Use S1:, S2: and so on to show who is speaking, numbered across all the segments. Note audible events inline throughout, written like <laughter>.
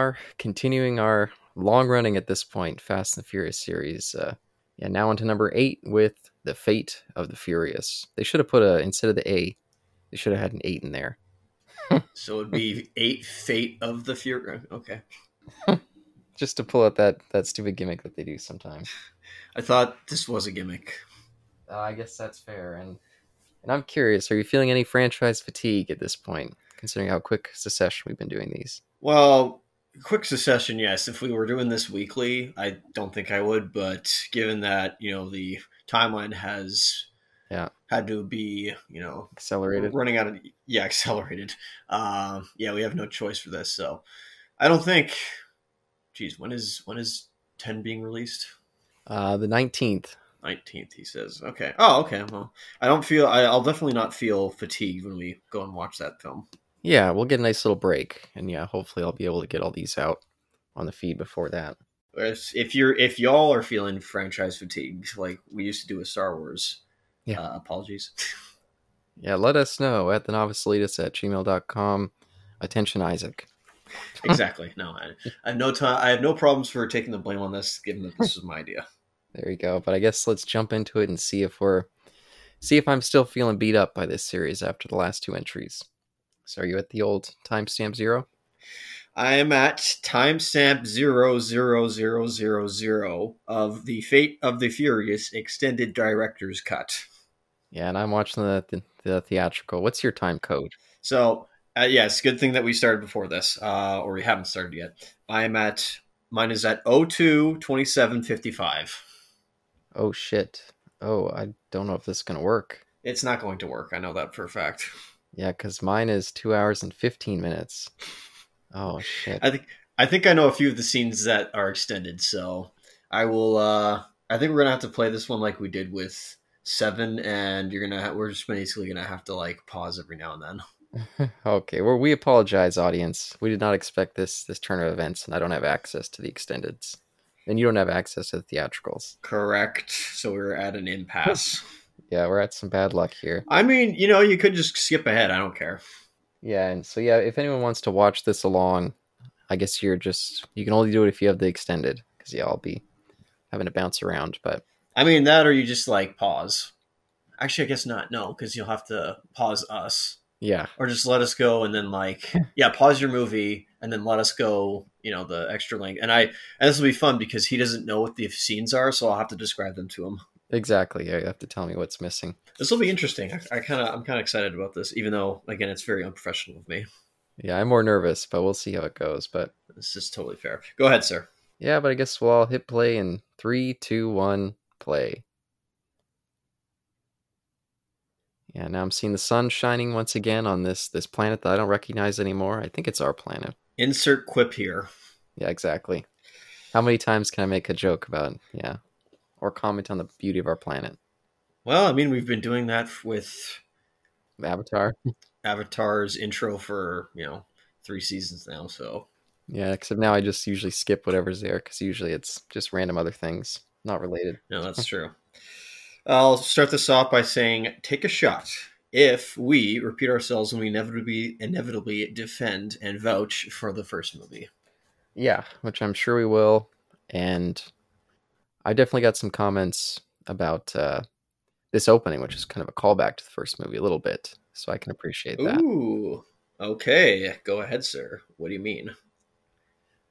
S1: are, continuing our long running at this point Fast and the Furious series. Uh, yeah, now on to number eight with the Fate of the Furious. They should have put a instead of the A, they should have had an eight in there. <laughs>
S2: so it'd be eight Fate of the Furious. Okay. <laughs>
S1: Just to pull out that that stupid gimmick that they do sometimes. <laughs>
S2: I thought this was a gimmick.
S1: Uh, I guess that's fair. And and I'm curious, are you feeling any franchise fatigue at this point, considering how quick succession we've been doing these?
S2: Well, quick succession, yes. If we were doing this weekly, I don't think I would. But given that you know the timeline has
S1: yeah
S2: had to be you know
S1: accelerated,
S2: running out of yeah <laughs> accelerated. Um, yeah, we have no choice for this. So I don't think. Geez, when is when is ten being released?
S1: Uh, the nineteenth.
S2: 19th he says okay oh okay well i don't feel I, i'll definitely not feel fatigued when we go and watch that film
S1: yeah we'll get a nice little break and yeah hopefully i'll be able to get all these out on the feed before that.
S2: If you're if y'all are feeling franchise fatigue like we used to do with star wars yeah. uh, apologies. <laughs>
S1: Yeah let us know at the novice elitist at gmail.com attention isaac.
S2: Exactly. <laughs> No I, I have no time i have no problems for taking the blame on this given that this was my idea. <laughs>
S1: There you go. But I guess let's jump into it and see if we're see if I'm still feeling beat up by this series after the last two entries. So are you at the old timestamp zero?
S2: I am at timestamp zero zero zero zero zero of the Fate of the Furious extended director's cut.
S1: Yeah, and I'm watching the the, the theatrical. What's your time code?
S2: So uh, yes, good thing that we started before this, uh, or we haven't started yet. I am at mine is at 02 27 55.
S1: Oh shit. Oh, I don't know if this is gonna work.
S2: It's not going to work. I know that for a fact.
S1: Yeah, because mine is two hours and fifteen minutes. Oh shit.
S2: I think I think I know a few of the scenes that are extended, so I will. uh I think we're gonna have to play this one like we did with seven, and you're gonna. Ha- we're just basically gonna have to like pause every now and
S1: then. <laughs> okay, well, we apologize, audience. We did not expect this this turn of events, and I don't have access to the extendeds and you don't have access to the theatricals.
S2: Correct. So we're at an impasse. <laughs>
S1: yeah, we're at some bad luck here.
S2: I mean, you know, you could just skip ahead. I don't care.
S1: Yeah, and so yeah, if anyone wants to watch this along, I guess you're just you can only do it if you have the extended because yeah, I'll be having to bounce around. But
S2: I mean that, or you just like pause. Actually, I guess not. No, because you'll have to pause us.
S1: Yeah.
S2: Or just let us go and then like yeah, pause your movie and then let us go, you know, the extra length. And I and this will be fun because he doesn't know what the scenes are, so I'll have to describe them to him.
S1: Exactly. Yeah, you have to tell me what's missing.
S2: This will be interesting. I, I kind of I'm kind of excited about this, even though again it's very unprofessional of me.
S1: Yeah, I'm more nervous, but we'll see how it goes. But
S2: this is totally fair. Go ahead, sir.
S1: Yeah, but I guess we'll all hit play in three, two, one, play. Yeah, now I'm seeing the sun shining once again on this this planet that I don't recognize anymore. I think it's our planet.
S2: Insert quip here.
S1: Yeah, exactly. How many times can I make a joke about yeah, or comment on the beauty of our planet?
S2: Well, I mean, we've been doing that with
S1: Avatar. <laughs>
S2: Avatar's intro for you know three seasons now. So
S1: yeah, except now I just usually skip whatever's there because usually it's just random other things not related.
S2: No, that's true. I'll start this off by saying take a shot. If we repeat ourselves and we inevitably inevitably defend and vouch for the first movie.
S1: Yeah, which I'm sure we will. And I definitely got some comments about uh, this opening, which is kind of a callback to the first movie a little bit. So I can appreciate that.
S2: Ooh. Okay. Go ahead, sir. What do you mean?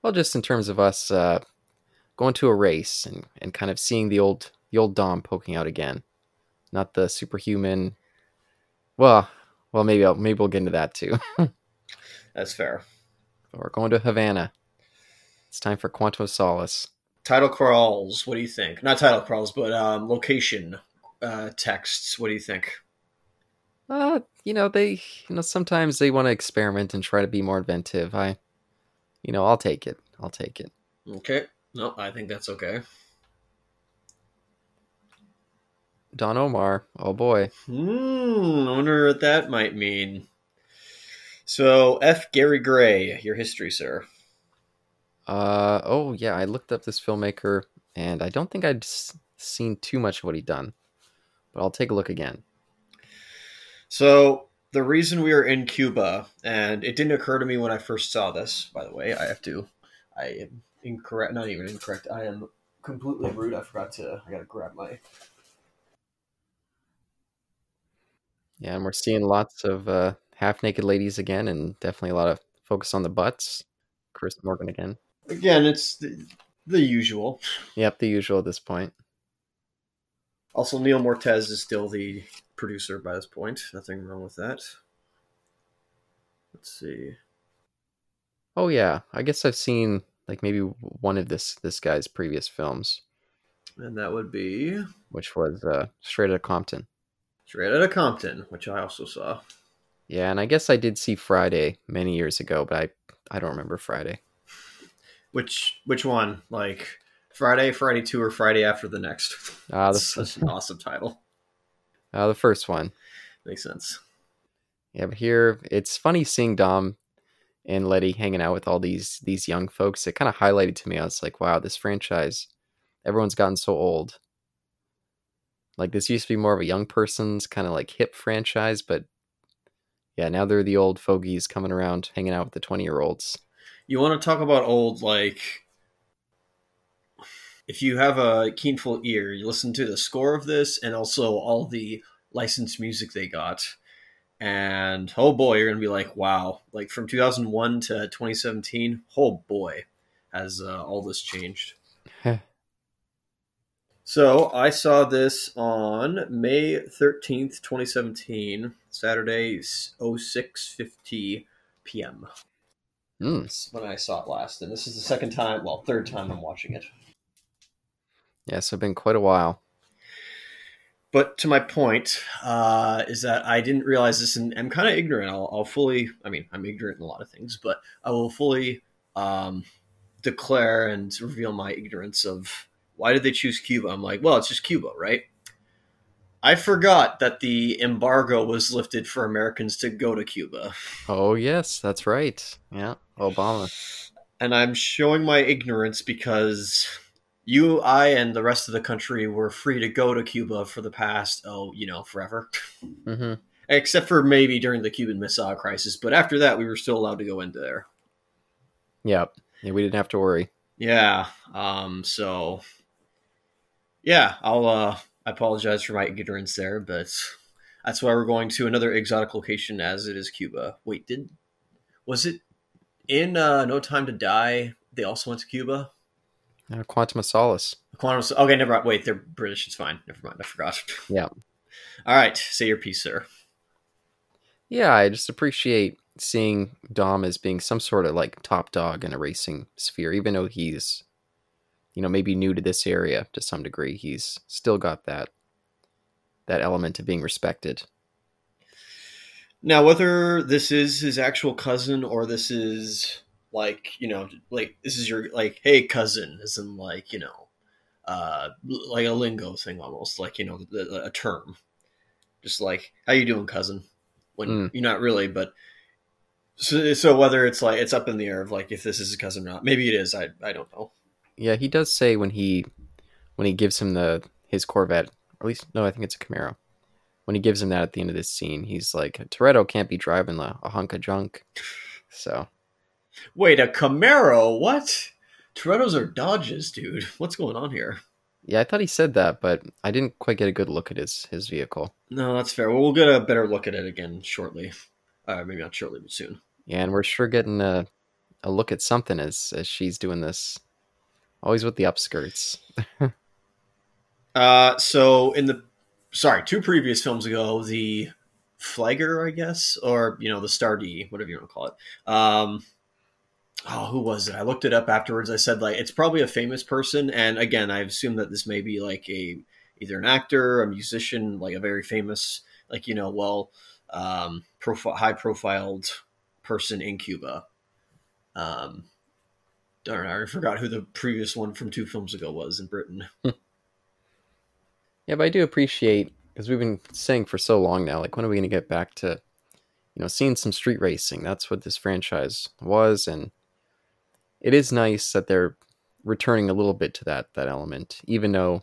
S1: Well, just in terms of us uh, going to a race and, and kind of seeing the old the old Dom poking out again, not the superhuman. Well, well, maybe I'll, maybe we'll get into that too. <laughs>
S2: That's fair.
S1: We're going to Havana. It's time for Quantum Solace.
S2: Title crawls. What do you think? Not title crawls, but um, location uh, texts. What do you think?
S1: Uh, you know they, you know, sometimes they want to experiment and try to be more inventive. I, you know, I'll take it. I'll take it.
S2: Okay. No, I think that's okay.
S1: Don Omar. Oh boy.
S2: Hmm. I wonder what that might mean. So, F. Gary Gray, your history, sir.
S1: Uh oh yeah, I looked up this filmmaker and I don't think I'd seen too much of what he'd done, but I'll take a look again.
S2: So the reason we are in Cuba, and it didn't occur to me when I first saw this. By the way, I have to. I am incorrect. Not even incorrect. I am completely rude. I forgot to. I gotta grab my.
S1: Yeah, and we're seeing lots of uh, half naked ladies again, and definitely a lot of focus on the butts. Chris Morgan again.
S2: Again, it's the, the usual.
S1: Yep, the usual at this point.
S2: Also, Neal Moritz is still the producer by this point. Nothing wrong with that. Let's see.
S1: Oh yeah, I guess I've seen like maybe one of this this guy's previous films,
S2: And that would be
S1: which was uh, Straight Outta Compton.
S2: Straight Outta Compton, which I also saw.
S1: Yeah, and I guess I did see Friday many years ago, but I I don't remember Friday.
S2: Which which one? Like Friday, Friday two, or Friday after the next?
S1: Uh,
S2: That's such an awesome title.
S1: uh, the first one.
S2: Makes sense.
S1: Yeah, but here it's funny seeing Dom and Letty hanging out with all these these young folks. It kind of highlighted to me. I was like, wow, this franchise, everyone's gotten so old. Like this used to be more of a young person's kind of like hip franchise, but yeah, now they're the old fogies coming around hanging out with the twenty year olds.
S2: You want to talk about old like if you have a keenful ear, you listen to the score of this and also all the licensed music they got. And oh boy, you're gonna be like, wow! Like from 2001 to 2017, oh boy, has uh, all this changed. so I saw this on May 13th, 2017, Saturday, 06:50 p.m.
S1: Mm.
S2: When I saw it last, and this is the second time, well, third time I'm watching it.
S1: Yeah, so it's been quite a while.
S2: But to my point, uh, is that I didn't realize this, and I'm kind of ignorant. I'll, I'll fully, I mean, I'm ignorant in a lot of things, but I will fully um, declare and reveal my ignorance of why did they choose Cuba. I'm like, well, it's just Cuba, right? I forgot that the embargo was lifted for Americans to go to Cuba.
S1: Oh yes, that's right. Yeah, Obama.
S2: And I'm showing my ignorance because you, I, and the rest of the country were free to go to Cuba for the past, oh, you know, forever.
S1: hmm
S2: Except for maybe during the Cuban Missile Crisis. But after that, we were still allowed to go into there.
S1: Yep. Yeah, we didn't have to worry.
S2: Yeah. Um, so, yeah, I'll, uh, I apologize for my ignorance there, but that's why we're going to another exotic location as it is Cuba. Wait, did, was it in uh, No Time to Die? They also went to Cuba?
S1: Uh, Quantum of Solace.
S2: Quantum. Okay, never mind. Wait, they're British. It's fine. Never mind. I forgot. <laughs>
S1: Yeah.
S2: All right. Say your piece, sir.
S1: Yeah, I just appreciate seeing Dom as being some sort of like top dog in a racing sphere, even though he's, you know, maybe new to this area to some degree. He's still got that that element of being respected.
S2: Now, whether this is his actual cousin or this is like you know, like this is your like, hey cousin, as in like you know, uh, like a lingo thing almost, like you know, the, a term, just like how you doing, cousin? When
S1: Mm.
S2: you're not really, but so, so whether it's like it's up in the air of like if this is his cousin or not, maybe it is. I I don't know.
S1: Yeah, he does say when he when he gives him the his Corvette, or at least no, I think it's a Camaro. When he gives him that at the end of this scene, he's like, Toretto can't be driving a, a hunk of junk. So
S2: Wait, a Camaro? What? Toretto's are Dodges, dude. What's going on here?
S1: yeah, I thought he said that, but I didn't quite get a good look at his his vehicle.
S2: No, that's fair. Well, we'll get a better look at it again shortly. Uh, maybe not shortly, but soon.
S1: Yeah, and we're sure getting a a look at something as as she's doing this. Always with the upskirts.
S2: Uh, so in the sorry, two previous films ago, the Flagger, I guess, or you know, the Stardee, whatever you want to call it. Um, oh, who was it? I looked it up afterwards. I said like it's probably a famous person, and again, I assume that this may be like a either an actor, a musician, like a very famous, like you know, well, um, profi- high profiled person in Cuba. Um, I forgot who the previous one from two films ago was in Britain.
S1: Yeah, but I do appreciate because we've been saying for so long now, like when are we going to get back to, you know, seeing some street racing? That's what this franchise was, and it is nice that they're returning a little bit to that that element, even though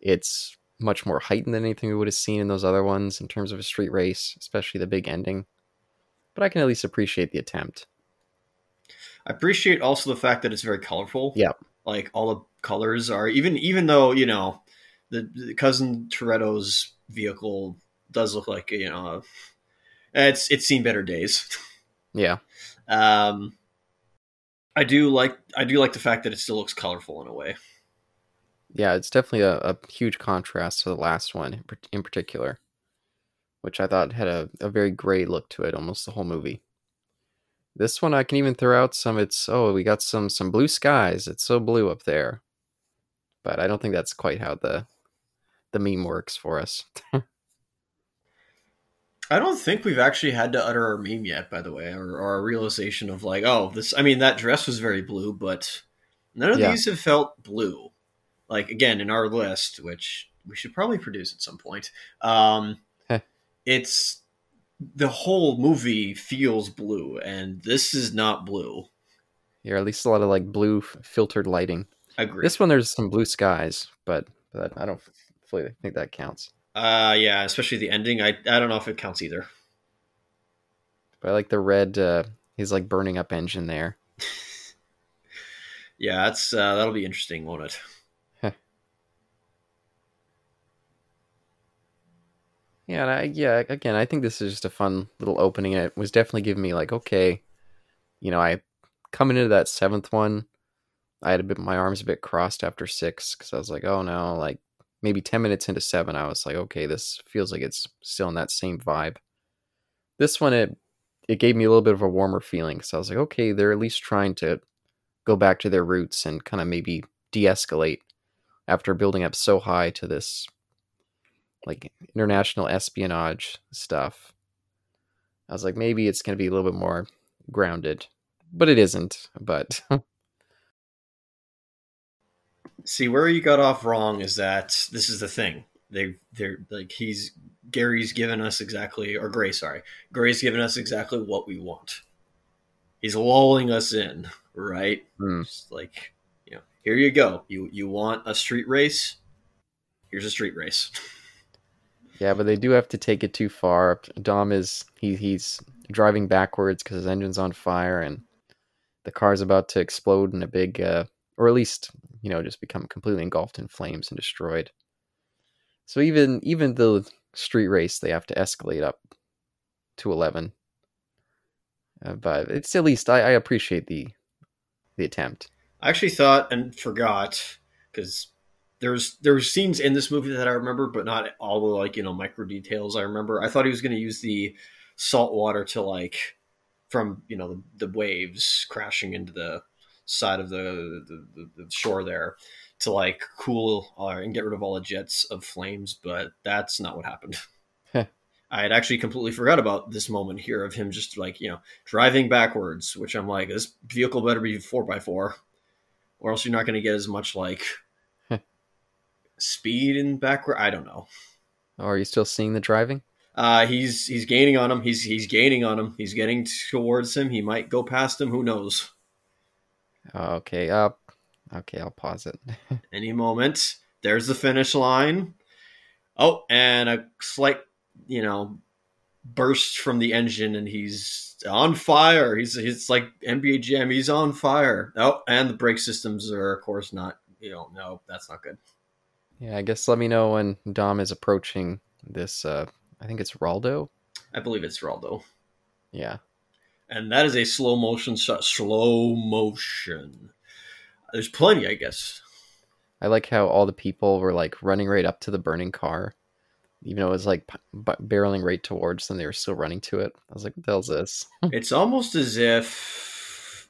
S1: it's much more heightened than anything we would have seen in those other ones in terms of a street race, especially the big ending. But I can at least appreciate the attempt.
S2: I appreciate also the fact that it's very colorful.
S1: Yeah.
S2: Like all the colors are even even though, you know, the, the cousin Toretto's vehicle does look like, you know, it's it's seen better days. <laughs>
S1: Yeah.
S2: Um I do like I do like the fact that it still looks colorful in a way.
S1: Yeah, it's definitely a, a huge contrast to the last one in, in particular, which I thought had a, a very gray look to it almost the whole movie. This one I can even throw out some it's oh, we got some some blue skies. It's so blue up there. But I don't think that's quite how the the meme works for us. <laughs>
S2: I don't think we've actually had to utter our meme yet, by the way, or, or a realization of like, oh, this. I mean, that dress was very blue, but none of
S1: Yeah.
S2: these have felt blue. Like again, in our list, which we should probably produce at some point. Um, <laughs> it's the whole movie feels blue, and this is not blue.
S1: Here, at least a lot of like blue filtered lighting.
S2: Agree.
S1: This one there's some blue skies, but but I don't fully think that counts.
S2: uh, yeah, especially the ending. I I don't know if it counts either.
S1: But I like the red. Uh, he's like burning up engine there. <laughs>
S2: Yeah, that's uh, that'll be interesting, won't it?
S1: Yeah, I, yeah. Again, I think this is just a fun little opening. It was definitely giving me like, okay, you know, I coming into that seventh one, I had a bit my arms a bit crossed after six because I was like, oh no, like maybe ten minutes into seven, I was like, okay, this feels like it's still in that same vibe. This one, it it gave me a little bit of a warmer feeling because I was like, okay, they're at least trying to go back to their roots and kind of maybe de-escalate after building up so high to this like international espionage stuff. I was like, maybe it's going to be a little bit more grounded, but it isn't. But <laughs>
S2: See where you got off wrong is that this is the thing. They they're like he's Gary's given us exactly or Gray, sorry. Gray's given us exactly what we want. He's lulling us in, right?
S1: Hmm.
S2: Just like, you know, here you go. You you want a street race? Here's a street race. <laughs>
S1: yeah, but they do have to take it too far. Dom is he he's driving backwards because his engine's on fire and the car's about to explode in a big, uh, or at least you know just become completely engulfed in flames and destroyed. So even even the street race they have to escalate up to eleven. Uh, but it's at least I, I appreciate the the attempt.
S2: I actually thought and forgot because there's there were scenes in this movie that I remember, but not all the like you know micro details I remember. I thought he was going to use the salt water to like from you know the, the waves crashing into the side of the, the, the, the shore there to like cool uh, and get rid of all the jets of flames, but that's not what happened. <laughs> I had actually completely forgot about this moment here of him just like you know driving backwards, which I'm like, this vehicle better be four by four, or else you're not going to get as much like. Speed in backward. I don't know.
S1: Oh, are you still seeing the driving?
S2: Uh, he's he's gaining on him. He's he's gaining on him. He's getting towards him. He might go past him. Who knows?
S1: Okay, uh, okay, I'll pause it. <laughs>
S2: Any moment. There's the finish line. Oh, and a slight, you know, burst from the engine, and he's on fire. He's he's like NBA Jam. He's on fire. Oh, and the brake systems are, of course, not. You know, no, that's not good.
S1: Yeah, I guess let me know when Dom is approaching this. Uh, I think it's Raldo.
S2: I believe it's Raldo.
S1: Yeah,
S2: and that is a slow motion shot. Slow motion. There's plenty, I guess.
S1: I like how all the people were like running right up to the burning car, even though it was like barreling right towards them. They were still running to it. I was like, "What the hell's this?" <laughs>
S2: It's almost as if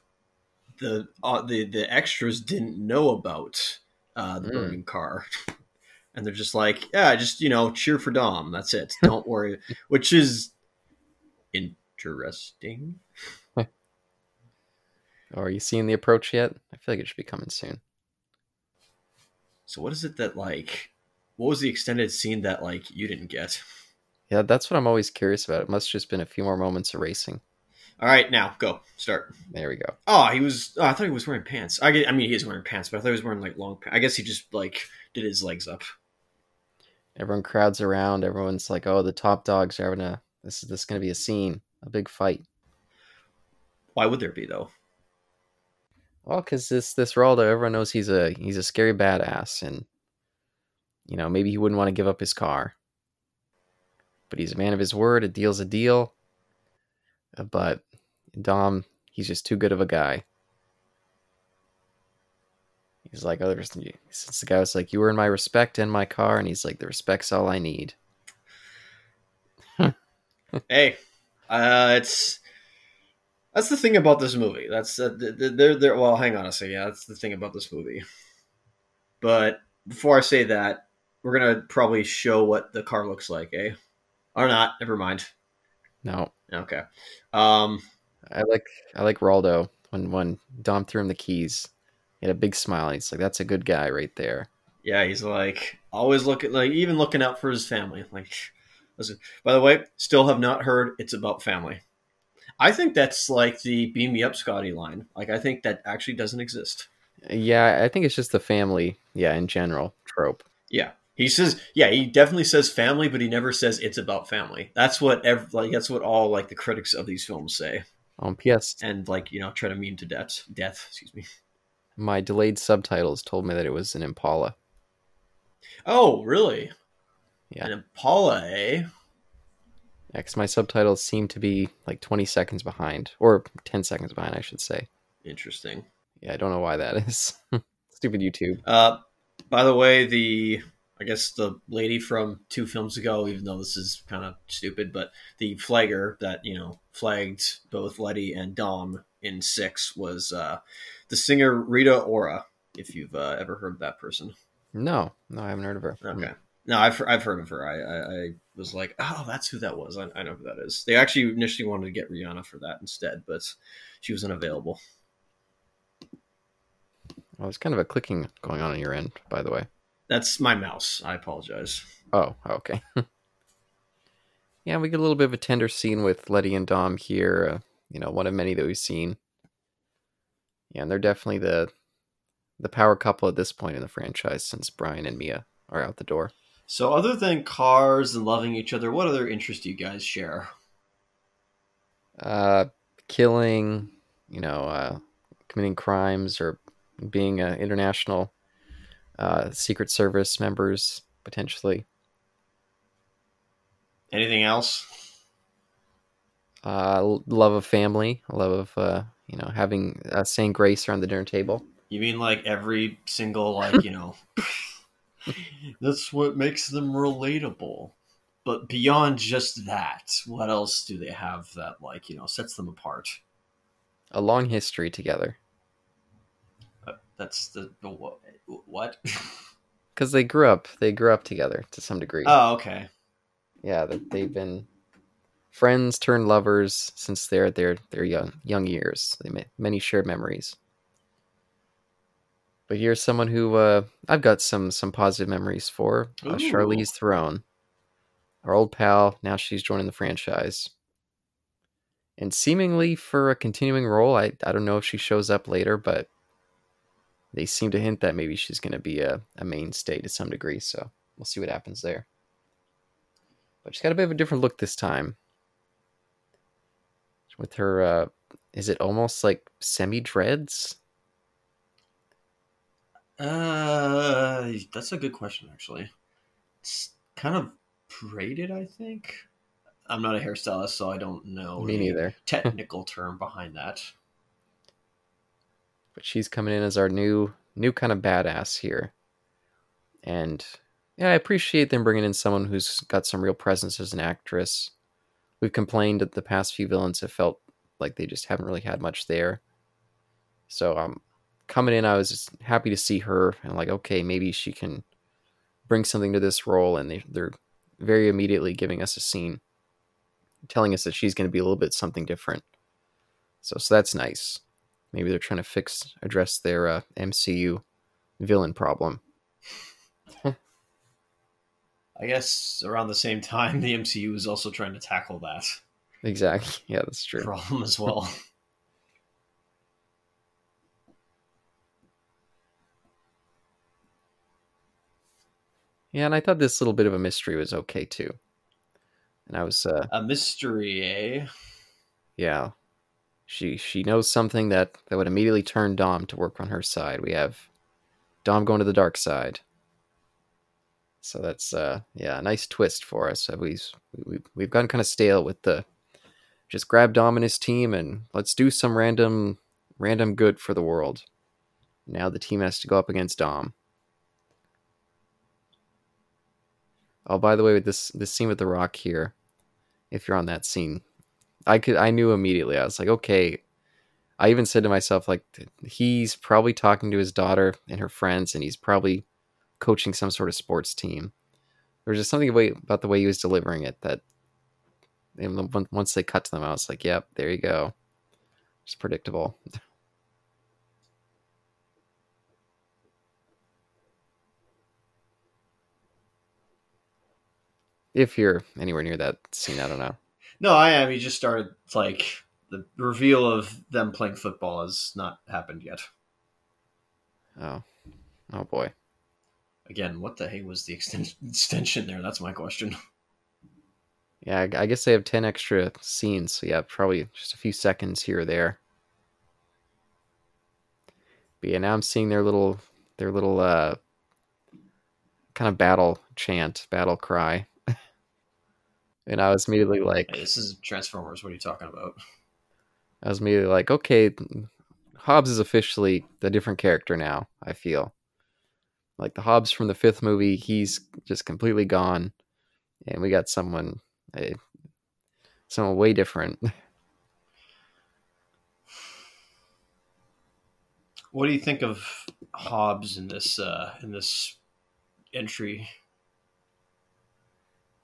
S2: the uh, the the extras didn't know about uh, the
S1: Mm.
S2: burning car, <laughs> and they're just like, yeah, just you know, cheer for Dom. That's it. <laughs> Don't worry. Which is interesting.
S1: Oh, <laughs> are you seeing the approach yet? I feel like it should be coming soon.
S2: So what is it that like? What was the extended scene that like you didn't get?
S1: Yeah, that's what I'm always curious about. It must have just been a few more moments of racing.
S2: All right, now go start.
S1: There we go.
S2: Oh, he was. Oh, I thought he was wearing pants. I, get- I mean, he is wearing pants, but I thought he was wearing like long. pa- I guess he just like did his legs up.
S1: Everyone crowds around. Everyone's like, "Oh, the top dogs are having a this is this is gonna be a scene, a big fight."
S2: Why would there be though?
S1: Well, because this this Raldo, everyone knows he's a he's a scary badass, and you know maybe he wouldn't want to give up his car, but he's a man of his word. A deal's a deal. But Dom, he's just too good of a guy. He's like, oh, there's since the guy was like, you earn my respect and my car, and he's like, the respect's all I need. <laughs>
S2: hey, uh, it's that's the thing about this movie. That's uh, they're they're well. Hang on a second. Yeah, that's the thing about this movie. But before I say that, we're gonna probably show what the car looks like, eh? Or not? Never mind.
S1: No,
S2: Okay. Um.
S1: I like I like Raldo when when Dom threw him the keys. He had a big smile. He's like, that's a good guy right there.
S2: Yeah, he's like always looking like even looking out for his family. Like, listen. By the way, still have not heard. It's about family. I think that's like the "Beam Me Up, Scotty" line. Like, I think that actually doesn't exist.
S1: Yeah, I think it's just the family, yeah, in general trope.
S2: Yeah, he says. Yeah, he definitely says family, but he never says it's about family. That's what ev- like that's what all like the critics of these films say,
S1: On PS,
S2: and like you know try to mean to death. Death, excuse me.
S1: my delayed subtitles told me that it was an Impala.
S2: Oh, really?
S1: Yeah.
S2: An Impala, eh?
S1: Yeah, 'cause my subtitles seem to be like 20 seconds behind, or 10 seconds behind, I should say.
S2: Interesting.
S1: Yeah, I don't know why that is. <laughs> Stupid YouTube.
S2: Uh, by the way, the I guess the lady from two films ago, even though this is kind of stupid, but the flagger that you know flagged both Letty and Dom in six was uh, the singer Rita Ora. If you've uh, ever heard of that person,
S1: No, no, I haven't heard of her.
S2: okay. No, I've I've heard of her. I, I, I was like, oh, that's who that was. I, I know who that is. They actually initially wanted to get Rihanna for that instead, but she was unavailable.
S1: Oh, there's kind of a clicking going on on your end, by the way.
S2: That's my mouse. I apologize.
S1: Oh, okay. <laughs> yeah, we get a little bit of a tender scene with Letty and Dom here. Uh, you know, one of many that we've seen. Yeah, and they're definitely the the power couple at this point in the franchise since Brian and Mia are out the door.
S2: So, other than cars and loving each other, what other interests do you guys share?
S1: Uh, killing, you know, uh, committing crimes or being an international uh, Secret Service members potentially.
S2: Anything else?
S1: Uh, love of family, love of uh, you know having uh, saying grace around the dinner table.
S2: You mean like every single, like, <laughs> you know, <laughs> that's what makes them relatable. But beyond just that, what else do they have that, like, you know, sets them apart?
S1: A long history together
S2: That's the, the what? <laughs>
S1: because they grew up. They grew up together to some degree.
S2: oh, okay.
S1: yeah, that they've been friends turned lovers since their their their young young years. They made many shared memories. But here's someone who uh, I've got some some positive memories for. Uh,
S2: Ooh.
S1: Charlize Theron, our old pal. Now she's joining the franchise, and seemingly for a continuing role. I I don't know if she shows up later, but they seem to hint that maybe she's going to be a, a mainstay to some degree. So we'll see what happens there. But she's got a bit of a different look this time. With her, uh, is it almost like semi dreads?
S2: Uh, that's a good question, actually. It's kind of braided, I think. I'm not a hairstylist, so I don't know
S1: Me
S2: the
S1: neither. <laughs>
S2: technical term behind that.
S1: But she's coming in as our new new kind of badass here. And yeah, I appreciate them bringing in someone who's got some real presence as an actress. We've complained that the past few villains have felt like they just haven't really had much there. So um coming in I was just happy to see her and like okay, maybe she can bring something to this role and they they're very immediately giving us a scene telling us that she's going to be a little bit something different. So so that's nice. Maybe they're trying to fix address their uh, MCU villain problem. <laughs>
S2: I guess around the same time, the MCU is also trying to tackle that
S1: Exactly. <laughs> Yeah, that's true.
S2: problem as well. <laughs>
S1: Yeah, and I thought this little bit of a mystery was okay too. And I was, uh,
S2: A mystery, eh?
S1: yeah, she she knows something that that would immediately turn Dom to work on her side. We have Dom going to the dark side. So that's uh yeah, a nice twist for us. We've we, we've gotten kind of stale with the just grab Dom and his team and let's do some random random good for the world. Now the team has to go up against Dom. Oh, by the way, with this this scene with the Rock here, if you're on that scene, I could I knew immediately. I was like, okay. I even said to myself, like, he's probably talking to his daughter and her friends, and he's probably coaching some sort of sports team. There was just something about the way he was delivering it that once they cut to them, I was like, yep, there you go. It's predictable. if you're anywhere near that scene, I don't know.
S2: No, I am. He just started like the reveal of them playing football has not happened yet.
S1: Oh, oh boy.
S2: Again, what the heck was the exten- extension there? That's my question.
S1: Yeah, I I guess they have 10 extra scenes. So, yeah, probably just a few seconds here or there. But yeah, now I'm seeing their little, their little, uh, kind of battle chant, battle cry. And I was immediately like,
S2: Hey, this is Transformers. What are you talking about?
S1: I was immediately like, okay, Hobbs is officially a different character now, I feel. Like the Hobbs from the fifth movie, he's just completely gone. And we got someone, eh, someone way different. <laughs>
S2: What do you think of Hobbs in this uh, in this entry?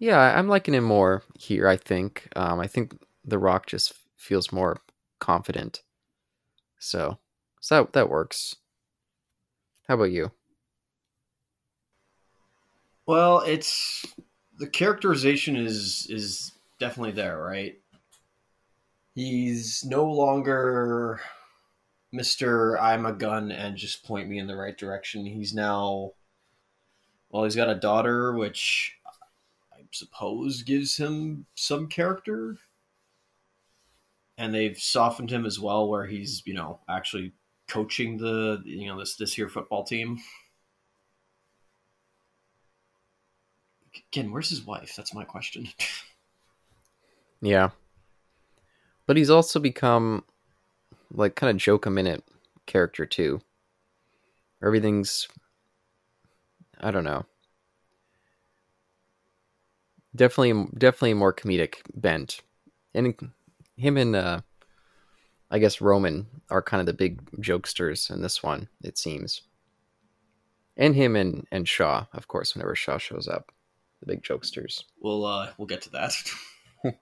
S1: Yeah, I'm liking him more here. I think. Um, I think The Rock just feels more confident. So, so that that works. How about you?
S2: Well, it's the characterization is is definitely there, right? He's no longer Mr. I'm a gun and just point me in the right direction. He's now well, he's got a daughter which suppose gives him some character. And they've softened him as well where he's, you know, actually coaching the you know this this here football team. Again, where's his wife? That's my question. <laughs>
S1: Yeah. But he's also become like kind of joke a minute character too. Everything's I don't know. Definitely definitely more comedic bent. And him and uh I guess Roman are kind of the big jokesters in this one, it seems. And him and, and Shaw, of course, whenever Shaw shows up. The big jokesters.
S2: we'll uh we'll get to that. <laughs>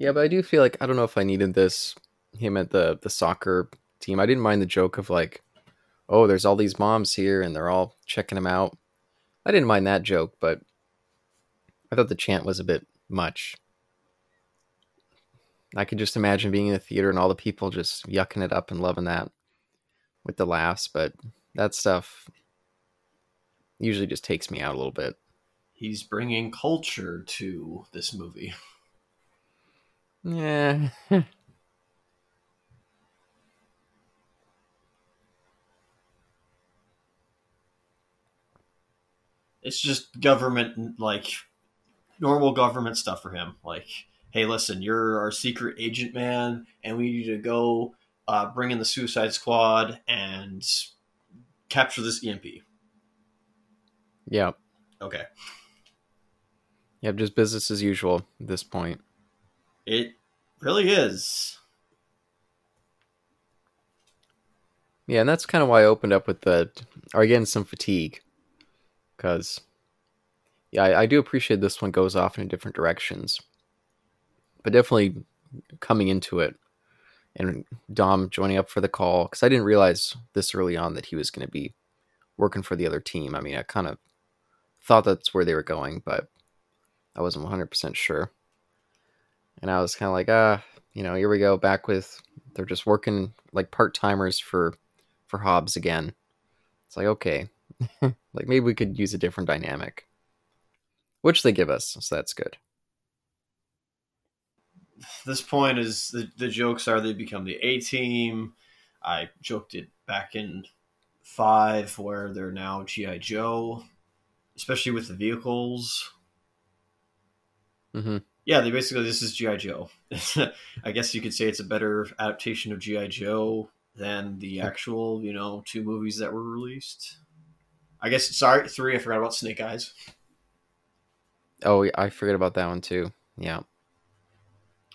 S1: Yeah, but I do feel like I don't know if I needed this him at the the soccer team. I didn't mind the joke of like, oh, there's all these moms here and they're all checking him out. I didn't mind that joke, but I thought the chant was a bit much. I could just imagine being in the theater and all the people just yucking it up and loving that with the laughs, but that stuff usually just takes me out a little bit.
S2: He's bringing culture to this movie.
S1: Yeah. <laughs>
S2: It's just government like normal government stuff for him. Like, hey, listen, you're our secret agent man, and we need you to go uh, bring in the Suicide Squad and capture this EMP.
S1: yeah.
S2: Okay,
S1: Yep, just business as usual at this point.
S2: it really is.
S1: Yeah, and that's kind of why I opened up with the, or again, some fatigue. Because, yeah, I, I do appreciate this one goes off in different directions. But definitely coming into it and Dom joining up for the call, because I didn't realize this early on that he was going to be working for the other team. I mean, I kind of thought that's where they were going, but I wasn't 100% sure. And I was kind of like, ah, you know, here we go, back with, they're just working like part timers for for Hobbs again. It's like okay, <laughs> like maybe we could use a different dynamic, which they give us, so that's good.
S2: This point is the the jokes are they become the A team. I joked it back in five where they're now GI Joe, especially with the vehicles.
S1: hmm
S2: Yeah, they basically this is GI Joe. <laughs> I guess you could say it's a better adaptation of GI Joe than the actual, you know, two movies that were released. I guess sorry, three. I forgot about Snake Eyes.
S1: Oh, I forget about that one too. Yeah.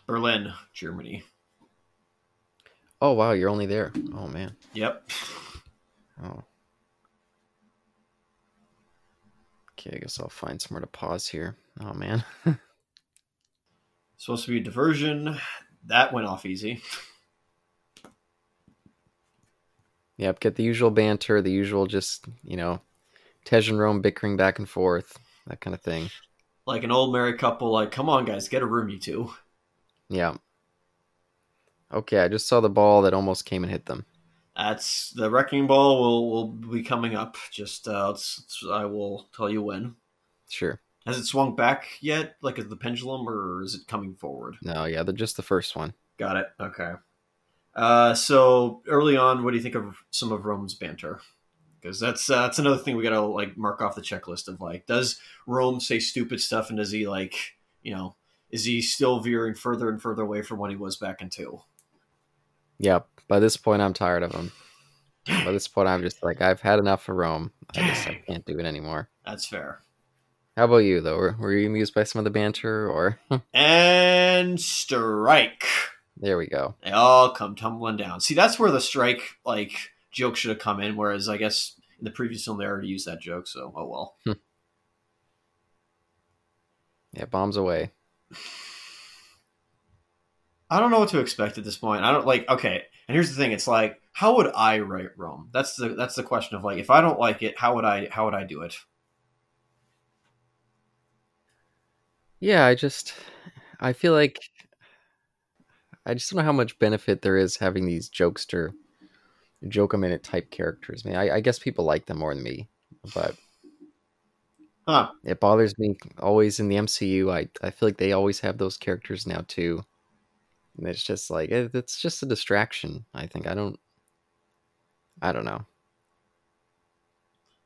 S2: Berlin, Germany.
S1: Oh wow, you're only there. Oh man.
S2: Yep.
S1: Oh. Okay, I guess I'll find somewhere to pause here. Oh man. <laughs>
S2: Supposed to be a diversion. That went off easy.
S1: Yep, get the usual banter, the usual just, you know, Tej and Rome bickering back and forth, that kind of thing.
S2: Like an old married couple, like, come on, guys, get a room, you two.
S1: Yeah. Okay, I just saw the ball that almost came and hit them.
S2: That's the wrecking ball will will be coming up. Just uh, it's, it's- I will tell you when.
S1: Sure.
S2: Has it swung back yet, like is the pendulum, or is it coming forward?
S1: No, yeah, they're just the first one.
S2: Got it. Okay. Uh, so early on, what do you think of some of Rome's banter? Because that's uh, that's another thing we gotta like mark off the checklist of like, does Rome say stupid stuff, and does he like, you know, is he still veering further and further away from what he was back in two?
S1: Yep. By this point, I'm tired of him. By this point, I'm just like, I've had enough of Rome. I just I can't do it anymore.
S2: That's fair.
S1: How about you, though? Were, were you amused by some of the banter, or <laughs>
S2: And strike.
S1: there we go?
S2: They all come tumbling down. See, that's where the strike like joke should have come in. Whereas I guess in the previous film they already used that joke. So oh well. Hmm.
S1: Yeah, bombs away.
S2: I don't know what to expect at this point. I don't like. Okay, and here's the thing: it's like, how would I write Rome? That's the that's the question of like, if I don't like it, how would I how would I do it?
S1: Yeah, I just, I feel like, I just don't know how much benefit there is having these jokester, joke a minute type characters. I mean, I, I guess people like them more than me, but
S2: Huh?
S1: it bothers me always in the MCU. I, I feel like they always have those characters now too. And it's just like it, it's just a distraction. I think I don't, I don't know.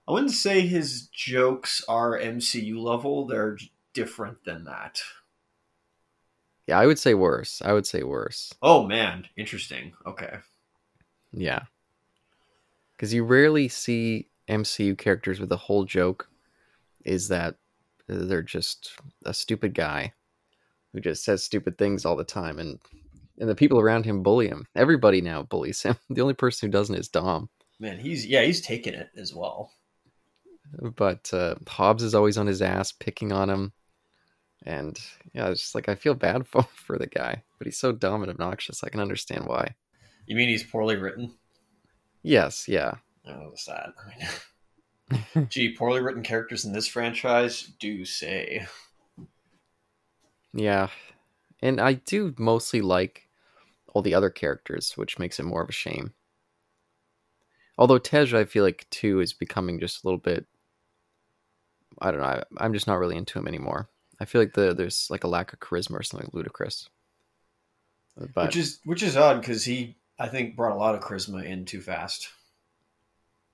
S2: I wouldn't say his jokes are MCU level. They're different than that.
S1: Yeah, I would say worse. I would say worse.
S2: Oh man, interesting. Okay.
S1: Yeah. Because you rarely see MCU characters with a whole joke is that they're just a stupid guy who just says stupid things all the time and and the people around him bully him. Everybody now bullies him. <laughs> The only person who doesn't is Dom.
S2: Man, he's yeah, he's taking it as well.
S1: But uh, Hobbs is always on his ass, picking on him. And yeah, it's just like I feel bad <laughs> for, for the guy, but he's so dumb and obnoxious. I can understand why.
S2: You mean he's poorly written?
S1: Yes, yeah.
S2: Oh, that's sad. <laughs> Gee, poorly written characters in this franchise do say.
S1: Yeah. And I do mostly like all the other characters, which makes it more of a shame. Although Tej, I feel like too is becoming just a little bit. I don't know. I, I'm just not really into him anymore. I feel like the there's like a lack of charisma or something ludicrous. But
S2: which is which is odd because he I think brought a lot of charisma in too fast.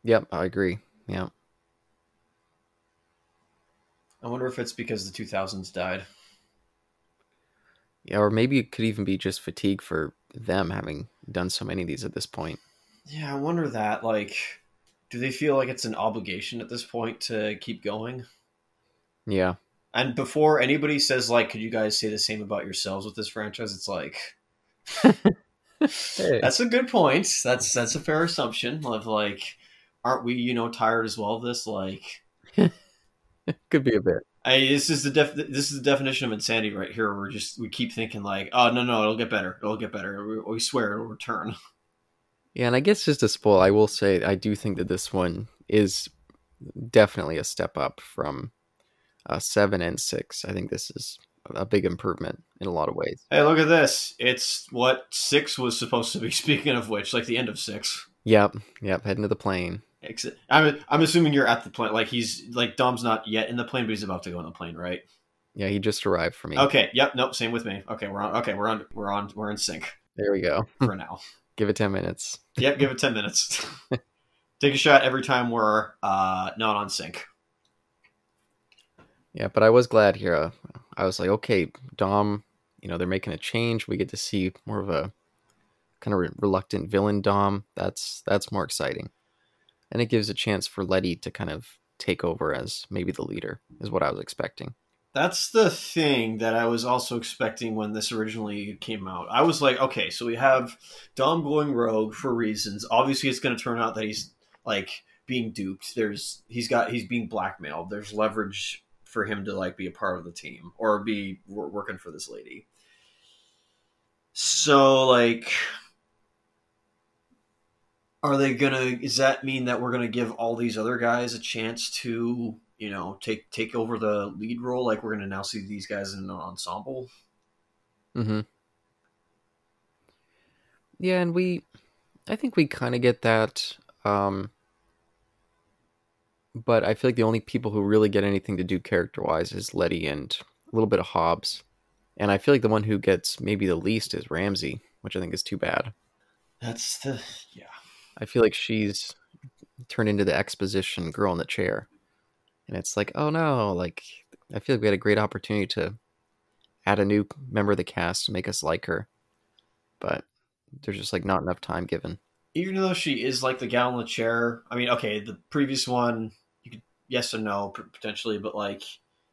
S1: yep, I agree. Yeah,
S2: I wonder if it's because the 2000s died.
S1: yeah, or maybe it could even be just fatigue for them having done so many of these at this point.
S2: Yeah, I wonder that. Like, do they feel like it's an obligation at this point to keep going?
S1: Yeah,
S2: And before anybody says like, could you guys say the same about yourselves with this franchise? It's like <laughs>
S1: Hey.
S2: that's a good point. That's that's a fair assumption of like, aren't we you know tired as well of this? Like, <laughs>
S1: could be a bit.
S2: I this is the def- this is the definition of insanity right here. We're just we keep thinking like, oh no no, it'll get better, it'll get better. We, we swear it'll return. <laughs>
S1: Yeah, and I guess just to spoil, I will say I do think that this one is definitely a step up from uh, seven and six. I think this is a big improvement in a lot of ways.
S2: Hey, look at this! It's what six was supposed to be. <laughs> Speaking of which, like the end of six.
S1: Yep, yep, heading to the plane.
S2: Exit. I'm I'm assuming you're at the plane. Like he's like Dom's not yet in the plane, but he's about to go on the plane, right?
S1: Yeah, he just arrived for me.
S2: Okay. Yep. Nope. Same with me. Okay. We're on. Okay. We're on. We're on. We're in sync
S1: There we go. <laughs>
S2: for now. <laughs>
S1: Give it ten minutes.
S2: yep. Give it ten minutes. Take a shot every time we're uh, not on sync.
S1: Yeah, but I was glad here. I was like, okay, Dom, you know, they're making a change. We get to see more of a kind of re- reluctant villain Dom. That's that's more exciting, and it gives a chance for Letty to kind of take over as maybe the leader. Is what I was expecting.
S2: That's the thing that I was also expecting when this originally came out. I was like, okay, so we have Dom going rogue for reasons. Obviously, it's going to turn out that he's like being duped. There's he's got he's being blackmailed. There's leverage for him to like be a part of the team or be working for this lady. So like are they gonna is that mean that we're gonna give all these other guys a chance to you know take take over the lead role like we're gonna now see these guys in an ensemble
S1: Mm-hmm. Yeah, and we, I think we kind of get that. Um, but I feel like the only people who really get anything to do character wise is Letty and a little bit of Hobbs. And I feel like the one who gets maybe the least is Ramsey, which I think is too bad.
S2: that's the yeah
S1: I feel like she's turned into the exposition girl in the chair. And it's like, oh no, like I feel like we had a great opportunity to add a new member of the cast to make us like her. But there's just like not enough time given.
S2: even though she is like the gal in the chair i mean okay the previous one yes or no potentially but like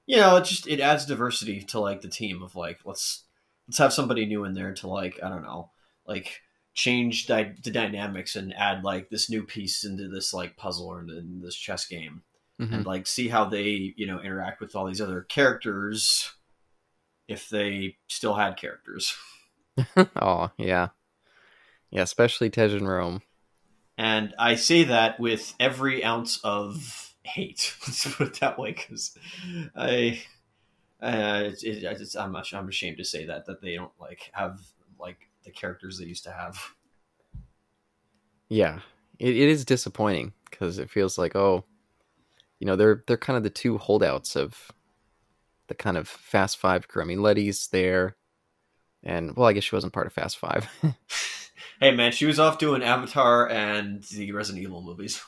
S2: you know it just it adds diversity to like the team of like let's let's have somebody new in there to like i don't know like change the, the dynamics and add like this new piece into this like puzzle or in this chess game
S1: Mhm.
S2: and like see how they you know interact with all these other characters if they still had characters <laughs> <laughs>
S1: oh yeah, yeah, especially Tej and Rome.
S2: and I say that with every ounce of hate. <laughs> Let's put it that way, because I, uh, it, it, it's, I'm I'm ashamed to say that that they don't like have like the characters they used to have.
S1: Yeah, it, it is disappointing because it feels like oh, you know they're they're kind of the two holdouts of the kind of Fast Five crew. I mean, Letty's there, and well, I guess she wasn't part of Fast Five. <laughs>
S2: Hey man, she was off doing Avatar and the Resident Evil movies,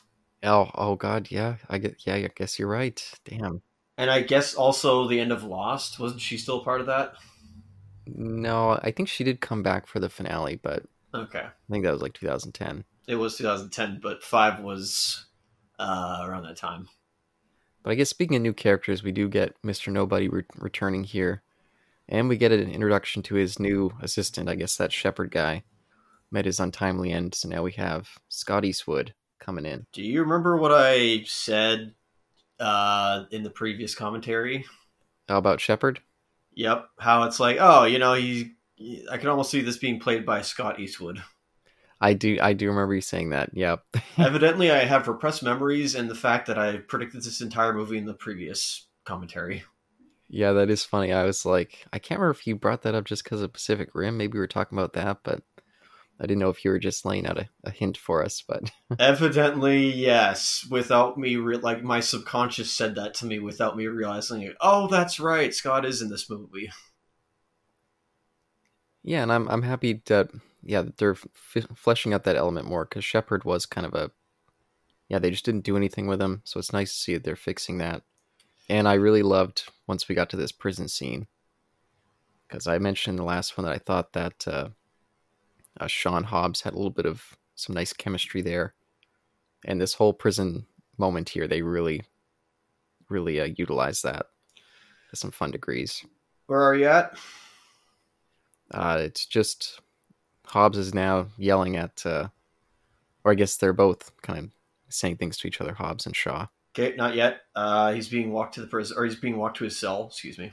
S1: oh, oh God, yeah, I get yeah, I guess you're right. Damn,
S2: and I guess also the end of Lost. Wasn't she still part of that?
S1: no, I think she did come back for the finale, but
S2: Okay,
S1: I think that was like 2010.
S2: it was 2010, but five was uh, around that time.
S1: But I guess speaking of new characters, we do get Mr. Nobody re- returning here, and we get an introduction to his new assistant. I guess that Shepherd guy met his untimely end, so now we have Scott Eastwood coming in.
S2: Do you remember what I said uh, in the previous commentary?
S1: How about Shepard?
S2: Yep, how it's like, oh, you know, he. I can almost see this being played by Scott Eastwood.
S1: I do, I do remember you saying that. Yep. <laughs>
S2: Evidently, I have repressed memories and the fact that I predicted this entire movie in the previous commentary.
S1: yeah, that is funny. I was like, I can't remember if you brought that up just because of Pacific Rim. Maybe we were talking about that, but I didn't know if you were just laying out a, a hint for us. But <laughs>
S2: Evidently, yes. Without me, re- like my subconscious said that to me without me realizing it. Oh, that's right. Scott is in this movie.
S1: Yeah, and I'm I'm happy that yeah that they're f- fleshing out that element more because Shepard was kind of a yeah they just didn't do anything with him, so it's nice to see that they're fixing that. And I really loved once we got to this prison scene because I mentioned in the last one that I thought that uh, uh, Sean Hobbs had a little bit of some nice chemistry there, and this whole prison moment here they really really uh, utilized that to some fun degrees.
S2: Where are you at?
S1: Uh, it's just Hobbs is now yelling at, uh, or I guess they're both kind of saying things to each other, Hobbs and Shaw.
S2: Okay, not yet. Uh, he's being walked to the prison, or he's being walked to his cell. Excuse me.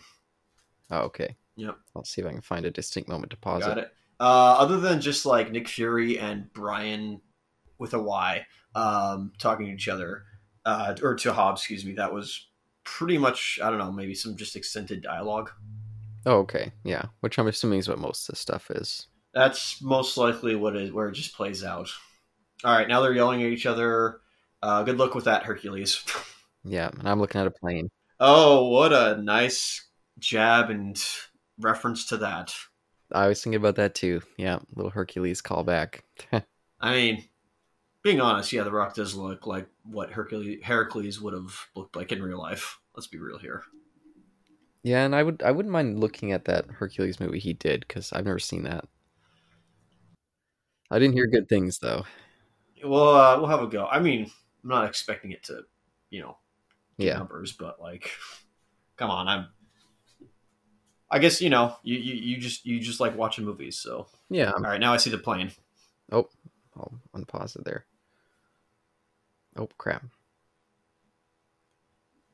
S1: Oh, okay.
S2: Yep.
S1: I'll see if I can find a distinct moment to pause
S2: Got
S1: it.
S2: it. Uh, other than just like Nick Fury and Brian with a Y um, talking to each other, uh, or to Hobbs, excuse me, that was pretty much I don't know, maybe some just extended dialogue.
S1: Oh, okay. Yeah. Which I'm assuming is what most of this stuff is.
S2: That's most likely what it where it just plays out. All right, now they're yelling at each other. Uh, good luck with that, Hercules. <laughs>
S1: Yeah, and I'm looking at a plane.
S2: oh, what a nice jab and reference to that.
S1: I was thinking about that too. Yeah, little Hercules callback.
S2: I mean, being honest, yeah, The Rock does look like what Hercules Heracles would have looked like in real life. Let's be real here.
S1: yeah, and I would I wouldn't mind looking at that Hercules movie he did because I've never seen that. I didn't hear good things though.
S2: Well, uh, we'll have a go. I mean, I'm not expecting it to, you know, get
S1: Yeah,
S2: numbers, but like, <laughs> come on, I'm. I guess you know you, you you just you just like watching movies. So
S1: yeah.
S2: all right, now I see the plane.
S1: Oh, I'll unpause it there. Oh crap!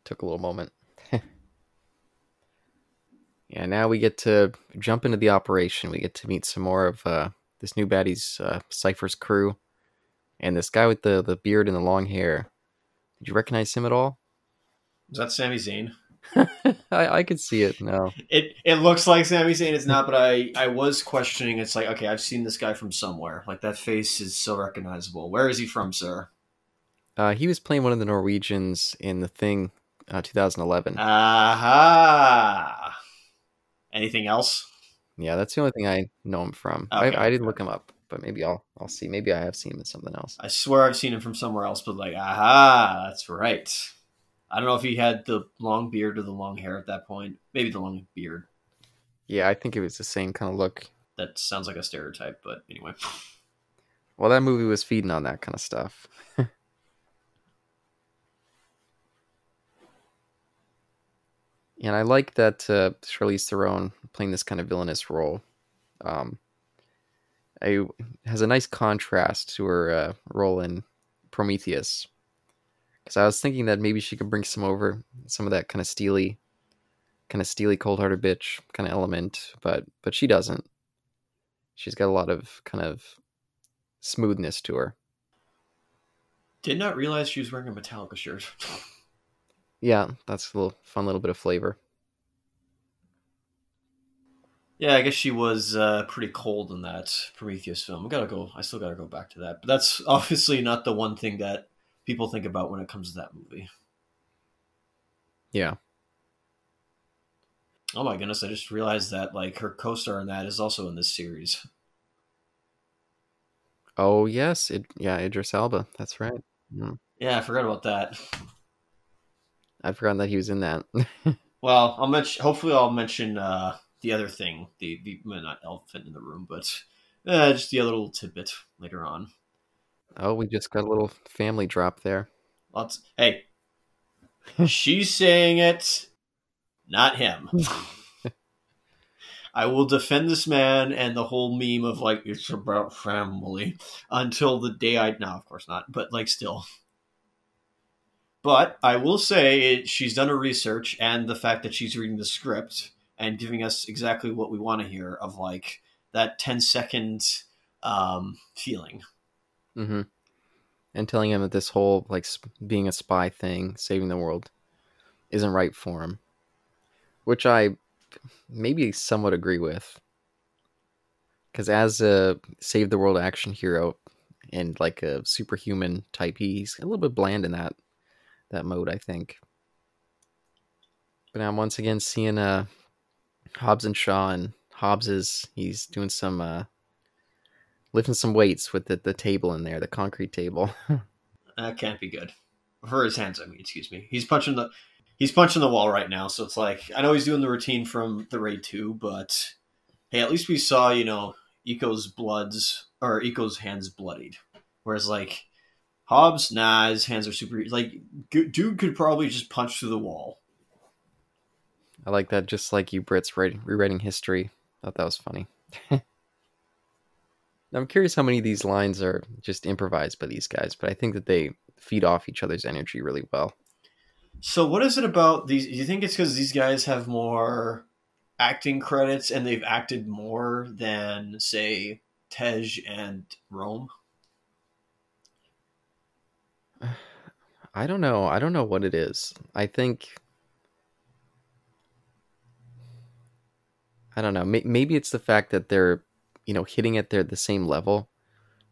S1: Took a little moment. <laughs> yeah, now we get to jump into the operation. We get to meet some more of uh, this new baddie's uh, Cipher's crew, and this guy with the the beard and the long hair. Did you recognize him at all?
S2: Is that Sami Zayn? <laughs>
S1: I, I could see it now.
S2: It it looks like Sami Zayn. It's not, but I I was questioning. It's like okay, I've seen this guy from somewhere. Like that face is so recognizable. Where is he from, sir?
S1: Uh, he was playing one of the Norwegians in the Thing, uh, 2011.
S2: Aha. Anything else?
S1: Yeah, that's the only thing I know him from.
S2: Okay,
S1: I, I didn't look him up, but maybe I'll I'll see. Maybe I have seen him in something else.
S2: I swear I've seen him from somewhere else, but like, aha, that's right. I don't know if he had the long beard or the long hair at that point. Maybe the long beard.
S1: Yeah, I think it was the same kind of look.
S2: That sounds like a stereotype, but anyway.
S1: Well, that movie was feeding on that kind of stuff. <laughs> and I like that uh, Charlize Theron playing this kind of villainous role. Um, I, has a nice contrast to her uh, role in Prometheus. Because I was thinking that maybe she could bring some over some of that kind of steely, kind of steely, cold-hearted bitch kind of element, but but she doesn't. She's got a lot of kind of smoothness to her.
S2: Did not realize she was wearing a Metallica shirt. <laughs>
S1: Yeah, that's a little fun little bit of flavor.
S2: yeah, I guess she was uh, pretty cold in that Prometheus film. I gotta go. I still gotta go back to that. But that's <laughs> obviously not the one thing that people think about when it comes to that movie.
S1: Yeah.
S2: Oh my goodness! I just realized that like her co-star in that is also in this series.
S1: Oh yes, it yeah, Idris Elba. That's right. Mm.
S2: Yeah, I forgot about that.
S1: I'd forgotten that he was in that. <laughs>
S2: Well, I'll mention. Hopefully, I'll mention uh, the other thing. The the well, not elephant in the room, but uh, just the other little tidbit later on.
S1: Oh, we just got a little family drop there.
S2: Lots. Hey, <laughs> she's saying it, not him. <laughs> I will defend this man and the whole meme of like it's about family until the day I. No, of course not. But like still. But I will say it, she's done her research and the fact that she's reading the script and giving us exactly what we want to hear of like that 10 second um, feeling.
S1: Hmm And telling him that this whole like sp- being a spy thing, saving the world, isn't right for him, which I maybe somewhat agree with. Because as a save the world action hero and like a superhuman type, he's a little bit bland in that that mode, I think. But now I'm once again seeing uh Hobbs and Shaw and Hobbs is he's doing some uh lifting some weights with the, the table in there, the concrete table. <laughs>
S2: That can't be good. For his hands, I mean, excuse me. He's punching the he's punching the wall right now, so it's like I know he's doing the routine from the raid two, but hey, at least we saw, you know, Iko's bloods or Iko's hands bloodied. Whereas like Hobbs, nah, his hands are super like g- dude could probably just punch through the wall.
S1: I like that just like you Brits writing, rewriting history. Thought that was funny. <laughs> I'm curious how many of these lines are just improvised by these guys, but I think that they feed off each other's energy really well.
S2: So what is it about these? Do you think it's because these guys have more acting credits and they've acted more than say Tej and Rome? <sighs>
S1: I don't know. I don't know what it is. I think I don't know. Maybe it's the fact that they're, you know, hitting at their the same level.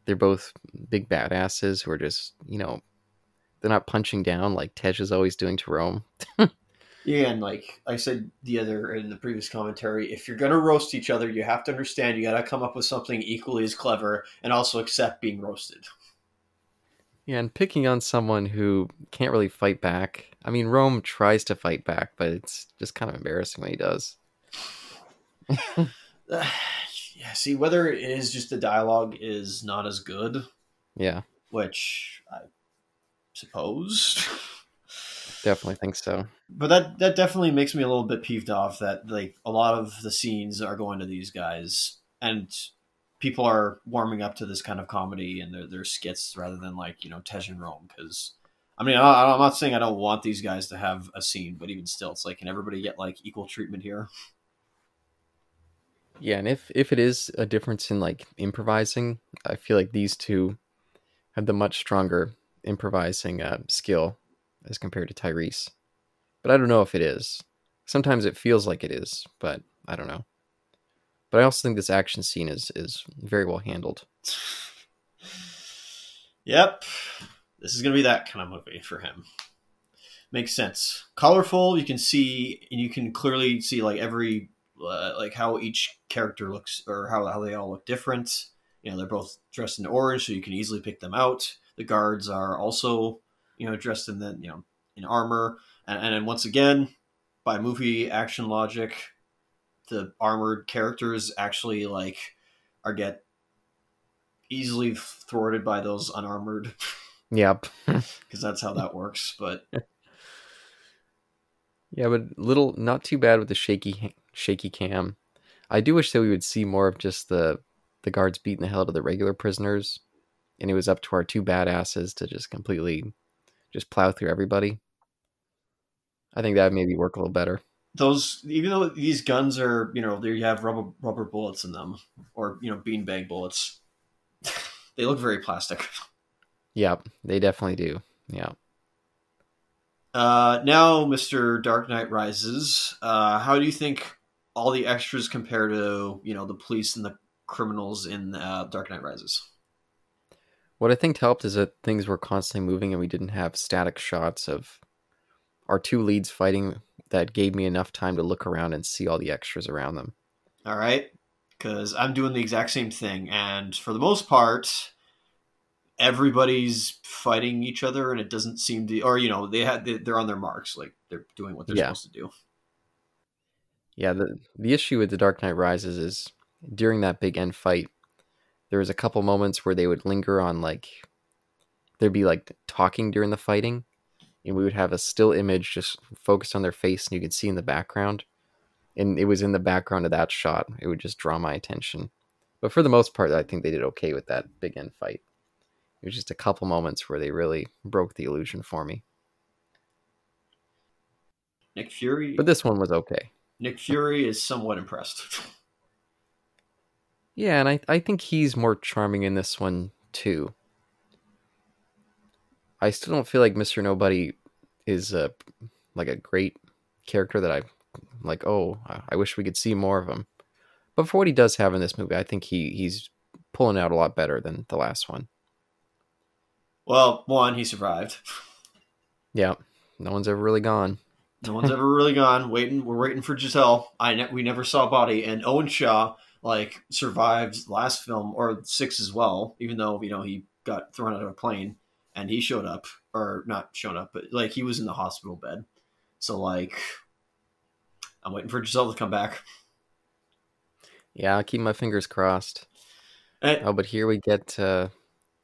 S1: They're both big badasses who are just, you know, they're not punching down like Tej is always doing to Rome. <laughs>
S2: Yeah, and like I said the other in the previous commentary, if you're gonna roast each other, you have to understand you gotta come up with something equally as clever and also accept being roasted.
S1: Yeah, and picking on someone who can't really fight back. I mean, Rome tries to fight back, but it's just kind of embarrassing when he does. <laughs> <laughs>
S2: yeah, see whether it is just the dialogue is not as good,
S1: Yeah,
S2: which I suppose. <laughs>
S1: definitely think so.
S2: but that that definitely makes me a little bit peeved off that like a lot of the scenes are going to these guys and people are warming up to this kind of comedy and their their skits rather than like you know Tej and Rome because I mean I, I'm not saying I don't want these guys to have a scene but even still it's like can everybody get like equal treatment here <laughs>
S1: Yeah, and if if it is a difference in like improvising, I feel like these two have the much stronger improvising uh, skill as compared to Tyrese. But I don't know if it is. Sometimes it feels like it is, but I don't know. But I also think this action scene is is very well handled. <sighs>
S2: yep this is gonna be that kind of movie for him makes sense colorful you can see and you can clearly see like every uh, like how each character looks or how, how they all look different. You know they're both dressed in orange so you can easily pick them out. The guards are also you know dressed in the you know in armor. And, and then once again by movie action logic the armored characters actually like are get easily thwarted by those unarmored.
S1: Yep. <laughs>
S2: because that's how that works but <laughs>
S1: Yeah, but little not too bad with the shaky shaky cam. I do wish that we would see more of just the the guards beating the hell out of the regular prisoners, and it was up to our two badasses to just completely just plow through everybody. I think that would maybe work a little better.
S2: those even though these guns are you know they have rubber rubber bullets in them or you know beanbag bullets <laughs> they look very plastic
S1: Yep, they definitely do. Yeah.
S2: Uh, now mr dark knight rises uh, how do you think all the extras compare to you know the police and the criminals in uh, dark knight rises
S1: What I think helped is that things were constantly moving and we didn't have static shots of our two leads fighting that gave me enough time to look around and see all the extras around them.
S2: all right because i'm doing the exact same thing and for the most part everybody's fighting each other and it doesn't seem to or you know they had they- they're on their marks like they're doing what they're
S1: Yeah.
S2: supposed to do
S1: Yeah, the the issue with the Dark Knight Rises is during that big end fight, there was a couple moments where they would linger on like there'd be like talking during the fighting, and we would have a still image just focused on their face, and you could see in the background, and it was in the background of that shot. It would just draw my attention. But for the most part, I think they did okay with that big end fight. It was just a couple moments where they really broke the illusion for me.
S2: Nick Fury.
S1: But this one was okay.
S2: Nick Fury is somewhat impressed. <laughs>
S1: Yeah, and I, I think he's more charming in this one too. I still don't feel like Mr. Nobody is a like a great character that I like. Oh, I- I wish we could see more of him. But for what he does have in this movie, I think he he's pulling out a lot better than the last one.
S2: Well, one, he survived.
S1: Yeah, no one's ever really gone.
S2: No one's ever really <laughs> gone. Waiting, we're waiting for Giselle. I ne- we never saw a body, and Owen Shaw like survived last film or six as well. Even though you know he got thrown out of a plane, and he showed up, or not shown up, but like he was in the hospital bed. So like, I'm waiting for Giselle to come back.
S1: Yeah, I'll keep my fingers crossed.
S2: And,
S1: Oh, but here we get. Uh...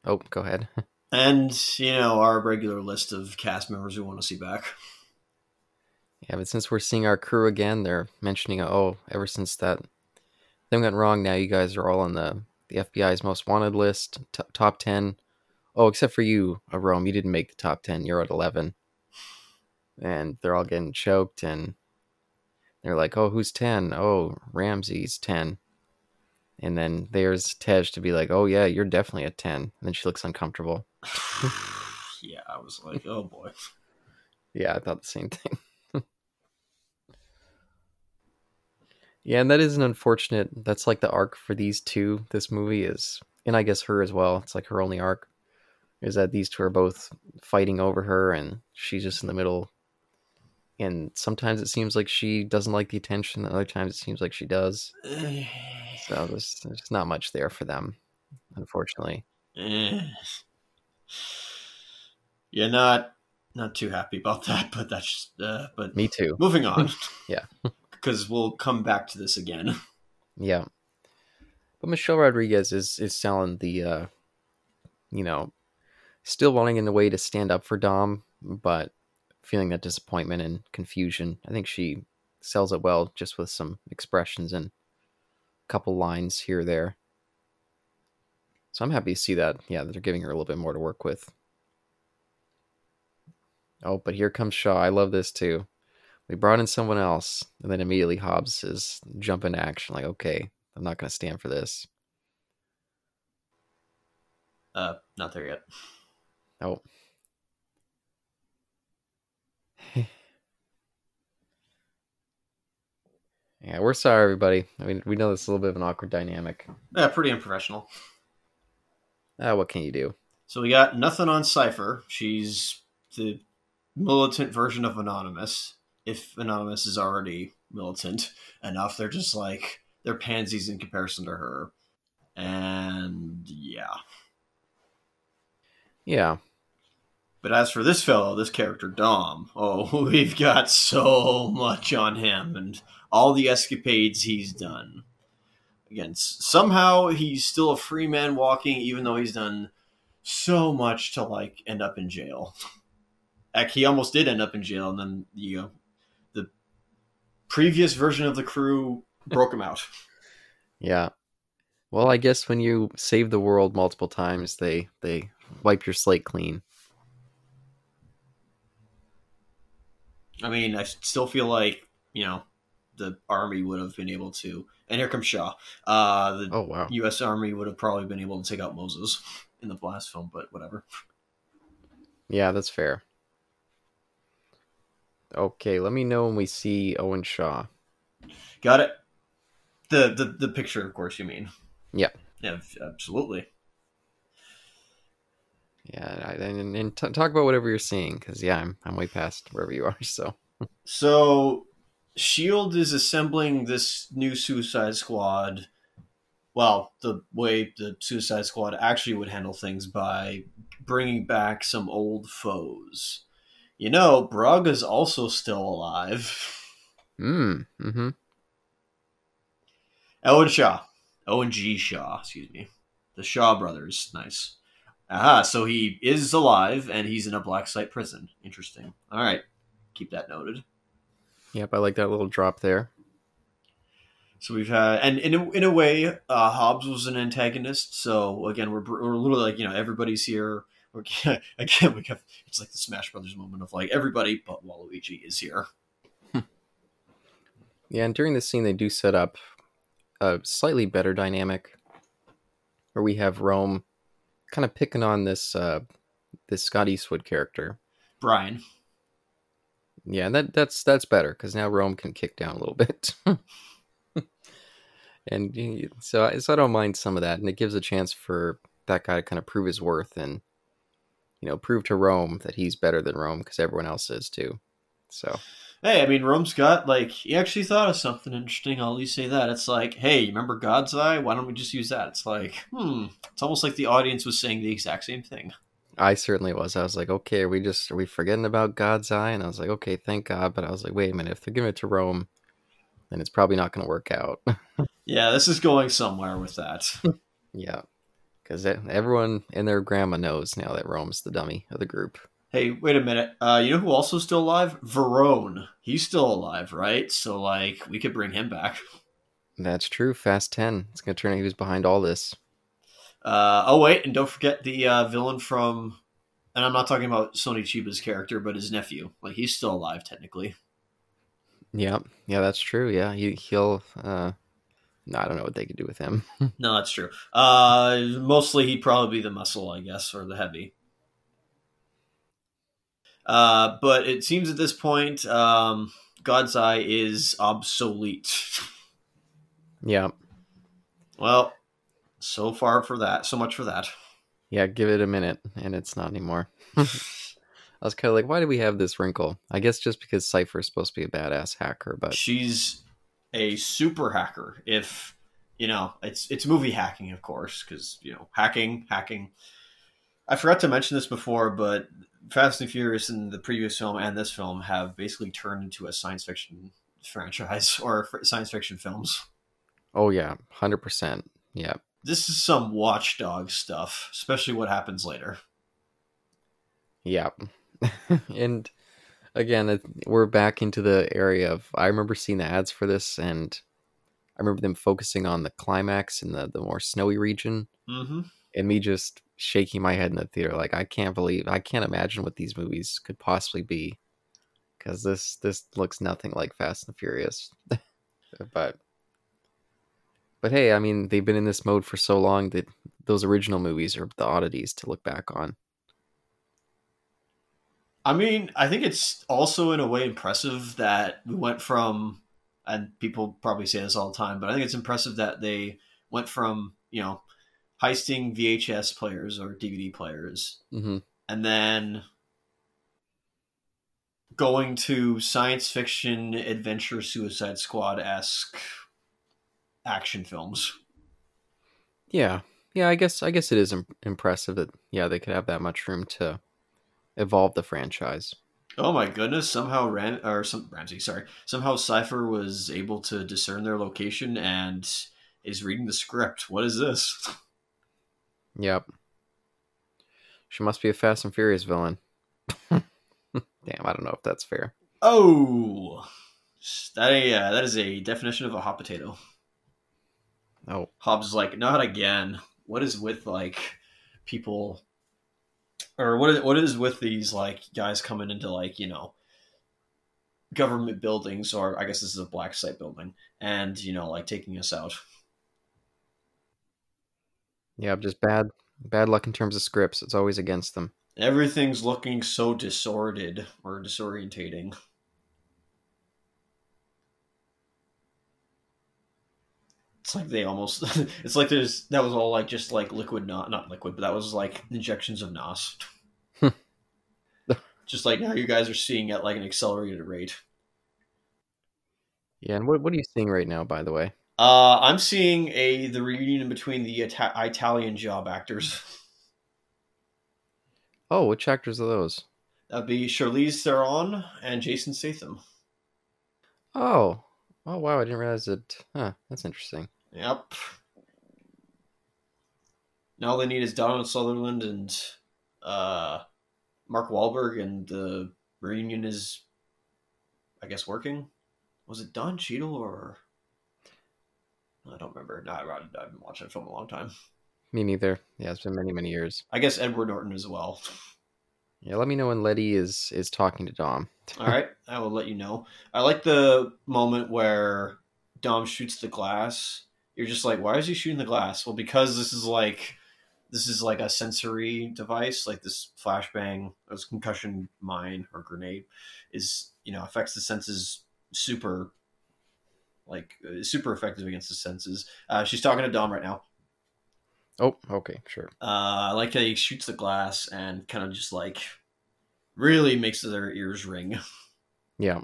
S1: Oh, go ahead. <laughs>
S2: and you know our regular list of cast members we want to see back.
S1: Yeah, but since we're seeing our crew again, they're mentioning, oh, ever since that thing went wrong, now you guys are all on the, the FBI's most wanted list, t- top 10. Oh, except for you, Rome. You didn't make the top 10. You're at 11. And they're all getting choked, and they're like, oh, who's 10? Oh, Ramsey's 10. And then there's Tej to be like, oh, yeah, you're definitely a 10. And then she looks uncomfortable. <sighs>
S2: yeah, I was like, oh boy. <laughs>
S1: Yeah, I thought the same thing. <laughs> yeah, and that is an unfortunate. That's like the arc for these two. This movie is, and I guess her as well. It's like her only arc. is that these two are both fighting over her and she's just in the middle and sometimes it seems like she doesn't like the attention other times it seems like she does <sighs> <sighs> so there's, there's not much there for them unfortunately
S2: Eh. Yeah, not not too happy about <laughs> that, but that's uh, but
S1: me too
S2: moving on. <laughs>
S1: Yeah. <laughs>
S2: because we'll come back to this again.
S1: yeah but michelle rodriguez is is selling the uh you know still wanting in a way to stand up for dom but feeling that disappointment and confusion i think she sells it well just with some expressions and couple lines here there. So i'm happy to see that yeah that they're giving her a little bit more to work with. Oh but here comes shaw. I love this too. We brought in someone else and then immediately hobbs is jump into action like okay i'm not going to stand for this.
S2: Uh, not there yet.
S1: oh yeah we're sorry everybody i mean we know this is a little bit of an awkward dynamic
S2: Yeah, pretty unprofessional.
S1: ah, what can you do
S2: So we got nothing on Cipher. She's the militant version of Anonymous. If Anonymous is already militant enough, they're just like they're pansies in comparison to her. And yeah.
S1: yeah
S2: But as for this fellow, this character Dom, oh, <laughs> we've got so much on him and all the escapades he's done. Again, somehow he's still a free man walking, even though he's done so much to like end up in jail. <laughs> Heck, he almost did end up in jail, and then you know, the previous version of the crew broke him out. <laughs>
S1: Yeah. Well, I guess when you save the world multiple times, they they wipe your slate clean.
S2: I mean, I still feel like you know the army would have been able to. And here comes Shaw. Uh, the
S1: Oh wow.
S2: U.S. Army would have probably been able to take out Moses in the blast film, but whatever.
S1: Yeah, that's fair. Okay, let me know when we see Owen Shaw.
S2: Got it. The the the picture, of course, you mean?
S1: Yeah.
S2: Yeah, absolutely.
S1: Yeah, and, and t- talk about whatever you're seeing, because yeah, I'm I'm way past wherever you are. <laughs> So
S2: So, Shield is assembling this new Suicide Squad. Well, the way the Suicide Squad actually would handle things by bringing back some old foes. You know, Braga's also still alive.
S1: mm, mm-hmm.
S2: Owen Shaw. Owen G. Shaw, excuse me. The Shaw brothers. Nice. Aha, so he is alive and he's in a black site prison. Interesting. All right. Keep that noted.
S1: Yep, I like that little drop there.
S2: So we've had, and in a, in a way, uh, Hobbs was an antagonist. So again, we're, we're literally like, you know, everybody's here. We're, <laughs> again, we have, it's like the Smash Brothers moment of like, everybody but Waluigi is here. <laughs>
S1: Yeah, and during this scene, they do set up a slightly better dynamic, where we have Rome kind of picking on this uh, this Scott Eastwood character.
S2: Brian.
S1: Yeah, that that's that's better because now Rome can kick down a little <laughs> bit. and so, I- so I don't mind some of that, and it gives a chance for that guy to kind of prove his worth and you know prove to Rome that he's better than Rome because everyone else is too. So
S2: Hey, I mean, Rome's got, like, he actually thought of something interesting. I'll at least say that. It's like, hey, remember God's Eye? Why don't we just use that? It's like, hmm. It's almost like the audience was saying the exact same thing.
S1: I certainly was. I was like, okay, are we just are we forgetting about God's eye? And I was like, okay, thank God. But I was like, wait a minute, if they're giving it to Rome, then it's probably not going to work out. <laughs>
S2: Yeah, this is going somewhere with that.
S1: yeah, because everyone and their grandma knows now that Rome's the dummy of the group.
S2: hey, wait a minute. Uh, you know who also is still alive? Verone. He's still alive, right? So, like, we could bring him back.
S1: That's true. Fast Ten. It's going to turn out he was behind all this.
S2: Uh, oh, wait, and don't forget the uh, villain from. And I'm not talking about Sonny Chiba's character, but his nephew. Like, he's still alive, technically.
S1: Yeah, yeah, that's true. Yeah, he he'll. uh no, I don't know what they could do with him. <laughs>
S2: No, that's true. Uh, mostly he'd probably be the muscle, I guess, or the heavy. Uh, but it seems at this point, um, God's Eye is obsolete. <laughs>
S1: yeah,
S2: well, so far for that. So much for that.
S1: Yeah, give it a minute, and it's not anymore. <laughs> I was kind of like, why do we have this wrinkle? I guess just because Cipher is supposed to be a badass hacker, but
S2: she's a super hacker. If you know, it's it's movie hacking, of course, because you know, hacking, hacking. I forgot to mention this before, but Fast and Furious in the previous film and this film have basically turned into a science fiction franchise <laughs> or science fiction films.
S1: Oh yeah, hundred percent. Yeah.
S2: This is some watchdog stuff, especially what happens later.
S1: Yeah. <laughs> and again, we're back into the area of I remember seeing the ads for this and I remember them focusing on the climax in the the more snowy region.
S2: Mm-hmm.
S1: And me just shaking my head in the theater like I can't believe I can't imagine what these movies could possibly be cuz this this looks nothing like Fast and Furious. <laughs> but but hey, I mean, they've been in this mode for so long that those original movies are the oddities to look back on.
S2: I mean, I think it's also in a way impressive that we went from, and people probably say this all the time, but I think it's impressive that they went from, you know, heisting VHS players or DVD players,
S1: mm-hmm.
S2: and then going to science fiction adventure Suicide Squad esque action films.
S1: Yeah, yeah. I guess I guess it is impressive that yeah they could have that much room to evolve the franchise.
S2: Oh my goodness! Somehow Ram or some Ramsey, sorry, somehow Cipher was able to discern their location and is reading the script. What is this?
S1: Yep. She must be a Fast and Furious villain. <laughs> Damn, I don't know if that's fair.
S2: Oh, that yeah, that is a definition of a hot potato.
S1: Oh,
S2: Hobbs is like, not again. What is with like people, or what is what is with these like guys coming into like you know government buildings, or I guess this is a black site building, and you know like taking us out.
S1: Yeah, just bad bad luck in terms of scripts. It's always against them.
S2: Everything's looking so disordered or disorientating. It's like they almost <laughs> it's like there's that was all like just like liquid not not liquid but that was like injections of nos <laughs> just like now you guys are seeing at like an accelerated rate.
S1: Yeah and what, what are you seeing right now by the way?
S2: Uh i'm seeing a the reunion between the Ita- italian job actors.
S1: Oh which actors are those?
S2: That'd be charlize theron and jason statham.
S1: Oh Oh wow, I didn't realize it. Huh, that's interesting.
S2: Yep. Now all they need is Donald Sutherland and uh, Mark Wahlberg, and the reunion is, I guess, working. Was it Don Cheadle or? I don't remember. No, I've been watching the film a long time.
S1: Me neither. Yeah, it's been many, many years.
S2: I guess Edward Norton as well. <laughs>
S1: Yeah, let me know when Letty is is talking to Dom.
S2: All right, I will let you know. I like the moment where Dom shoots the glass. You're just like, why is he shooting the glass? Well, because this is like this is like a sensory device, like this flashbang, this concussion mine or grenade, is you know affects the senses super, like uh, super effective against the senses. Uh, she's talking to Dom right now.
S1: Oh, okay, sure.
S2: Uh, I like how he shoots the glass and kind of just like really makes their ears ring. <laughs>
S1: Yeah.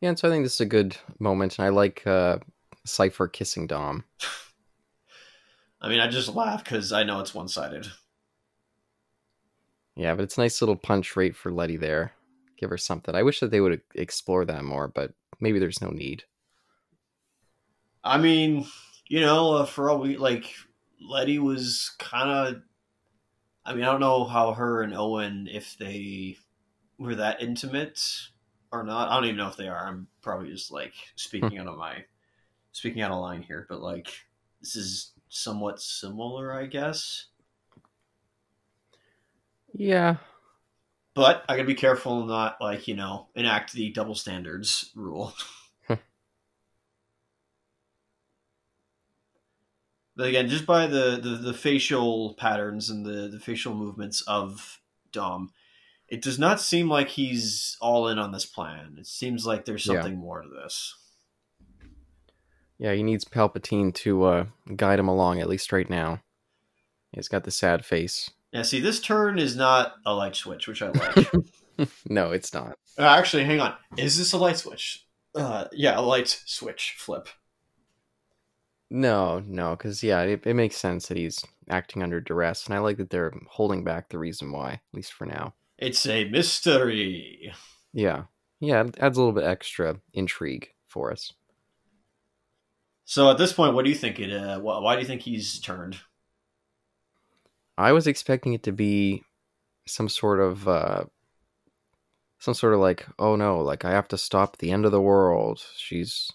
S1: Yeah, and so I think this is a good moment, and I like uh, Cipher kissing Dom. <laughs>
S2: I mean, I just laugh because I know it's one sided.
S1: Yeah, but it's a nice little punch rate for Letty there. Give her something. I wish that they would explore that more, but maybe there's no need.
S2: I mean, you know, uh, for all we like, Letty was kind of. I mean, I don't know how her and Owen, if they were that intimate or not. I don't even know if they are. I'm probably just like speaking out of my speaking out of line here, but like this is somewhat similar, I guess.
S1: Yeah.
S2: But I gotta be careful not like, you know, enact the double standards rule. <laughs> again, just by the, the, the facial patterns and the, the facial movements of Dom, it does not seem like he's all in on this plan. It seems like there's something yeah. more to this.
S1: Yeah, he needs Palpatine to uh, guide him along, at least right now. He's got the sad face.
S2: Yeah, see, this turn is not a light switch, which I like. <laughs>
S1: no, it's not.
S2: Uh, actually, hang on. Is this a light switch? Uh, yeah, a light switch flip.
S1: No, no, because yeah, it, it makes sense that he's acting under duress, and I like that they're holding back the reason why, at least for now.
S2: It's a mystery.
S1: Yeah, yeah, it adds a little bit extra intrigue for us.
S2: So at this point, what do you think it? Uh, wh- why do you think he's turned?
S1: I was expecting it to be some sort of uh some sort of like, oh no, like I have to stop the end of the world. She's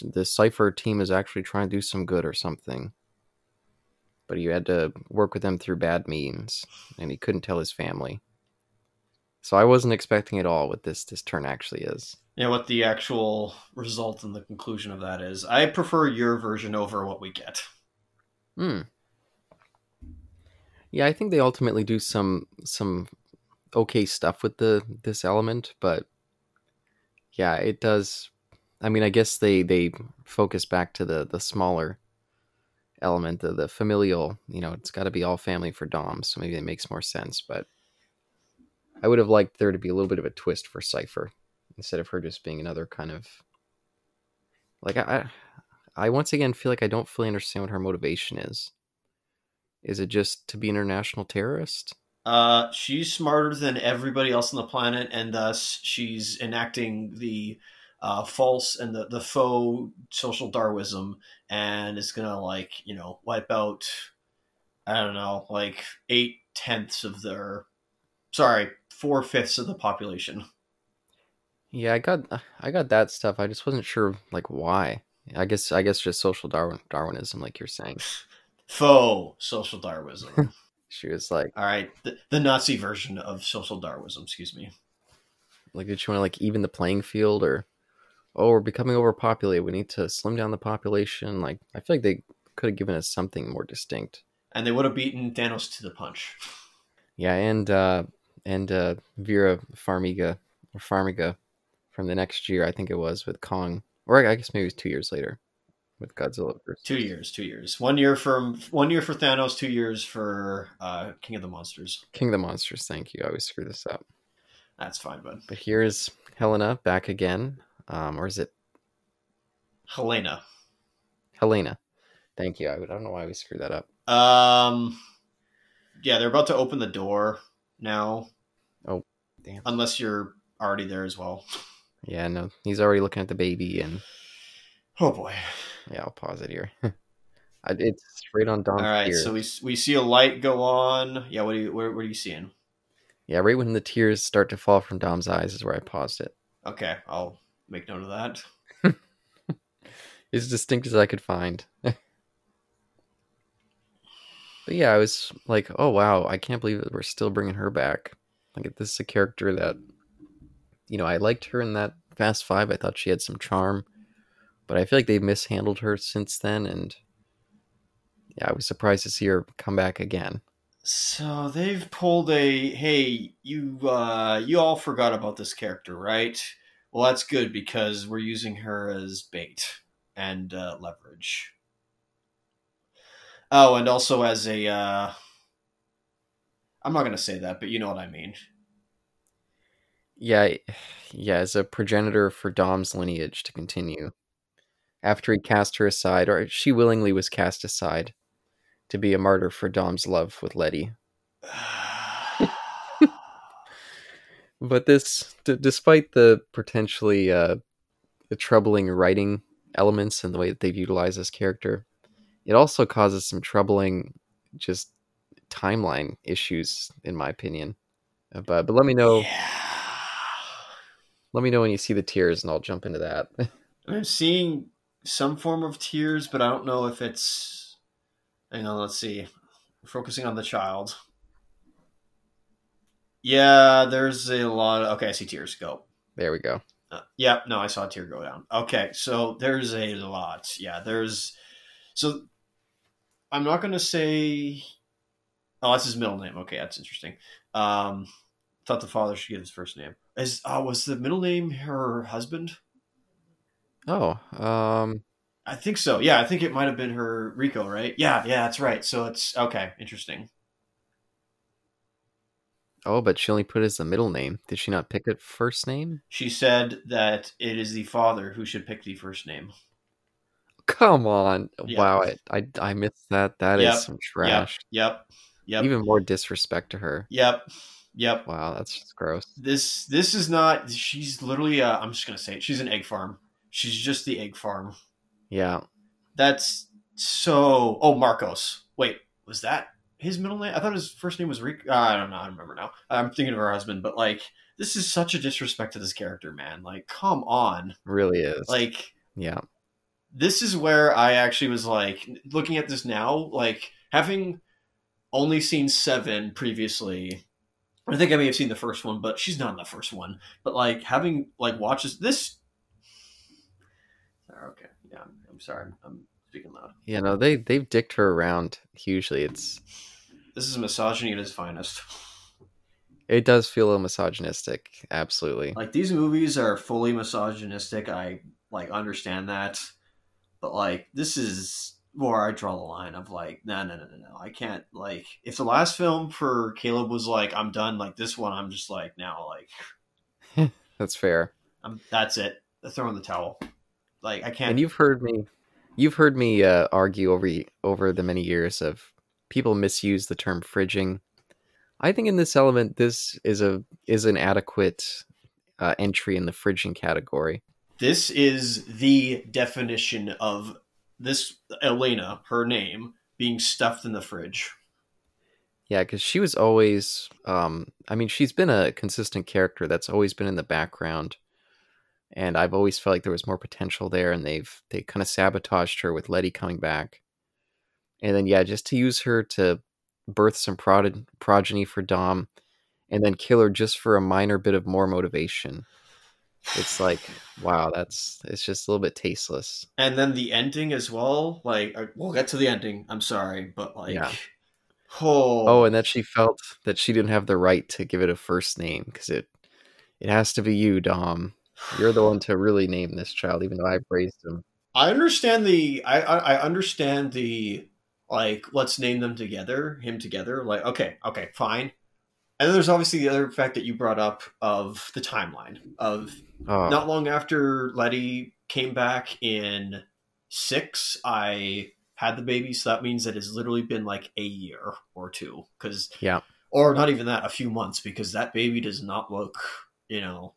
S1: the Cipher team is actually trying to do some good or something. But you had to work with them through bad means, and he couldn't tell his family. So I wasn't expecting at all what this this turn actually is.
S2: Yeah, what the actual result and the conclusion of that is. I prefer your version over what we get.
S1: Hmm. Yeah, I think they ultimately do some some okay stuff with the this element, but yeah, it does. I mean, I guess they they focus back to the the smaller element, the the familial. You know, it's got to be all family for Dom, so maybe it makes more sense. But I would have liked there to be a little bit of a twist for Cipher instead of her just being another kind of like I. I once again feel like I don't fully understand what her motivation is. Is it just to be an international terrorist?
S2: Uh, she's smarter than everybody else on the planet, and thus she's enacting the uh, false and the, the faux social Darwinism, and it's gonna like you know wipe out I don't know like eight tenths of their sorry four fifths of the population.
S1: Yeah, I got I got that stuff. I just wasn't sure like why. I guess I guess just social Darwin Darwinism, like you're saying. <laughs>
S2: Faux social Darwinism. <laughs>
S1: she was like,
S2: all right, the, the Nazi version of social Darwinism. Excuse me.
S1: Like, did she want to like even the playing field, or oh, we're becoming overpopulated. We need to slim down the population. Like, I feel like they could have given us something more distinct.
S2: And they would have beaten Thanos to the punch.
S1: Yeah, and uh and uh Vera Farmiga or Farmiga from the next year, I think it was with Kong, or I guess maybe it was two years later with Godzilla. Versus.
S2: Two years, two years. One year from one year for Thanos, two years for uh, King of the Monsters.
S1: King of the Monsters. Thank you. I always screw this up.
S2: That's fine, bud.
S1: But here's Helena back again, um, or is it
S2: Helena?
S1: Helena. Thank you. I, I don't know why we screwed that up.
S2: Um, yeah, they're about to open the door now.
S1: Oh, damn!
S2: Unless you're already there as well.
S1: Yeah, no, he's already looking at the baby, and
S2: oh boy.
S1: Yeah, I'll pause it here. <laughs> it's straight on Dom's
S2: All right,
S1: ear.
S2: so we we see a light go on. Yeah, what are you where, what are you seeing?
S1: Yeah, right when the tears start to fall from Dom's eyes is where I paused it.
S2: Okay, I'll make note of that.
S1: as distinct as I could find. <laughs> but yeah, I was like, oh wow, I can't believe that we're still bringing her back. Like, this is a character that, you know, I liked her in that Fast Five. I thought she had some charm, but I feel like they've mishandled her since then, and yeah, I was surprised to see her come back again.
S2: So they've pulled a hey, you uh you all forgot about this character, right? Well, that's good because we're using her as bait and uh, leverage. Oh, and also as a uh I'm not going to say that, but you know what I mean.
S1: Yeah, yeah, as a progenitor for Dom's lineage to continue. After he cast her aside, or she willingly was cast aside to be a martyr for Dom's love with Letty. <sighs> <sighs> but this, d- despite the potentially uh, the troubling writing elements and the way that they've utilized this character, it also causes some troubling just timeline issues, in my opinion. Uh, But but let me know.
S2: Yeah.
S1: Let me know when you see the tears, and I'll jump into that. <laughs>
S2: I'm seeing some form of tears, but I don't know if it's. Hang on, let's see. Focusing on the child. Yeah, there's a lot. Of, okay, I see tears. Go.
S1: there we go.
S2: Uh, yeah, no, I saw a tear go down. Okay, so there's a lot. Yeah, there's. So I'm not going to say. Oh, that's his middle name. Okay, that's interesting. Um, thought the father should get his first name. Is uh, was the middle name her husband?
S1: Oh, um,
S2: I think so. Yeah, I think it might have been her Rico, right? Yeah, yeah, that's right. So it's okay, interesting.
S1: Oh, but she only put it as the middle name. Did she not pick a first name?
S2: She said that it is the father who should pick the first name.
S1: Come on!
S2: Yeah.
S1: Wow, I, I I missed that. That is
S2: Yep,
S1: some trash.
S2: Yep. Yep.
S1: Even more disrespect to her.
S2: Yep. Yep.
S1: Wow, that's just gross.
S2: This this is not she's literally uh, I'm just going to say it. She's an egg farm. She's just the egg farm.
S1: Yeah,
S2: That's so Oh, Marcos. Wait, was that his middle name? I thought his first name was Rick. Uh, I don't know. I don't remember now. I'm thinking of her husband, but like this is such a disrespect to this character, man. Like come on.
S1: really is.
S2: Like
S1: yeah,
S2: this is where I actually was like looking at this now, like having only seen seven previously. I think I may have seen the first one, but she's not in the first one. But like having like watches this. Sorry, okay, yeah, I'm, I'm sorry, I'm speaking loud.
S1: you know they they've dicked her around hugely. It's
S2: This is misogyny at its finest.
S1: it does feel a little misogynistic. Absolutely.
S2: Like these movies are fully misogynistic. I like understand that, but like this is where I draw the line of like, no, no, no, no, no. I can't like if the last film for Caleb was like, I'm done. Like this one, I'm just like now, like <laughs>
S1: That's fair.
S2: I'm that's it. I throw in the towel. Like I can't.
S1: And you've heard me, you've heard me uh, argue over over the many years of people misuse the term fridging. I think in this element, this is a is an adequate uh, entry in the fridging category.
S2: this is the definition of this Elena, her name, being stuffed in the fridge.
S1: Yeah, because she was always, um, I mean, she's been a consistent character that's always been in the background, and I've always felt like there was more potential there, and they've they kind of sabotaged her with Letty coming back, and then yeah, just to use her to birth some prod- progeny for Dom, and then kill her just for a minor bit of more motivation. It's like, <sighs> wow, that's it's just a little bit tasteless.
S2: and then the ending as well. Like uh, we'll get to the ending. I'm sorry, but like,
S1: Yeah. <sighs>
S2: oh,
S1: Oh, and that she felt that she didn't have the right to give it a first name because it it has to be you, Dom. You're the one to really name this child, even though I've raised him.
S2: I understand the. I, I I understand the like. Let's name them together. Him together. Like okay, okay, fine. And then there's obviously the other fact that you brought up of the timeline of
S1: Oh,
S2: not long after Letty came back in six, I had the baby, so that means that it's literally been like a year or two, because
S1: Yeah.
S2: or not even that, a few months, because that baby does not look, you know,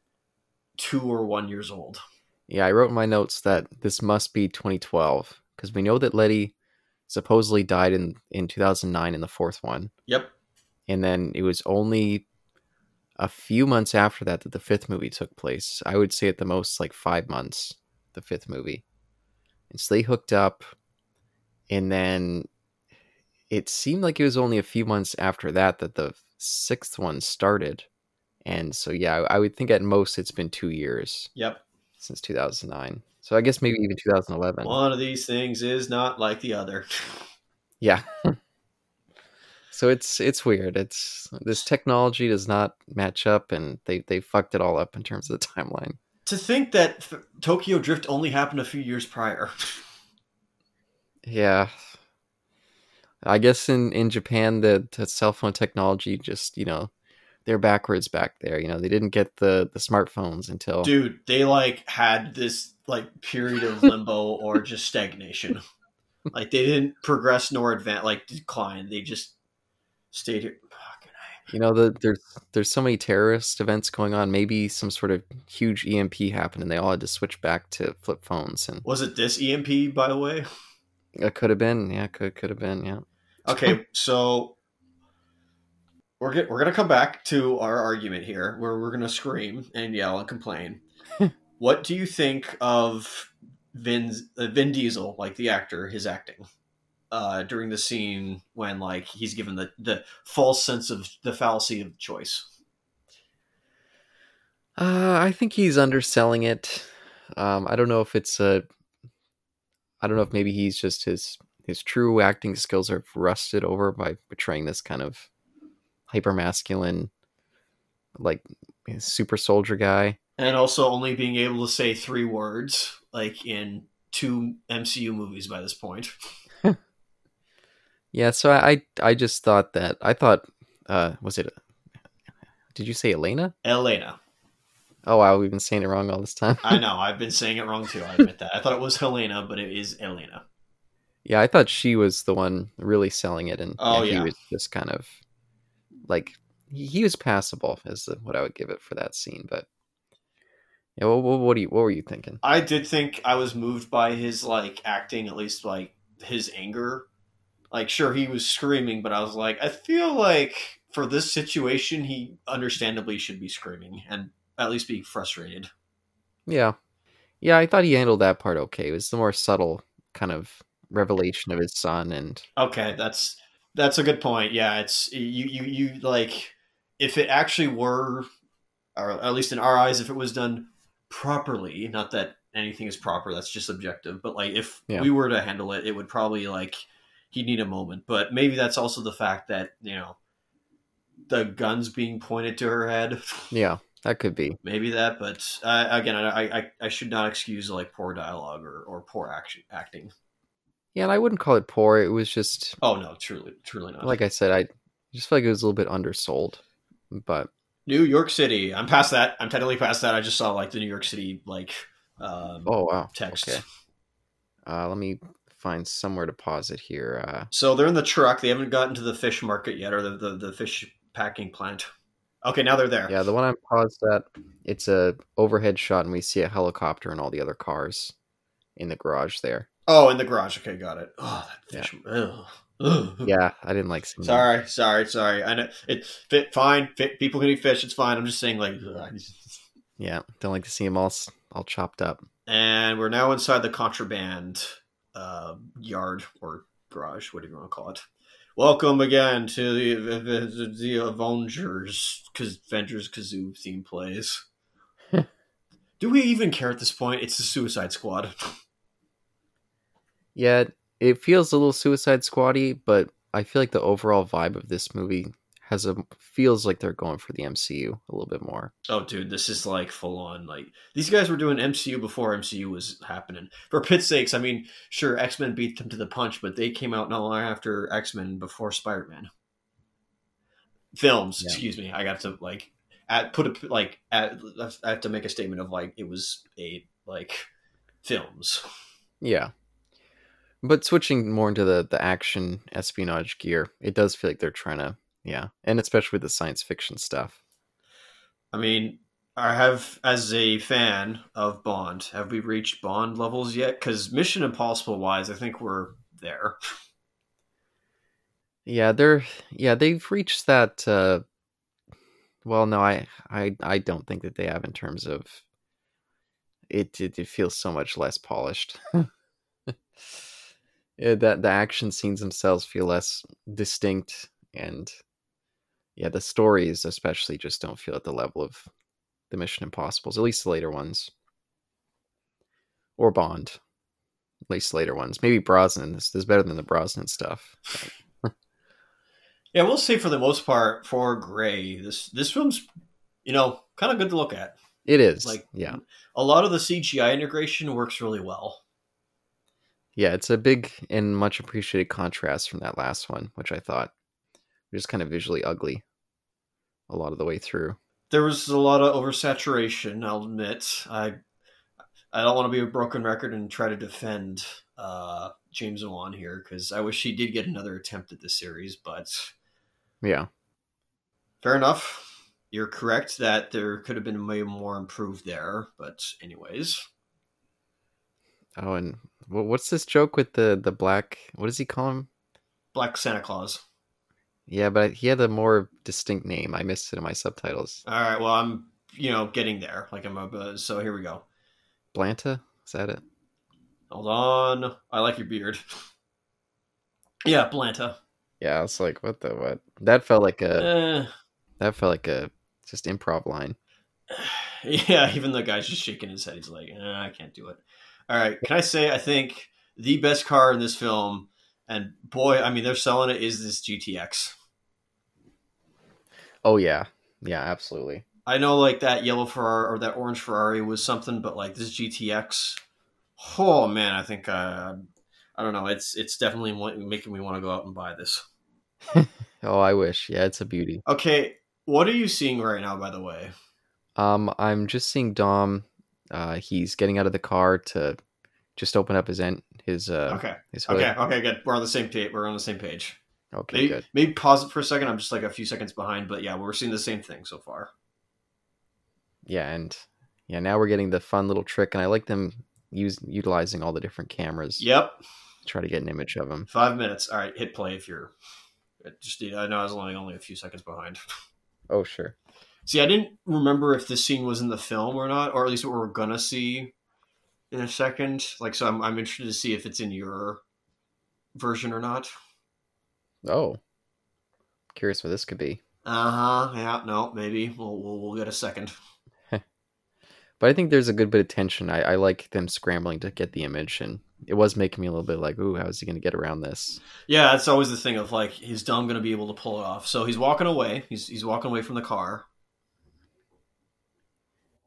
S2: two or one years old.
S1: yeah. I wrote in my notes that this must be 2012 because we know that Letty supposedly died in in 2009 in the fourth one,
S2: Yep.
S1: and then it was only a few months after that that the fifth movie took place. I would say at the most like five months, the fifth movie. And so they hooked up, and then it seemed like it was only a few months after that that the sixth one started. And so, yeah, I would think at most it's been two years
S2: Yep.
S1: since 2009. So I guess maybe even 2011.
S2: One of these things is not like the other. <laughs>
S1: Yeah. <laughs> so it's it's weird. It's this technology does not match up, and they they fucked it all up in terms of the timeline.
S2: to think that F- Tokyo Drift only happened a few years prior. <laughs>
S1: Yeah. I guess in in Japan the, the cell phone technology just you know they're backwards back there. You know they didn't get the the smartphones until
S2: Dude, they like had this like period of limbo or <laughs> just stagnation. Like they didn't progress nor advance, like decline. They just stayed here.
S1: You know the, there's there's so many terrorist events going on. Maybe some sort of huge EMP happened, and they all had to switch back to flip phones. And
S2: Was it this EMP, by the way?
S1: it could have been, yeah, could could have been, yeah.
S2: Okay, <laughs> so we're get, we're gonna come back to our argument here, where we're gonna scream and yell and complain. <laughs> what do you think of Vin's, uh, Vin Diesel, like the actor, his acting uh, during the scene when like he's given the the false sense of the fallacy of choice?
S1: Uh, I think he's underselling it. Um, I don't know if it's a. I don't know if maybe he's just his his true acting skills are rusted over by portraying this kind of hyper masculine, like super soldier guy.
S2: and also only being able to say three words like in two MCU movies by this point. <laughs>
S1: Yeah, so I I, just thought that I thought uh was it did you say Elena?
S2: Elena.
S1: Oh wow, we've been saying it wrong all this time.
S2: I know, <laughs> I've been saying it wrong too. I admit that. I thought it was Helena, but it is Elena.
S1: yeah, I thought she was the one really selling it, and
S2: Oh,
S1: he
S2: yeah.
S1: was just kind of like he, was passable is what I would give it for that scene. But yeah, what, what, what do you what were you thinking?
S2: I did think I was moved by his like acting, at least like his anger. Like, sure, he was screaming, but I was like, I feel like for this situation, he understandably should be screaming and at least be frustrated.
S1: Yeah, yeah, I thought he handled that part okay. It was the more subtle kind of revelation of his son, and
S2: Okay, that's that's a good point. Yeah, it's you you you like if it actually were, or at least in our eyes, if it was done properly. Not that anything is proper; that's just subjective. But like if
S1: Yeah.
S2: we were to handle it, it would probably like he'd need a moment. But maybe that's also the fact that you know the guns being pointed to her head. <laughs>
S1: yeah, that could be.
S2: maybe that, but uh, again, I, I I should not excuse like poor dialogue or, or poor action acting.
S1: Yeah, and I wouldn't call it poor. It was just
S2: Oh no, truly, truly not.
S1: like I said, I just feel like it was a little bit undersold. But
S2: New York City. I'm past that. I'm technically past that. I just saw like the New York City like um,
S1: oh wow,
S2: text.
S1: okay. Uh, let me find somewhere to pause it here. Uh,
S2: So they're in the truck. They haven't gotten to the fish market yet, or the, the, the fish packing plant. Okay, now they're there.
S1: yeah, the one I'm paused at, it's a overhead shot, and we see a helicopter and all the other cars in the garage there.
S2: Oh, in the garage. Okay, got it. Oh, that fish. Ugh. Ugh.
S1: Yeah, <laughs> I didn't like that.
S2: Sorry, sorry, sorry. I know it fit fine. Fit, people can eat fish. It's fine. I'm just saying, like, ugh.
S1: Yeah, don't like to see them all all chopped up.
S2: and we're now inside the contraband uh, yard or garage, whatever you want to call it. Welcome again to the the, the Avengers, because Avengers Kazoo theme plays. <laughs> Do we even care at this point? It's the Suicide Squad. <laughs>
S1: Yeah, it feels a little Suicide Squaddy, but I feel like the overall vibe of this movie has a feels like they're going for the MCU a little bit more.
S2: Oh, dude, this is like full on. Like these guys were doing MCU before MCU was happening. For pit's sakes, I mean, sure, X Men beat them to the punch, but they came out not long after X Men before Spider Man films.
S1: Yeah.
S2: Excuse me, I got to like at, put a like at, I have to make a statement of like it was a like films.
S1: Yeah. But switching more into the the action espionage gear, it does feel like they're trying to yeah, and especially with the science fiction stuff.
S2: I mean, I have as a fan of Bond, have we reached Bond levels yet? Because Mission Impossible wise, I think we're there.
S1: Yeah, they're yeah, they've reached that uh well no, I I I don't think that they have in terms of it it, it feels so much less polished. <laughs> yeah, that the action scenes themselves feel less distinct and yeah, the stories especially just don't feel at the level of the Mission Impossibles, at least the later ones. Or Bond. At least later ones. Maybe Brosnan is, is better than the Brosnan stuff. <laughs>
S2: Yeah, we'll say for the most part for Gray, this this film's you know kind of good to look at.
S1: It is.
S2: Like
S1: yeah.
S2: a lot of the CGI integration works really well.
S1: Yeah, it's a big and much appreciated contrast from that last one, which I thought was just kind of visually ugly a lot of the way through.
S2: There was a lot of oversaturation. I'll admit. I I don't want to be a broken record and try to defend uh, James Wan here because I wish he did get another attempt at this series, but
S1: Yeah.
S2: fair enough. You're correct that there could have been way more improved there, but anyways.
S1: Oh, and what's this joke with the the black? What does he call him?
S2: Black Santa Claus.
S1: Yeah, but he had a more distinct name. I missed it in my subtitles.
S2: All right, well, I'm you know getting there. Like I'm a, so here we go.
S1: Blanta? Is that it?
S2: Hold on. I like your beard. <laughs> yeah, Blanta.
S1: Yeah, I was like, what the what? That felt like a
S2: Eh,
S1: that felt like a just improv line. <sighs>
S2: yeah, even the guy's just shaking his head. He's like, eh, I can't do it. All right, can I say I think the best car in this film, and boy, I mean they're selling it, is this GTX.
S1: Oh yeah, yeah, absolutely.
S2: I know like that yellow Ferrari or that orange Ferrari was something, but like this GTX, Oh man, I think uh, I don't know. It's it's definitely making me want to go out and buy this. <laughs>
S1: oh, I wish. Yeah, it's a beauty.
S2: Okay, what are you seeing right now? By the way,
S1: um, I'm just seeing Dom. Uh, he's getting out of the car to just open up his end, his uh,
S2: okay,
S1: his
S2: hood. okay, okay, good. We're on the same page. We're on the same page.
S1: Okay,
S2: maybe,
S1: good.
S2: Maybe pause it for a second. I'm just like a few seconds behind, but yeah, we're seeing the same thing so far.
S1: Yeah, and yeah, now we're getting the fun little trick, and I like them use utilizing all the different cameras.
S2: Yep.
S1: Try to get an image of him.
S2: Five minutes. All right, hit play if you're. Just I know I was only only a few seconds behind.
S1: Oh sure.
S2: See, I didn't remember if this scene was in the film or not, or at least what we're gonna see in a second. Like, so I'm I'm interested to see if it's in your version or not.
S1: Oh, curious what this could be.
S2: Uh huh. Yeah. No. Maybe we'll we'll, we'll get a second. <laughs>
S1: but I think there's a good bit of tension. I, I like them scrambling to get the image, and it was making me a little bit like, "Ooh, how is he going to get around this?"
S2: Yeah, that's always the thing of like, is Dom going to be able to pull it off? So he's walking away. He's he's walking away from the car.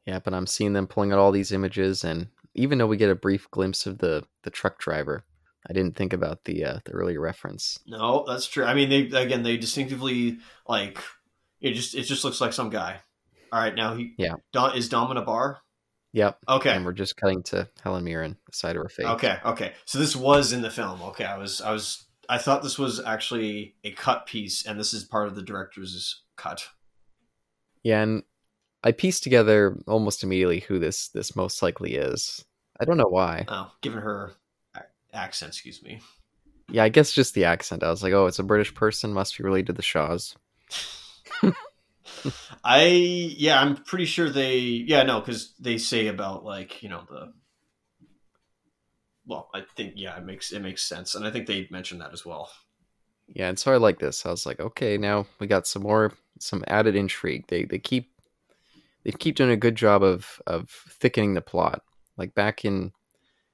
S1: Yeah, but I'm seeing them pulling out all these images, and even though we get a brief glimpse of the the truck driver, I didn't think about the uh, the earlier reference.
S2: No, that's true. I mean, they again they distinctively like it. Just it just looks like some guy. All right, now he
S1: yeah.
S2: Dom, is Dom in a bar?
S1: Yep.
S2: Okay.
S1: And we're just cutting to Helen Mirren, the side of her face.
S2: Okay. Okay. So this was in the film. Okay. I was. I was. I thought this was actually a cut piece, and this is part of the director's cut.
S1: Yeah, and I pieced together almost immediately who this this most likely is. I don't know why.
S2: Oh, given her accent, excuse me.
S1: Yeah, I guess just the accent. I was like, oh, it's a British person, must be related to the Shaws. <laughs>
S2: I yeah, I'm pretty sure they yeah no because they say about like you know the well I think yeah it makes it makes sense and I think they mentioned that as well.
S1: Yeah, and so I like this. I was like, okay, now we got some more some added intrigue. They they keep they keep doing a good job of of thickening the plot. Like back in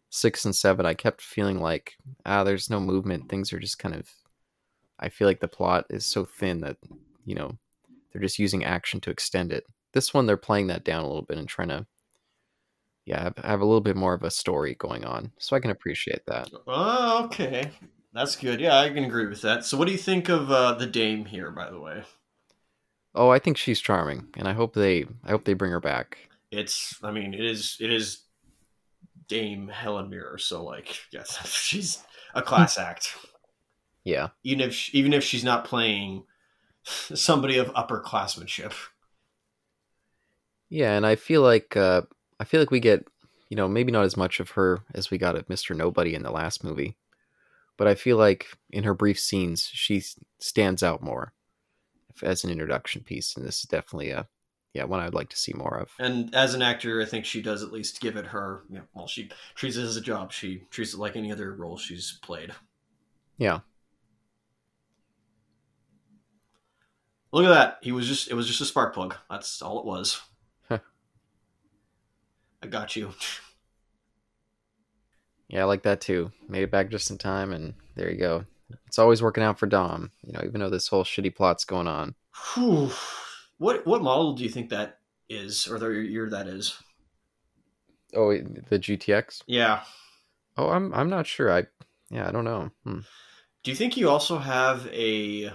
S1: six and seven, I kept feeling like ah, there's no movement. Things are just kind of. I feel like the plot is so thin that you know they're just using action to extend it. This one, they're playing that down a little bit and trying to, yeah, have, have a little bit more of a story going on. So I can appreciate that.
S2: Oh, okay. That's good. Yeah, I can agree with that. So, what do you think of uh, the Dame here, by the way?
S1: Oh, I think she's charming, and I hope they, I hope they bring her back.
S2: It's, I mean, it is, it is Dame Helen Mirren. So, like, <laughs> yes, <laughs> she's a class <laughs> act.
S1: Yeah.
S2: Even if, she, even if she's not playing somebody of upperclassmanship.
S1: Yeah, and I feel like uh, I feel like we get, you know, maybe not as much of her as we got of Mister Nobody in the last movie, but I feel like in her brief scenes she stands out more as an introduction piece, and this is definitely a yeah one I'd like to see more of.
S2: And as an actor, I think she does at least give it her. You know, well, she treats it as a job. She treats it like any other role she's played.
S1: Yeah,
S2: Look at that. He was just it was just a spark plug. That's all it was. I got you.
S1: Yeah, I like that too. Made it back just in time and there you go. It's always working out for Dom, you know, even though this whole shitty plot's going on.
S2: Whew. What what model do you think that is or the year that is?
S1: Oh, the GTX?
S2: Yeah.
S1: Oh, I'm I'm not sure. I yeah, I don't know. Hmm.
S2: Do you think you also have a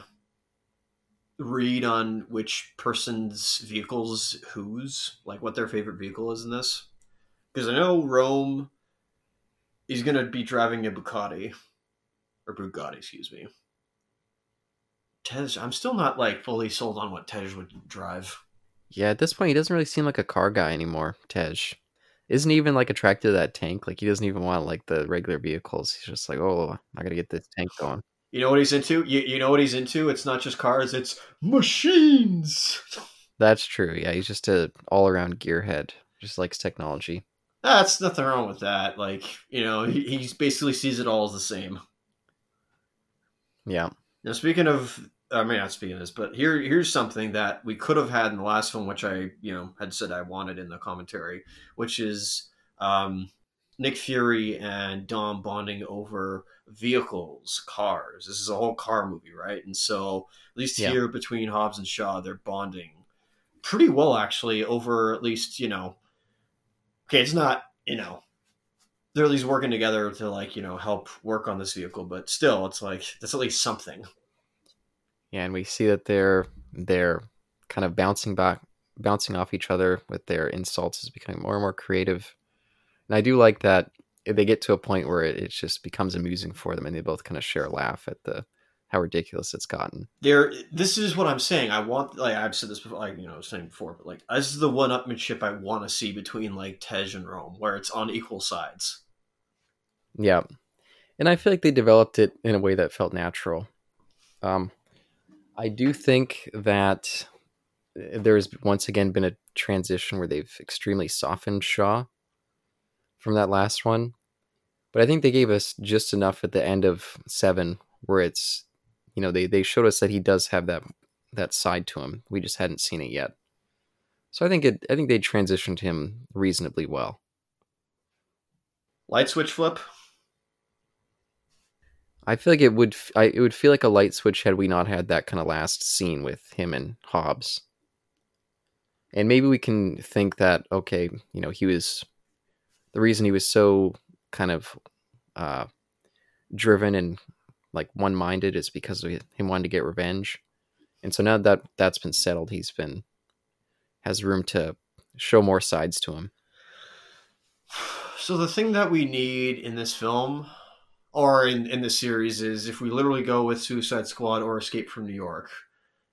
S2: read on which person's vehicles whose, like what their favorite vehicle is in this? Because I know Rome is going to be driving a Bugatti or Bugatti, excuse me. Tej, I'm still not like fully sold on what Tej would drive.
S1: Yeah, at this point, he doesn't really seem like a car guy anymore. Tej isn't even like attracted to that tank. Like he doesn't even want like the regular vehicles. He's just like, oh, I gotta get this tank going.
S2: You know what he's into? You, you know what he's into? It's not just cars, it's machines.
S1: That's true. Yeah, he's just a all around gearhead. Just likes technology.
S2: That's nothing wrong with that. Like, you know, he, he basically sees it all as the same.
S1: Yeah.
S2: Now speaking of I mean not speaking of this, but here here's something that we could have had in the last one, which I, you know, had said I wanted in the commentary, which is um Nick Fury and Dom bonding over vehicles, cars. This is a whole car movie, right? And so, at least yeah. here between Hobbs and Shaw, they're bonding pretty well, actually, over at least, you know, okay, it's not, you know, they're at least working together to like you know help work on this vehicle. But still, it's like that's at least something.
S1: Yeah, and we see that they're they're kind of bouncing back, bouncing off each other with their insults is becoming more and more creative. And I do like that they get to a point where it, it just becomes amusing for them, and they both kind of share a laugh at the how ridiculous it's gotten.
S2: There, this is what I'm saying. I want, like I've said this before, like you know, I was saying before, but like this is the one-upmanship I want to see between like Tej and Rome, where it's on equal sides.
S1: Yeah, and I feel like they developed it in a way that felt natural. Um, I do think that there's once again been a transition where they've extremely softened Shaw from that last one. But I think they gave us just enough at the end of seven where it's you know they they showed us that he does have that that side to him. We just hadn't seen it yet. So I think it I think they transitioned him reasonably well.
S2: Light switch flip.
S1: I feel like it would I, it would feel like a light switch had we not had that kind of last scene with him and Hobbs. And maybe we can think that okay, you know, he was the reason he was so kind of uh, driven and like one minded is because him wanting to get revenge. And so now that that's been settled, he's been has room to show more sides to him.
S2: So the thing that we need in this film or in, in the series is if we literally go with Suicide Squad or Escape from New York,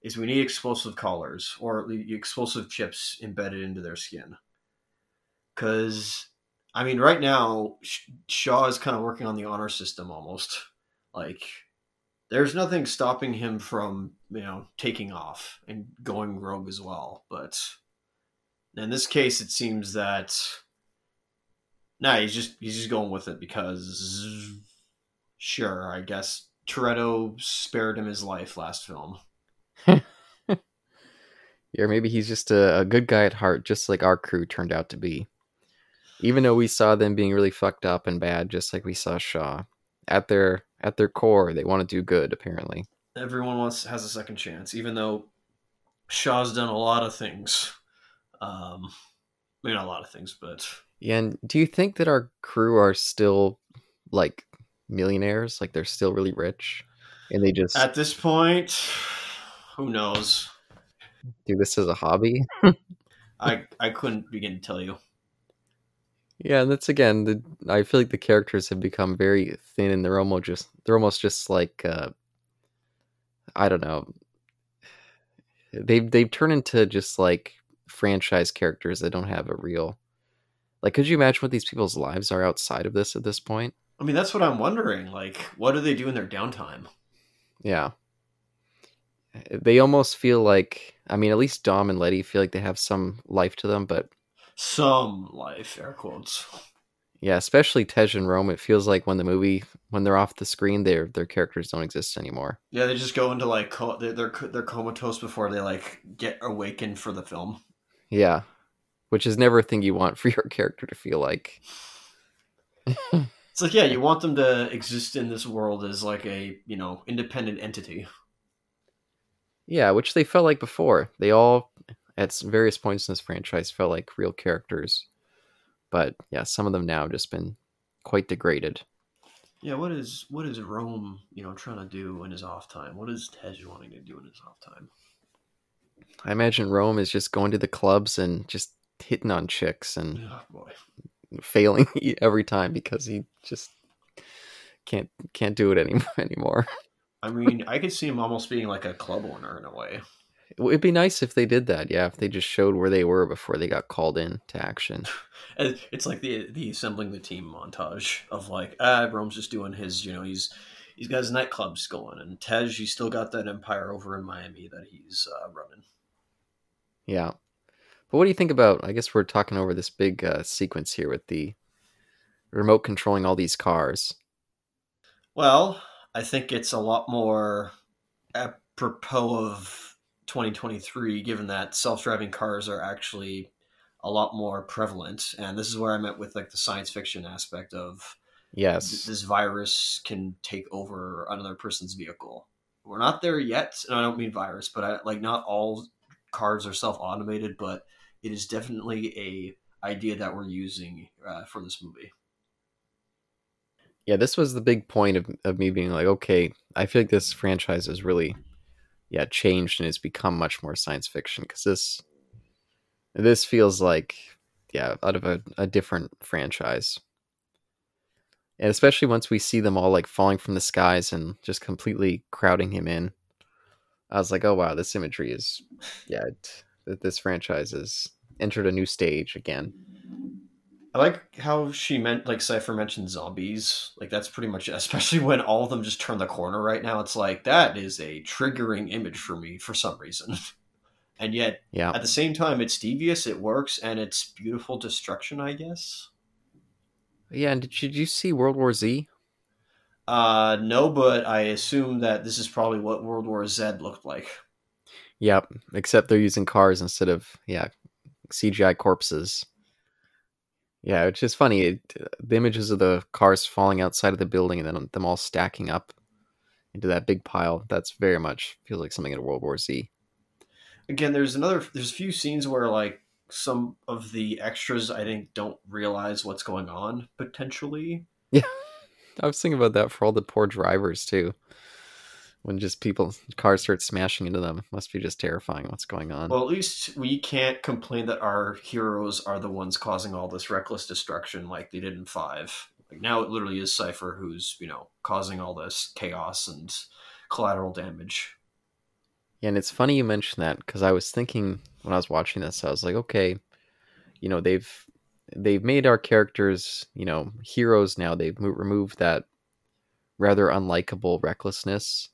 S2: is we need explosive collars or explosive chips embedded into their skin. Because, I mean, right now, Shaw is kind of working on the honor system almost. Like, there's nothing stopping him from, you know, taking off and going rogue as well. But in this case, it seems that. Nah, he's just he's just going with it because sure, I guess Toretto spared him his life last film. <laughs>
S1: yeah, maybe he's just a, a, good guy at heart, just like our crew turned out to be. Even though we saw them being really fucked up and bad, just like we saw Shaw, at their at their core, they want to do good. Apparently,
S2: everyone wants has a second chance, even though Shaw's done a lot of things. Um, maybe not a lot of things, but
S1: yeah. And do you think that our crew are still like millionaires? Like they're still really rich, and they just
S2: at this point, who knows?
S1: Do this as a hobby? <laughs>
S2: I I couldn't begin to tell you.
S1: Yeah, and that's again. The, I feel like the characters have become very thin, and they're almost just they're almost just like uh, I don't know. They've they've turned into just like franchise characters that don't have a real. Like, could you imagine what these people's lives are outside of this at this point?
S2: I mean, that's what I'm wondering. Like, what do they do in their downtime?
S1: Yeah. They almost feel like, I mean, at least Dom and Letty feel like they have some life to them, but.
S2: Some life, air quotes.
S1: Yeah, especially Tej and Rome. It feels like when the movie, when they're off the screen, their their characters don't exist anymore.
S2: Yeah, they just go into like co- they're, they're they're comatose before they like get awakened for the film.
S1: Yeah, which is never a thing you want <laughs> for your character to feel like.
S2: It's like, yeah, you want them to exist in this world as like a, you know, independent entity.
S1: Yeah, which they felt like before. They all, at various points in this franchise, felt like real characters. But yeah, some of them now have just been quite degraded.
S2: Yeah, what is what is Rome, you know, trying to do in his off time? What is Tej wanting to do in his off time?
S1: I imagine Rome is just going to the clubs and just hitting on chicks and
S2: oh,
S1: failing <laughs> every time because he just can't can't do it any, <laughs> anymore.
S2: I mean, I could see him almost being like a club owner in a way.
S1: It'd be nice if they did that. Yeah, if they just showed where they were before they got called in to action. <laughs>
S2: It's like the the assembling the team montage of like ah, Rome's just doing his. You know, he's he's got his nightclubs going, and Tej, he's still got that empire over in Miami that he's uh, running.
S1: Yeah, but what do you think about? I guess we're talking over this big uh, sequence here with the remote controlling all these cars.
S2: Well, I think it's a lot more apropos of 2023, given that self-driving cars are actually a lot more prevalent, and this is where I met with like the science fiction aspect of
S1: yes,
S2: th- this virus can take over another person's vehicle. We're not there yet, and I don't mean virus, but I, like not all cars are self-automated, but it is definitely a idea that we're using uh, for this movie.
S1: Yeah, this was the big point of, of me being like, okay, I feel like this franchise is really, yeah, changed and it's become much more science fiction because this, this feels like, yeah, out of a, a different franchise. And especially once we see them all like falling from the skies and just completely crowding him in, I was like, oh wow, this imagery is, yeah, it, this franchise has entered a new stage again.
S2: I like how she meant like Cipher mentioned zombies. Like that's pretty much it. <laughs> Especially when all of them just turn the corner right now. It's like that is a triggering image for me for some reason. <laughs> and yet
S1: yeah.
S2: at the same time it's devious, it works, and it's beautiful destruction, I guess.
S1: Yeah, and did you, did you see World War Z?
S2: Uh no, but I assume that this is probably what World War Z looked like.
S1: Yep, except they're using cars instead of yeah, CGI corpses. Yeah, it's just funny. It, the images of the cars falling outside of the building and then them all stacking up into that big pile. That's very much feels like something in World War Z.
S2: Again, there's another. There's a few scenes where like some of the extras I think don't realize what's going on potentially. <laughs>
S1: Yeah, I was thinking about that for all the poor drivers too when just people cars start smashing into them must be just terrifying what's going on.
S2: Well at least we can't complain that our heroes are the ones causing all this reckless destruction like they did in five. Like now it literally is Cipher who's you know causing all this chaos and collateral damage.
S1: Yeah and it's funny you mentioned that because i was thinking when i was watching this i was like okay you know they've they've made our characters you know heroes now. They've removed that rather unlikable recklessness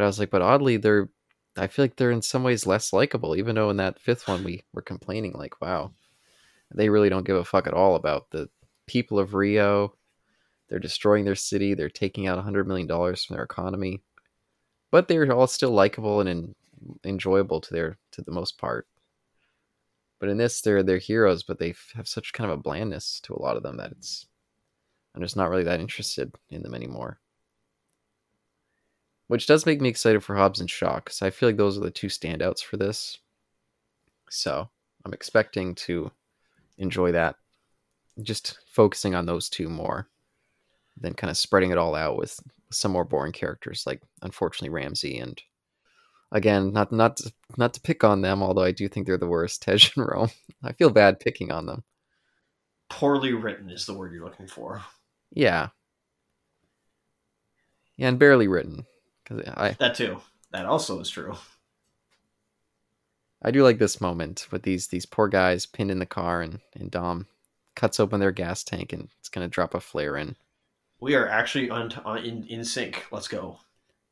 S1: but I was like, but oddly, they're. I feel like they're in some ways less likable, even though in that fifth one we were complaining, like, wow, they really don't give a fuck at all about the people of Rio. They're destroying their city. They're taking out $100 million from their economy. But they're all still likable and in, enjoyable to their to the most part. But in this, they're they're heroes, but they have such kind of a blandness to a lot of them that it's I'm just not really that interested in them anymore which does make me excited for Hobbs and Shaw because I feel like those are the two standouts for this. So I'm expecting to enjoy that, just focusing on those two more, than kind of spreading it all out with some more boring characters like unfortunately Ramsey and again not not to, not to pick on them although I do think they're the worst <laughs> Tej and Rome. I feel bad picking on them.
S2: Poorly written is the word you're looking for.
S1: Yeah. Yeah, and barely written. I
S2: that too. That also is true.
S1: I do like this moment with these these poor guys pinned in the car, and and Dom cuts open their gas tank, and it's gonna drop a flare in.
S2: We are actually on, on in in sync. Let's go.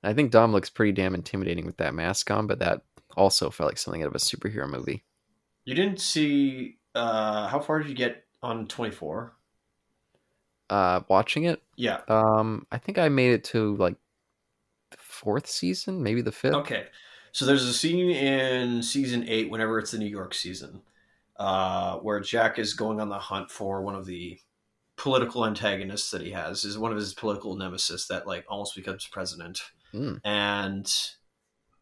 S1: I think Dom looks pretty damn intimidating with that mask on, but that also felt like something out of a superhero movie.
S2: You didn't see uh how far did you get on 24?
S1: Uh watching it?
S2: Yeah.
S1: Um I think I made it to like fourth season, maybe the fifth.
S2: Okay, so there's a scene in season eight, whenever it's the New York season, uh, where Jack is going on the hunt for one of the political antagonists that he has. Is one of his political nemesis that like almost becomes president,
S1: mm.
S2: and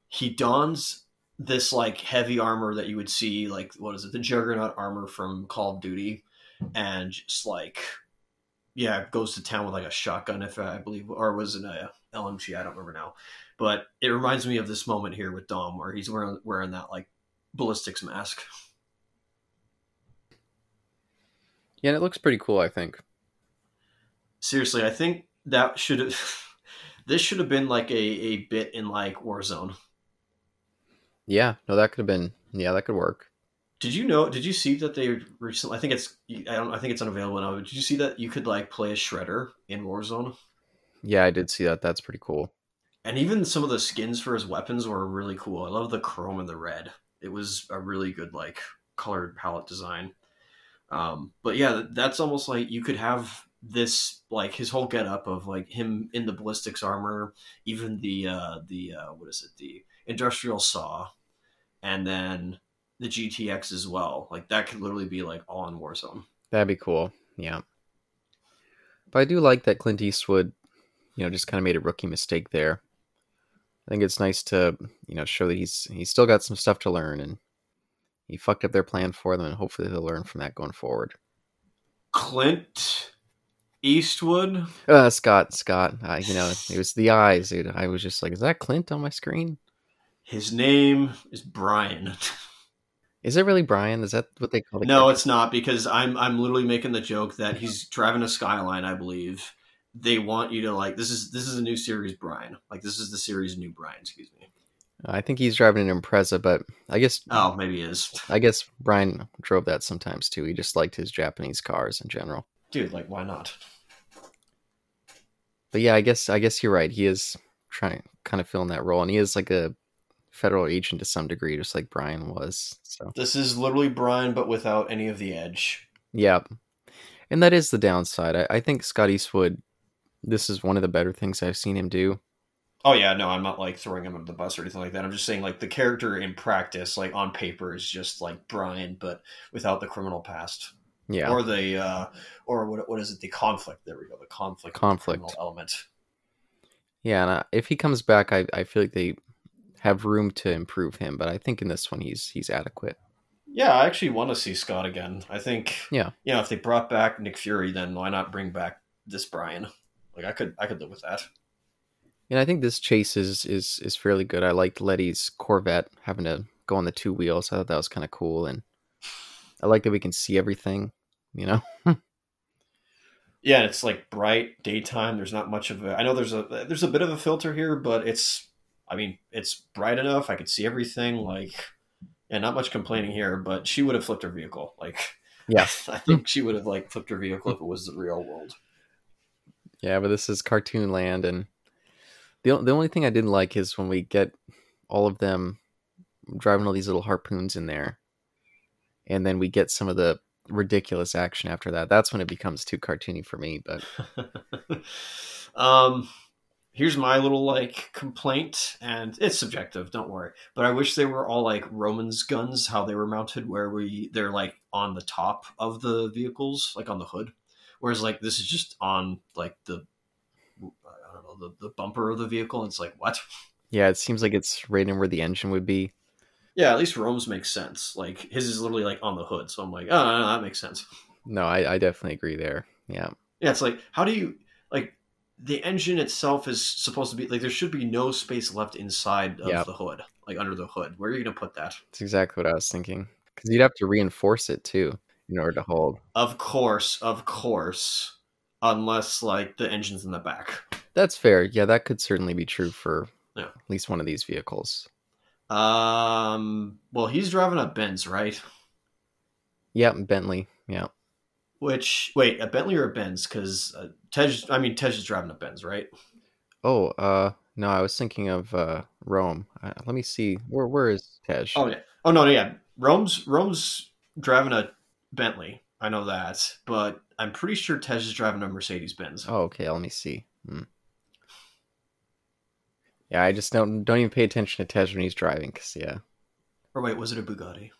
S2: he dons this like heavy armor that you would see like what is it the juggernaut armor from call of duty and just like yeah goes to town with like a shotgun if i believe or was it a LMG. I don't remember now, but it reminds me of this moment here with Dom where he's wearing wearing that like ballistics mask.
S1: Yeah, and it looks pretty cool. I think.
S2: Seriously, I think that should have. <laughs> this should have been like a, a bit in like Warzone.
S1: Yeah, no, that could have been. Yeah, that could work.
S2: Did you know? Did you see that they recently? I think it's. I don't. I think it's unavailable now. Did you see that you could like play a shredder in Warzone?
S1: Yeah, I did see that. That's pretty cool.
S2: And even some of the skins for his weapons were really cool. I love the chrome and the red. It was a really good like colored palette design. Um, but yeah, that's almost like you could have this like his whole get up of like him in the ballistics armor, even the uh the uh what is it, the industrial saw, and then the GTX as well. Like that could literally be like all in Warzone.
S1: That'd be cool. Yeah. But I do like that Clint Eastwood you know, just kind of made a rookie mistake there. I think it's nice to, you know, show that he's he's still got some stuff to learn and he fucked up their plan for them and hopefully they'll learn from that going forward.
S2: Clint Eastwood.
S1: Uh, Scott, Scott. Uh, you know, it was the eyes, dude. I was just like, is that Clint on my screen?
S2: His name is Brian.
S1: Is it really Brian? Is that what they call it?
S2: no, it's not because I'm I'm literally making the joke that he's driving a Skyline, I believe. They want you to like this is this is a new series Brian. Like this is the series new Brian, excuse me.
S1: I think he's driving an Impreza, but I guess
S2: Oh, maybe he is. <laughs>
S1: I guess Brian drove that sometimes too. He just liked his Japanese cars in general.
S2: Dude, like why not?
S1: But yeah, I guess I guess you're right. He is trying kind of filling that role, and he is like a federal agent to some degree, just like Brian was. So
S2: This is literally Brian but without any of the edge.
S1: yeah, and that is the downside. I, I think Scott Eastwood. This is one of the better things I've seen him do.
S2: Oh yeah, no, I'm not like throwing him under the bus or anything like that. I'm just saying like the character in practice, like on paper, is just like Brian, but without the criminal past.
S1: Yeah,
S2: Or the uh or what what is it? The conflict. There we go. The conflict. with the
S1: Conflict.
S2: element.
S1: yeah. And uh, if he comes back, I I feel like they have room to improve him. But I think in this one, he's he's adequate.
S2: Yeah, I actually want to see Scott again. I think
S1: Yeah.
S2: you know, if they brought back Nick Fury, then why not bring back this Brian? Like I could I could live with that.
S1: And I think this chase is is is fairly good. I liked Letty's Corvette having to go on the two wheels. I thought that was kind of cool, and I like that we can see everything. You know, <laughs>
S2: Yeah, it's like bright daytime. There's not much of a. I know there's a there's a bit of a filter here, but it's. I mean, it's bright enough. I could see everything. Like, and not much complaining here. But she would have flipped her vehicle. Like,
S1: Yeah. <laughs>
S2: I think she would have like flipped her vehicle if it was the real world.
S1: Yeah. But this is cartoon land, and the the only thing I didn't like is when we get all of them driving all these little harpoons in there, and then we get some of the ridiculous action after that. That's when it becomes too cartoony for me. But <laughs>
S2: um, here's my little like complaint, and it's subjective. Don't worry. But I wish they were all like Roman's guns, how they were mounted, where we they're like on the top of the vehicles, like on the hood, whereas like this is just on like the I don't know the, the bumper of the vehicle. And it's like what?
S1: yeah, it seems like it's right in where the engine would be.
S2: Yeah, at least Rome's makes sense. Like his is literally like on the hood, so I'm like, oh, no, no, that makes sense.
S1: No, I, I definitely agree there. Yeah.
S2: Yeah, it's like how do you like the engine itself is supposed to be like there should be no space left inside of
S1: Yep.
S2: the hood, like under the hood. Where are you gonna put that?
S1: That's exactly what I was thinking. Because you'd have to reinforce it too in order to hold.
S2: Of course, of course, unless like the engine's in the back.
S1: That's fair. Yeah, that could certainly be true for
S2: Yeah.
S1: at least one of these vehicles.
S2: Um, well, he's driving a Benz, right?
S1: Yeah, Bentley. Yeah.
S2: Which wait, a Bentley or a Benz? Because uh, Tej, I mean Tej is driving a Benz, right?
S1: Oh, uh, no, I was thinking of uh Rome. Uh, let me see. Where where is Tej?
S2: Oh yeah. Oh no, no, yeah. Rome's Rome's driving a Bentley. I know that, but I'm pretty sure Tej is driving a Mercedes Benz.
S1: Oh, okay. Let me see. Hmm. Yeah, I just don't don't even pay attention to Tej when he's driving. Cause yeah,
S2: Or wait, was it a Bugatti?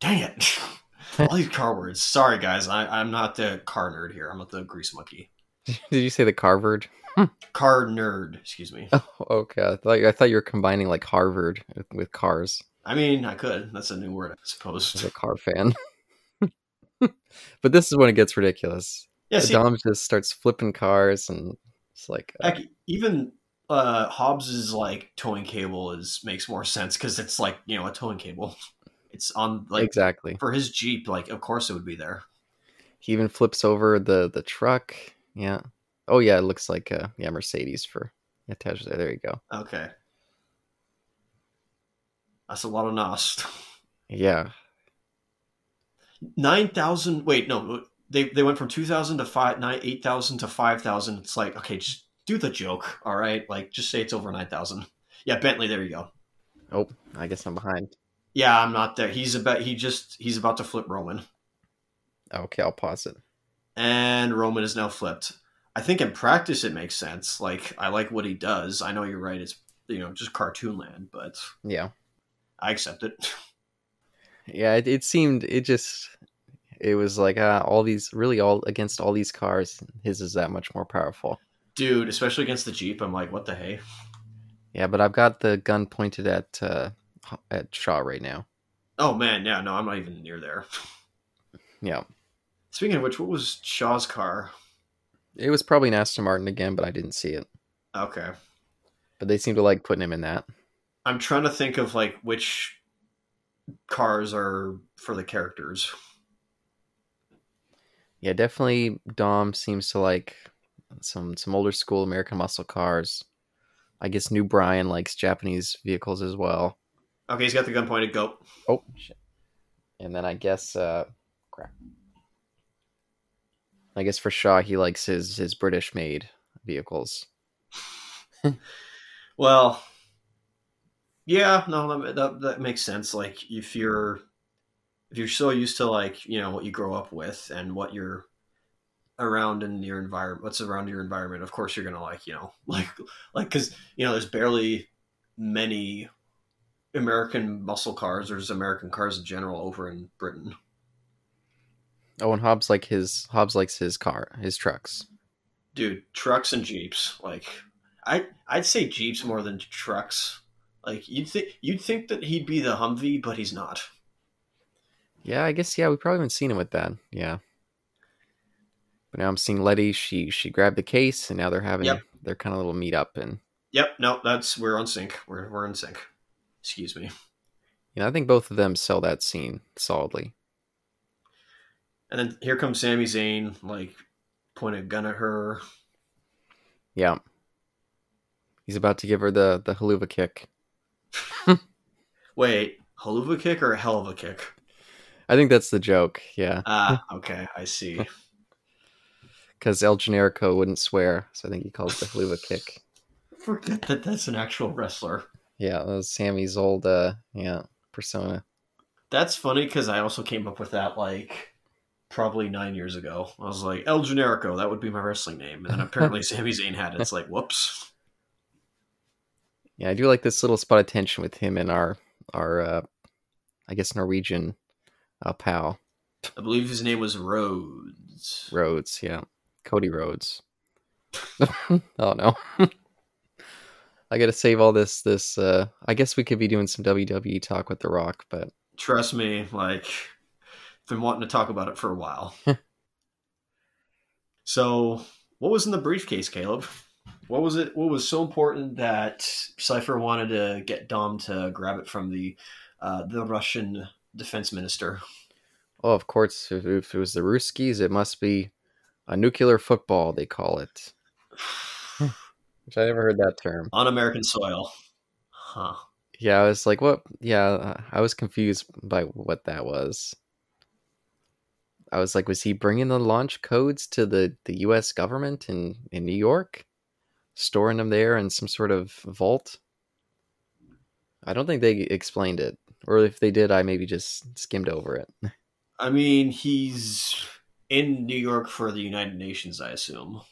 S2: Dang it! <laughs> All these car words. Sorry, guys. I, I'm not the car nerd here. I'm not the grease monkey. <laughs>
S1: did you say the Carvard? <laughs>
S2: Car nerd. Excuse me.
S1: Oh, okay. I thought I thought you were combining like Harvard with, with cars.
S2: I mean, I could. That's a new word, I suppose.
S1: As
S2: suppose.
S1: a car fan. <laughs> but this is when it gets ridiculous.
S2: Yeah. See,
S1: Dom just starts flipping cars and it's like uh,
S2: heck, even uh, Hobbs's like towing cable is makes more sense because it's like you know a towing cable. <laughs> It's on like
S1: exactly.
S2: for his Jeep. Like, of course it would be there.
S1: He even flips over the the truck. Yeah. Oh yeah, it looks like uh yeah Mercedes for Tej there. There you go.
S2: Okay. That's a lot of NOS. <laughs>
S1: Yeah.
S2: Nine thousand. Wait, no. They they went from two thousand to five nine eight thousand to five thousand. It's like okay, just do the joke. All right, like just say it's over nine thousand. Yeah, Bentley. There you go.
S1: Oh, I guess I'm behind.
S2: Yeah, I'm not there. He's about. He just. He's about to flip Roman,
S1: Okay, I'll pause it.
S2: and Roman is now flipped. I think in practice it makes sense. Like I like what he does. I know you're right. It's you know just cartoon land, but
S1: Yeah.
S2: I accept it. <laughs>
S1: Yeah, it, it seemed it just it was like uh, all these really all against all these cars, his is that much more powerful.
S2: Dude, especially against the Jeep, I'm like, what the hey?
S1: Yeah, but I've got the gun pointed at uh at Shaw right now.
S2: Oh man, yeah, no, I'm not even near there.
S1: Yeah.
S2: Speaking of which, what was Shaw's car?
S1: It was probably an Aston Martin again, but I didn't see it.
S2: Okay.
S1: But they seem to like putting him in that.
S2: I'm trying to think of like which cars are for the characters.
S1: Yeah, definitely. Dom seems to like some some older school American muscle cars. I guess New Brian likes Japanese vehicles as well.
S2: Okay, he's got the gun pointed. Go.
S1: Oh shit! And then I guess, uh, crap. I guess for Shaw, he likes his his British made vehicles. <laughs>
S2: Well, yeah, no, that, that that makes sense. Like if you're if you're so used to like you know what you grow up with and what you're around in your environment, what's around your environment, of course you're gonna like you know <laughs> like like because you know there's barely many American muscle cars. There's American cars in general over in Britain.
S1: Oh, and Hobbs like his Hobbs likes his car, his trucks.
S2: Dude, trucks and jeeps. Like I I'd say jeeps more than trucks. Like you'd think you'd think that he'd be the Humvee, but he's not.
S1: Yeah, I guess yeah, we probably haven't seen him with that. Yeah. But now I'm seeing Letty. She she grabbed the case, and now they're having
S2: Yep.
S1: their kind of little meet up, and
S2: Yep, no, that's we're on sync. We're we're in sync. Excuse me.
S1: you know I think both of them sell that scene solidly.
S2: And then here comes Sami Zayn, like pointing a gun at her.
S1: Yeah. He's about to give her the the helluva kick. <laughs>
S2: Wait, helluva kick or a hell of a kick?
S1: I think that's the joke. Yeah,
S2: Ah, okay, I see. <laughs>
S1: because El Generico wouldn't swear, so I think he calls it the helluva kick. <laughs>
S2: Forget that that's an actual wrestler.
S1: Yeah, that was Sami's old uh yeah persona.
S2: That's funny because I also came up with that like probably nine years ago. I was like El Generico, that would be my wrestling name, and then apparently Sami Zayn had it. It's like whoops.
S1: Yeah, I do like this little spot of tension with him and our our uh I guess Norwegian uh, pal
S2: I believe his name was Rhodes.
S1: Rhodes. Yeah, Cody Rhodes. <laughs> oh no. <laughs> I gotta save all this. This, uh, I guess we could be doing some WWE talk with The Rock, but
S2: Trust me, like been wanting to talk about it for a while. <laughs> so, what was in the briefcase, Caleb? What was it? What was so important that Cipher wanted to get Dom to grab it from the uh, the Russian defense minister?
S1: oh, of course, if, if it was the Ruskies, it must be a nuclear football. They call it, <sighs> which I never heard that term.
S2: on American soil. Huh.
S1: Yeah, I was like, what? Yeah, I was confused by what that was. I was like, was he bringing the launch codes to the, the U.S. government in, in New York, storing them there in some sort of vault? I don't think they explained it, or if they did, I maybe just skimmed over it. <laughs>
S2: I mean, he's in New York for the United Nations, I assume.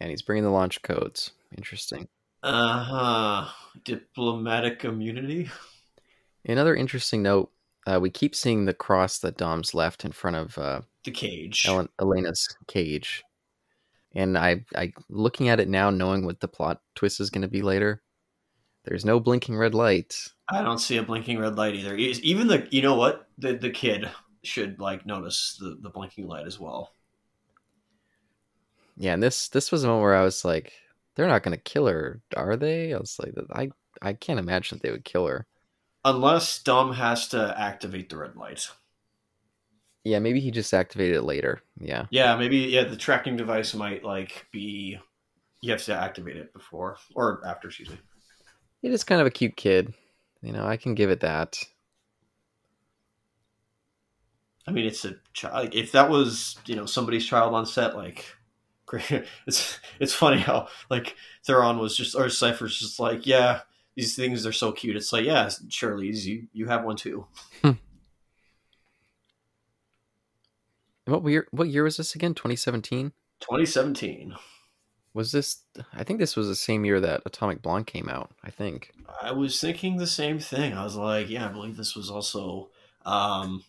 S1: And he's bringing the launch codes. Interesting.
S2: Uh huh. Diplomatic immunity.
S1: Another interesting note: uh, we keep seeing the cross that Dom's left in front of uh,
S2: The cage.
S1: Ellen, Elena's cage. And I, I, looking at it now, knowing what the plot twist is going to be later, there's no blinking red light.
S2: I don't see a blinking red light either. Even the, you know what, the the kid should like notice the the blinking light as well.
S1: Yeah, and this, this was a moment where I was like, they're not going to kill her, are they? I was like, I, I can't imagine that they would kill her.
S2: Unless Dom has to activate the red light.
S1: Yeah, maybe he just activated it later. Yeah,
S2: Yeah, maybe yeah, the tracking device might like be you have to activate it before or after, excuse me.
S1: it is kind of a cute kid. You know, I can give it that.
S2: I mean, it's a child. Like, if that was you know somebody's child on set, like. <laughs> It's it's funny how like Theron was just or Cipher's just like, yeah, these things are so cute. It's like, yeah, Shirley's you you have one too. <laughs>
S1: What year? What year was this again? 2017.
S2: 2017.
S1: Was this? I think this was the same year that Atomic Blonde came out. I think.
S2: I was thinking the same thing. I was like, yeah, I believe this was also um,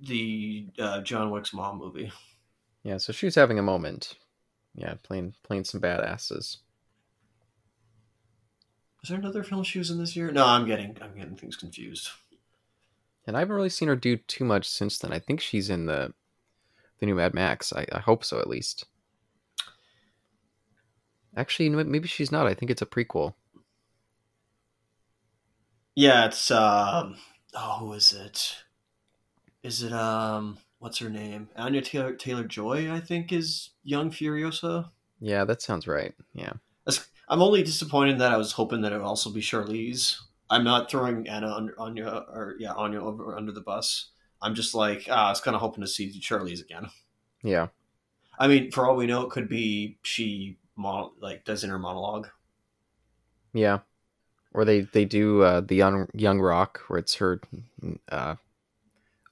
S2: the uh, John Wick's mom movie.
S1: Yeah, so she was having a moment. Yeah, playing playing some badasses.
S2: Was there another film she was in this year? No, I'm getting I'm getting things confused.
S1: And I haven't really seen her do too much since then. I think she's in the the new Mad Max. I, I hope so, at least. Actually, you know what? maybe she's not. I think it's a prequel.
S2: Yeah, it's um. Oh, who is it? Is it um? What's her name? Anya Taylor Taylor Joy, I think, is young Furiosa.
S1: Yeah, that sounds right. Yeah.
S2: That's, I'm only disappointed that I was hoping that it would also be Charlize. I'm not throwing Anna under, Anya or yeah Anya over under the bus. I'm just like ah, I was kind of hoping to see Charlize again.
S1: Yeah.
S2: I mean, for all we know, it could be she mon- like does inner monologue.
S1: Yeah. Or they they do uh, the young young rock where it's her uh,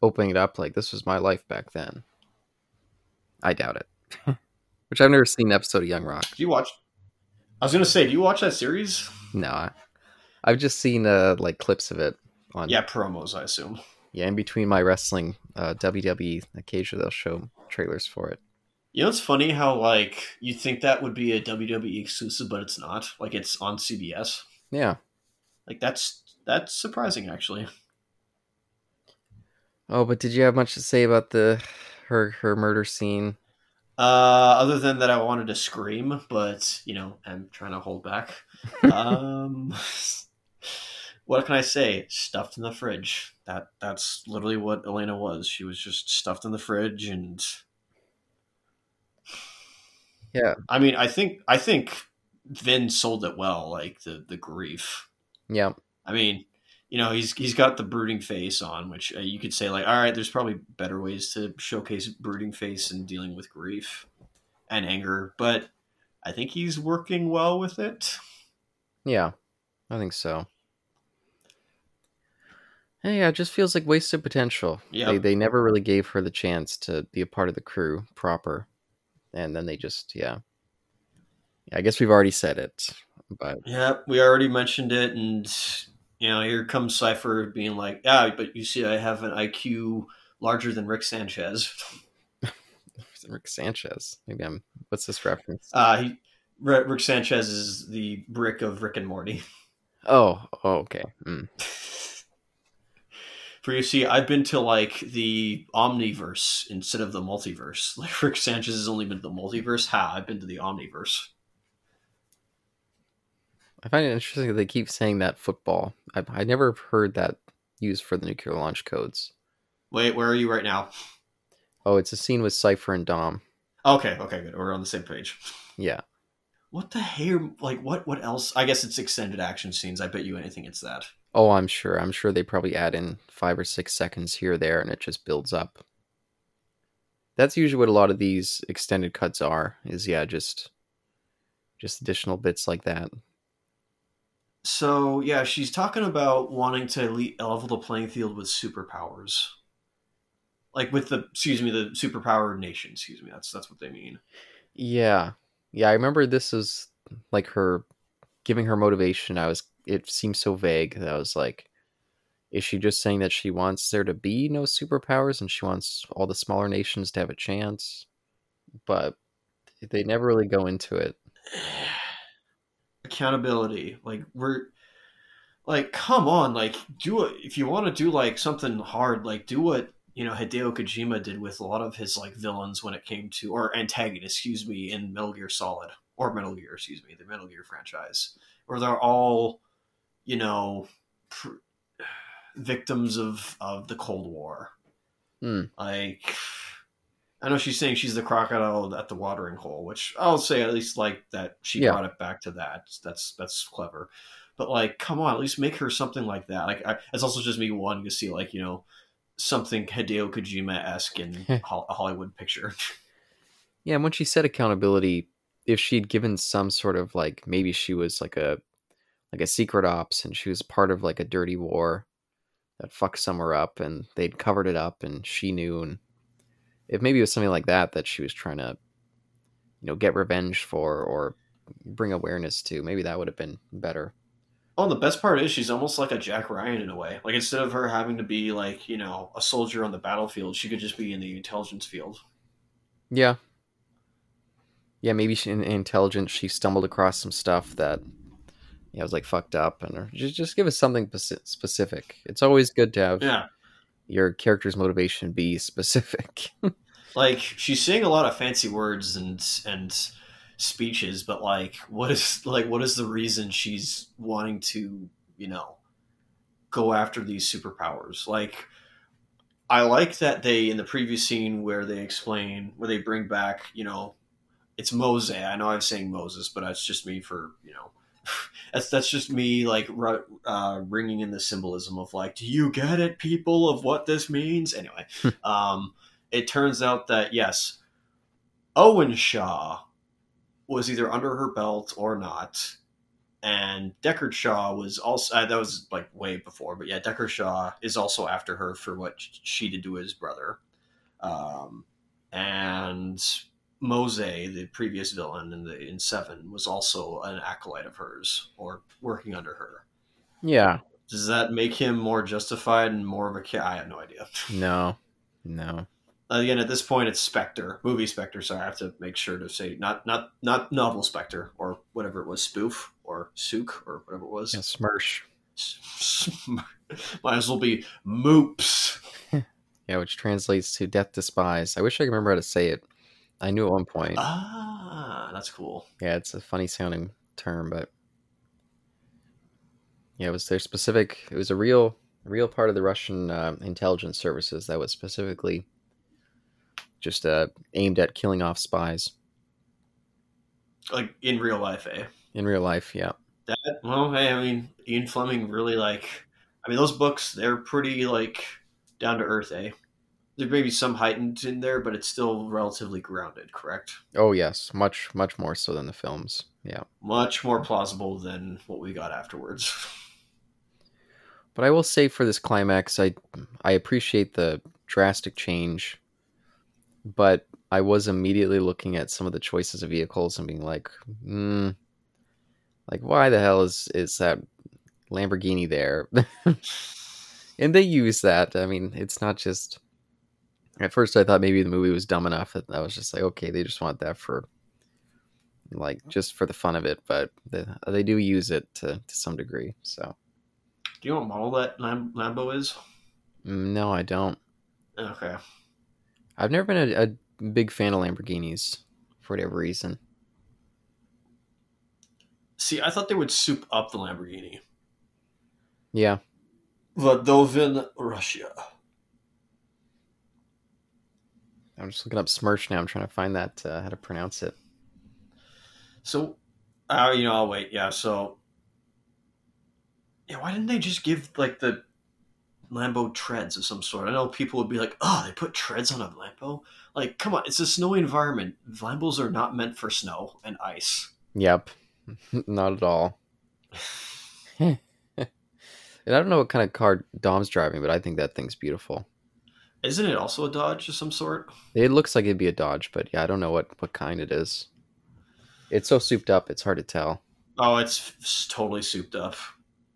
S1: opening it up like this was my life back then. I doubt it. <laughs> Which I've never seen an episode of Young Rock.
S2: Do you watch? I was gonna say, do you watch that series?
S1: No, I, I've just seen uh, like clips of it on.
S2: Yeah, promos, I assume.
S1: Yeah, in between my wrestling uh, WWE, occasionally they'll show trailers for it.
S2: You know, it's funny how like you think that would be a WWE exclusive, but it's not. Like it's on CBS.
S1: Yeah.
S2: Like that's that's surprising, actually.
S1: Oh, but did you have much to say about the her her murder scene?
S2: Uh, other than that, I wanted to scream, but you know, I'm trying to hold back. <laughs> um, <laughs> what can I say? Stuffed in the fridge. That that's literally what Elena was. She was just stuffed in the fridge, and
S1: yeah.
S2: I mean, I think I think Vin sold it well. Like the the grief.
S1: Yeah.
S2: I mean, you know, he's he's got the brooding face on, which uh, you could say like, all right, there's probably better ways to showcase brooding face and dealing with grief and anger, but I think he's working well with it.
S1: Yeah, I think so. Yeah, it just feels like wasted potential.
S2: Yeah,
S1: they, they never really gave her the chance to be a part of the crew proper, and then they just yeah. yeah I guess we've already said it, but
S2: yeah, we already mentioned it, and you know, here comes Cipher being like, "Yeah, but you see, I have an IQ larger than Rick Sanchez." <laughs>
S1: Rick Sanchez. Maybe I'm. What's this reference?
S2: Uh, he, Rick Sanchez is the brick of Rick and Morty.
S1: Oh, oh okay. Mm. <laughs>
S2: For you see, I've been to like the omniverse instead of the multiverse. <laughs> Like Rick Sanchez has only been to the multiverse. Ha! I've been to the omniverse.
S1: I find it interesting that they keep saying that football. I I never heard that used for the nuclear launch codes.
S2: Wait, where are you right now?
S1: Oh, it's a scene with Cipher and Dom.
S2: Okay, okay, good. We're on the same page.
S1: Yeah.
S2: What the hair? Like what? What else? I guess it's extended action scenes. I bet you anything it's that.
S1: Oh, I'm sure. I'm sure they probably add in five or six seconds here or there, and it just builds up. That's usually what a lot of these extended cuts are. Is yeah, just just additional bits like that.
S2: So yeah, she's talking about wanting to level the playing field with superpowers, like with the excuse me, the superpower nation. Excuse me, that's that's what they mean.
S1: Yeah, yeah. I remember this is like her giving her motivation. I was. It seemed so vague that I was like, is she just saying that she wants there to be no superpowers and she wants all the smaller nations to have a chance? But they never really go into it. <sighs>
S2: accountability. Like we're like come on, like do it if you want to do like something hard, like do what you know Hideo Kojima did with a lot of his like villains when it came to or antagonists, excuse me, in Metal Gear Solid or Metal Gear, excuse me, the Metal Gear franchise, where they're all you know pr- victims of of the Cold War.
S1: Mm.
S2: Like I know she's saying she's the crocodile at the watering hole, which I'll say at least like that she
S1: Yeah.
S2: brought it back to that. That's that's clever. But like, come on, at least make her something like that. Like, I, it's also just me wanting to see like you know something Hideo Kojima esque in <laughs> a Hollywood picture.
S1: Yeah, and when she said accountability, if she'd given some sort of like maybe she was like a like a secret ops and she was part of like a dirty war that fucked somewhere up and they'd covered it up and she knew and if maybe it was something like that that she was trying to you know get revenge for or bring awareness to, maybe that would have been better.
S2: Oh, and the best part is she's almost like a Jack Ryan in a way. Like instead of her having to be like you know a soldier on the battlefield, she could just be in the intelligence field.
S1: Yeah. Yeah, maybe she, in intelligence she stumbled across some stuff that yeah was like fucked up and just just give us something specific. It's always good to have
S2: Yeah,
S1: your character's motivation be <laughs> specific.
S2: like she's saying a lot of fancy words and and speeches, but like, what is like, what is the reason she's wanting to, you know, go after these superpowers? Like, I like that they in the previous scene where they explain where they bring back, you know, it's Mose. I know I'm saying Moses, but that's just me for you know. <laughs> That's that's just me like uh, ringing in the symbolism of like, do you get it, people, of what this means? Anyway, <laughs> um, it turns out that yes, Owen Shaw was either under her belt or not, and Deckard Shaw was also uh, that was like way before, but yeah, Deckard Shaw is also after her for what she did to his brother, um, and Mose, the previous villain in the in Seven, was also an acolyte of hers or working under her.
S1: Yeah.
S2: Does that make him more justified and more of a? I have no idea. <laughs>
S1: No, no.
S2: Again, at this point, it's Spectre, movie Spectre. So I have to make sure to say not not not novel Spectre or whatever it was, spoof or sook or whatever it was.
S1: Yeah, Smersh. <laughs>
S2: Might as well be moops. <laughs>
S1: yeah, which translates to death despise. I wish I could remember how to say it. I knew at one point.
S2: Ah, that's cool.
S1: Yeah, it's a funny sounding term, but yeah, it was their specific. It was a real, real part of the Russian uh, intelligence services that was specifically just uh, aimed at killing off spies.
S2: Like in real life, eh?
S1: In real life, yeah.
S2: That well, hey, I mean, Ian Fleming really like. I mean, those books they're pretty like down to earth, eh? There may be some heightened in there, but it's still relatively grounded, correct?
S1: Oh yes, much much more so than the films. Yeah,
S2: much more plausible than what we got afterwards.
S1: but I will say for this climax, I I appreciate the drastic change, but I was immediately looking at some of the choices of vehicles and being like, mm, like why the hell is is that Lamborghini there? <laughs> and they use that. I mean, it's not just at first, I thought maybe the movie was dumb enough that I was just like, okay, they just want that for like just for the fun of it, but they, they do use it to, to some degree. So,
S2: do you know what model that Lam- Lambo is?
S1: Mm, no, I don't.
S2: Okay.
S1: I've never been a, a big fan of Lamborghinis for whatever reason.
S2: See, I thought they would soup up the Lamborghini.
S1: Yeah.
S2: Vadovin, Russia.
S1: I'm just looking up Smersh now. I'm trying to find that uh, how to pronounce it.
S2: So, uh, you know, I'll wait. Yeah. So, yeah. Why didn't they just give like the Lambo treads of some sort? I know people would be like, "Oh, they put treads on a Lambo." Like, come on, it's a snowy environment. Lambos are not meant for snow and ice.
S1: Yep, <laughs> not at all. <laughs> <laughs> and I don't know what kind of car Dom's driving, but I think that thing's beautiful.
S2: Isn't it also a Dodge of some sort?
S1: It looks like it'd be a Dodge, but yeah, I don't know what what kind it is. It's so souped up; it's hard to tell.
S2: Oh, it's totally souped up.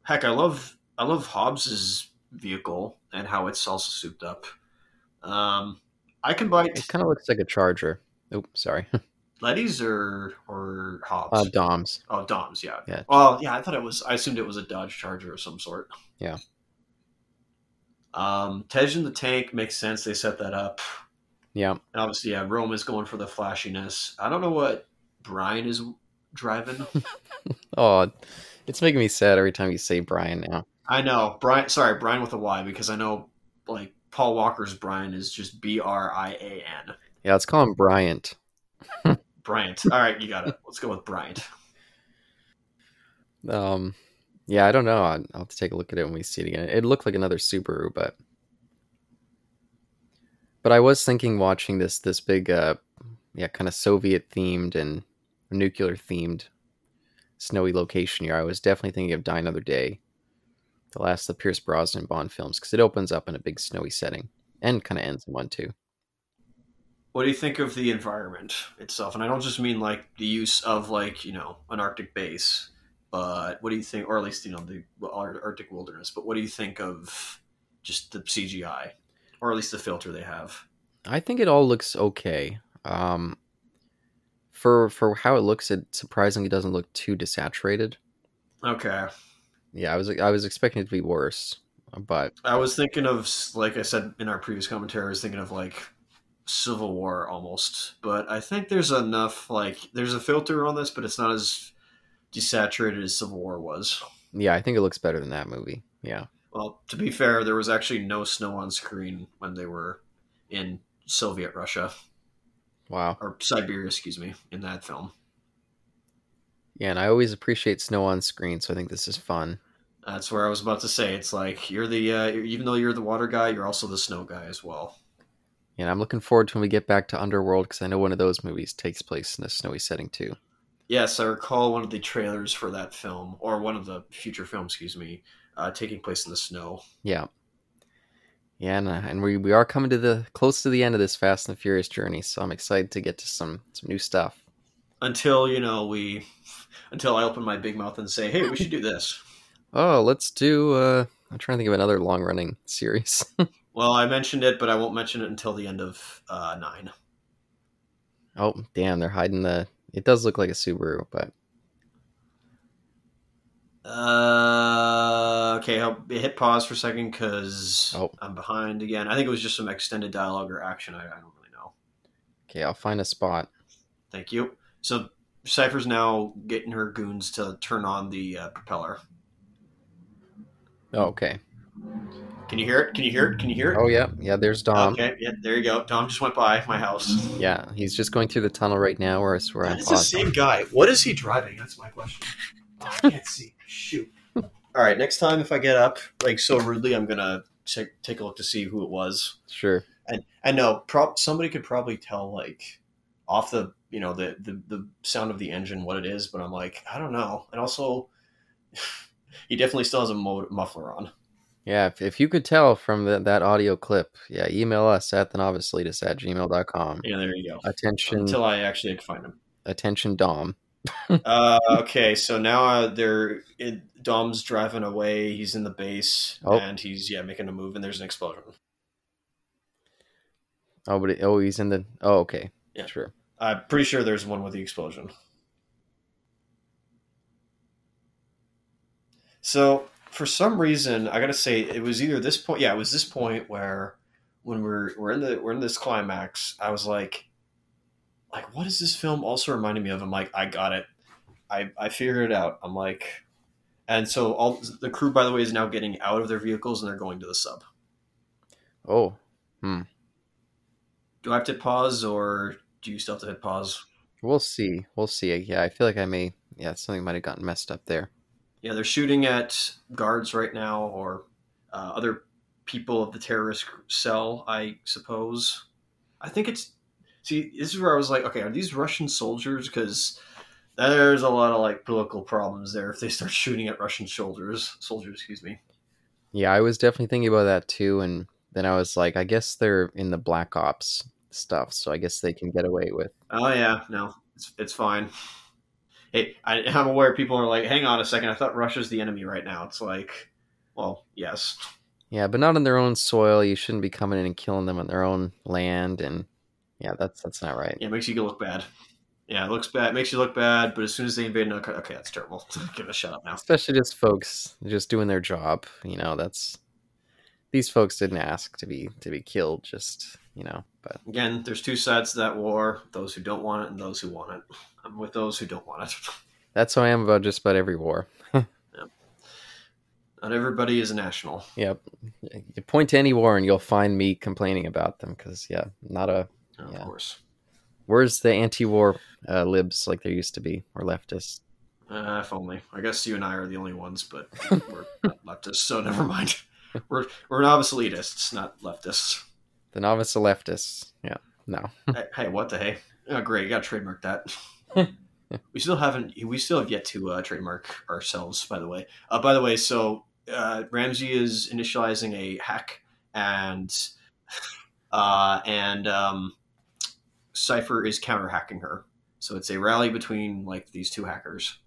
S2: Heck, I love I love Hobbs's vehicle and how it's also souped up. Um, I can buy.
S1: It kind of looks like a Charger. Oh, sorry. <laughs>
S2: Letty's or or Hobbs?
S1: Uh, Dom's.
S2: Oh, Dom's. Yeah.
S1: Yeah.
S2: Well, yeah. I thought it was. I assumed it was a Dodge Charger of some sort.
S1: Yeah.
S2: Um, Tej in the tank makes sense. They set that up.
S1: Yeah.
S2: And obviously, yeah, Rome is going for the flashiness. I don't know what Brian is driving. <laughs>
S1: oh, it's making me sad every time you say Brian now.
S2: I know. Brian, sorry, Brian with a Y, because I know, like, Paul Walker's Brian is just B R I A N.
S1: Yeah, let's call him Bryant. <laughs>
S2: Bryant. All right, you got it. Let's go with Bryant.
S1: Um, yeah, I don't know. I'll, have to take a look at it when we see it again. It looked like another Subaru, but but I was thinking watching this this big, uh, yeah, kind of Soviet themed and nuclear themed snowy location here. I was definitely thinking of Die Another Day, the last of the Pierce Brosnan Bond films, because it opens up in a big snowy setting and kind of ends in one too.
S2: What do you think of the environment itself? And I don't just mean like the use of like you know an Arctic base but what do you think, or at least you know the Arctic wilderness? But what do you think of just the CGI, or at least the filter they have?
S1: I think it all looks okay. Um, for for how it looks, it surprisingly doesn't look too desaturated.
S2: Okay.
S1: Yeah, I was I was expecting it to be worse, but
S2: I was thinking of like I said in our previous commentary, I was thinking of like Civil War almost, but I think there's enough like there's a filter on this, but it's not as desaturated as Civil War was.
S1: Yeah, I think it looks better than that movie. Yeah.
S2: Well, to be fair, there was actually no snow on screen when they were in Soviet Russia
S1: Wow.
S2: or Siberia, excuse me, in that film.
S1: Yeah, and I always appreciate snow on screen, so I think this is fun.
S2: That's where I was about to say. It's like you're the uh, even though you're the water guy, you're also the snow guy as well.
S1: And I'm looking forward to when we get back to Underworld because I know one of those movies takes place in a snowy setting too.
S2: Yes, I recall one of the trailers for that film, or one of the future films, excuse me, uh, taking place in the snow.
S1: Yeah. Yeah, and, uh, and we, we are coming to the close to the end of this Fast and the Furious journey, so I'm excited to get to some some new stuff.
S2: Until you know we, until I open my big mouth and say, "Hey, we should do <laughs> this."
S1: Oh, let's do. Uh, I'm trying to think of another long running series. <laughs>
S2: Well, I mentioned it, but I won't mention it until the end of uh, nine.
S1: oh, damn, they're hiding the. It does look like a Subaru, but
S2: Uh, okay, I'll hit pause for a second because
S1: Oh.
S2: I'm behind again. I think it was just some extended dialogue or action. I, I don't really know.
S1: okay, I'll find a spot.
S2: Thank you. So Cipher's now getting her goons to turn on the uh, propeller.
S1: Oh, okay.
S2: Can you hear it? Can you hear it? Can you hear it?
S1: Oh, yeah, yeah. There's Dom.
S2: okay, yeah, there you go. Tom just went by my house.
S1: Yeah, he's just going through the tunnel right now, where it's where I'm
S2: It's the
S1: paused.
S2: same guy. What is he driving? That's my question. Oh, <laughs> I can't see. Shoot. All right, next time if I get up like so rudely, I'm gonna take take a look to see who it was.
S1: Sure.
S2: And I know prob- somebody could probably tell like off the you know the, the the sound of the engine what it is, but I'm like I don't know. And also, <laughs> he definitely still has a mo- muffler on.
S1: Yeah, if, if you could tell from the, that audio clip, yeah, email us at the novice elitists at gmail.com.
S2: Yeah, there you go.
S1: Attention,
S2: Until I actually can find him.
S1: attention, Dom. <laughs>
S2: uh, okay, so now uh, they're it, Dom's driving away. He's in the base,
S1: Oh.
S2: and he's yeah making a move, and there's an explosion.
S1: Oh, but it, oh, he's in the. Oh, okay.
S2: Yeah.
S1: Sure.
S2: I'm pretty sure there's one with the explosion. So for some reason, I gotta say it was either this point. Yeah, it was this point where when we're we're in the we're in this climax. I was like, like what is this film also reminding me of? I'm like, I got it. I I figured it out. I'm like, and so all the crew, by the way, is now getting out of their vehicles and they're going to the sub.
S1: Oh, hmm.
S2: Do I have to pause or do you still have to hit pause?
S1: we'll see. We'll see. Yeah, I feel like I may. Yeah, something might have gotten messed up there.
S2: Yeah, they're shooting at guards right now or uh, other people of the terrorist cell, I suppose. I think it's. See, this is where I was like, okay, are these Russian soldiers? Because there's a lot of like political problems there if they start shooting at Russian soldiers. Soldiers, excuse me.
S1: Yeah, I was definitely thinking about that too, and then I was like, I guess they're in the Black Ops stuff, so I guess they can get away with.
S2: Oh yeah, no, it's it's fine. Hey, I, <laughs> I'm aware people are like, hang on a second, I thought Russia's the enemy right now. It's like, well, yes.
S1: Yeah, but not on their own soil. You shouldn't be coming in and killing them on their own land, and yeah, that's that's not right.
S2: Yeah, it makes you look bad. Yeah, it looks bad. It makes you look bad, but as soon as they invade another country, okay, that's terrible. <laughs> Give a shut up now.
S1: Especially just folks just doing their job. You know, that's these folks didn't ask to be to be killed. Just you know, but
S2: Again, there's two sides to that war: those who don't want it and those who want it. I'm with those who don't want it. <laughs>
S1: that's how I am about just about every war. <laughs>
S2: Not everybody is a national.
S1: Yep, you point to any war and you'll find me complaining about them because yeah, not a
S2: Of
S1: Yeah.
S2: course.
S1: where's the anti-war uh, libs like there used to be or leftists.
S2: Uh, if only. I guess you and I are the only ones, but we're <laughs> not leftists, so never mind. <laughs> We're we're novice elitists, not leftists.
S1: The novice leftists. Yeah, no. <laughs>
S2: hey, hey, what the hey? Oh, great, you got to trademark that. <laughs> we still haven't. We still have yet to uh, trademark ourselves. By the way. Uh, by the way, so uh, Ramsey is initializing a hack, and uh, and um, Cipher is counter hacking her. So it's a rally between like these two hackers.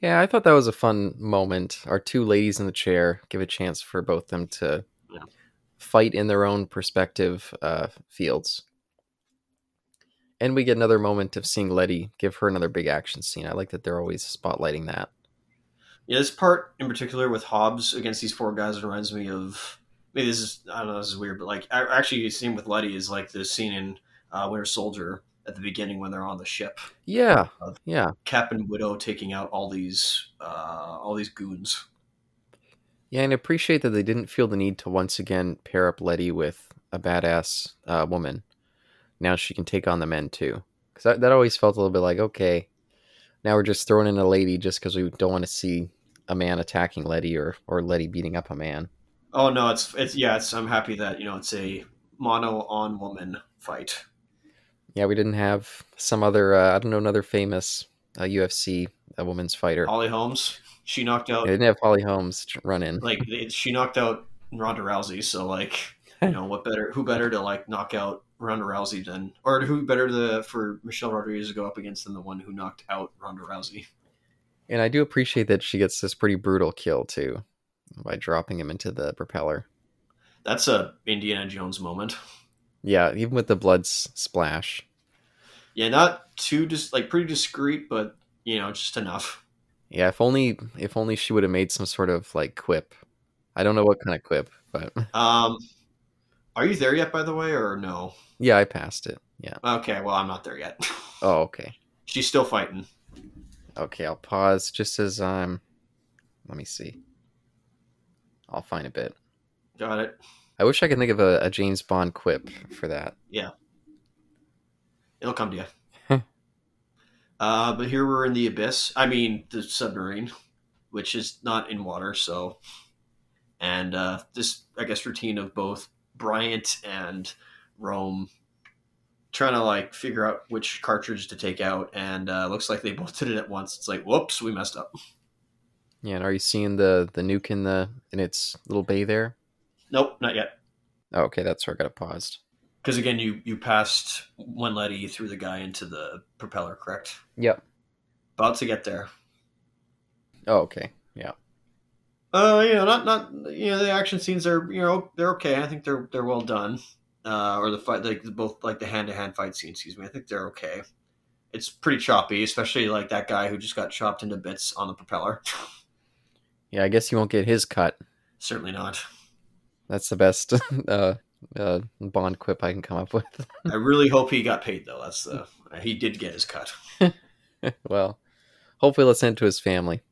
S1: Yeah, I thought that was a fun moment. Our two ladies in the chair give a chance for both them to
S2: Yeah.
S1: fight in their own perspective uh, fields. And we get another moment of seeing Letty give her another big action scene. I like that they're always spotlighting that.
S2: Yeah, this part in particular with Hobbs against these four guys reminds me of maybe this is I don't know this is weird, but like actually, the scene with Letty is like the scene in uh, Winter Soldier at the beginning when they're on the ship,
S1: Yeah, yeah,
S2: Cap and Widow taking out all these uh, all these goons.
S1: yeah. And I appreciate that they didn't feel the need to once again pair up Letty with a badass uh, woman. Now she can take on the men too, because that, that always felt a little bit like okay, now we're just throwing in a lady just because we don't want to see a man attacking Letty or or Letty beating up a man.
S2: Oh no, it's it's yeah, it's I'm happy that you know it's a mono on woman fight.
S1: Yeah, we didn't have some other uh, I don't know another famous uh, UFC a women's fighter.
S2: Holly Holmes, she knocked out
S1: Yeah, they didn't have Holly Holmes run in.
S2: like it- she knocked out Ronda Rousey. So like <laughs> you know what better who better to like knock out Ronda Rousey than or who better to for Michelle Rodriguez to go up against than the one who knocked out Ronda Rousey.
S1: And I do appreciate that she gets this pretty brutal kill too, by dropping him into the propeller.
S2: That's a Indiana Jones moment.
S1: Yeah, even with the blood splash.
S2: Yeah, not too just like pretty discreet, but you know just enough.
S1: Yeah, if only if only she would have made some sort of like quip. I don't know what kind of quip, but <laughs>
S2: Um, are you there yet? By the way, or no?
S1: yeah, I passed it. Yeah.
S2: Okay, well I'm not there yet. <laughs>
S1: Oh, okay.
S2: She's still fighting.
S1: Okay, I'll pause just as I'm. Let me see. I'll find a bit.
S2: Got it.
S1: I wish I could think of a, a James Bond quip for that.
S2: It'll come to you. <laughs> uh, but here we're in the abyss. I mean, the submarine, which is not in water. So, and uh, this, I guess, routine of both Bryant and Rome trying to like figure out which cartridge to take out, and uh, looks like they both <laughs> did it at once. It's like, whoops, we messed up.
S1: Yeah, and are you seeing the the nuke in the in its little bay there?
S2: Nope, not yet.
S1: Oh, okay, that's where I got it paused.
S2: Because again, you you passed one Letty threw the guy into the propeller, correct?
S1: Yep.
S2: About to get there.
S1: Oh, okay. Yeah.
S2: Uh, you know, not not you know the action scenes are you know they're okay. I think they're they're well done. Uh, or the fight like both like the hand to hand fight scene. Excuse me. I think they're okay. It's pretty choppy, especially like that guy who just got chopped into bits on the propeller.
S1: Yeah, I guess you won't get his cut.
S2: Certainly not.
S1: That's the best <laughs> uh, uh, Bond quip I can come up with. <laughs>
S2: I really hope he got paid though. That's the he did get his cut. <laughs>
S1: well, hopefully, let's send it to his family.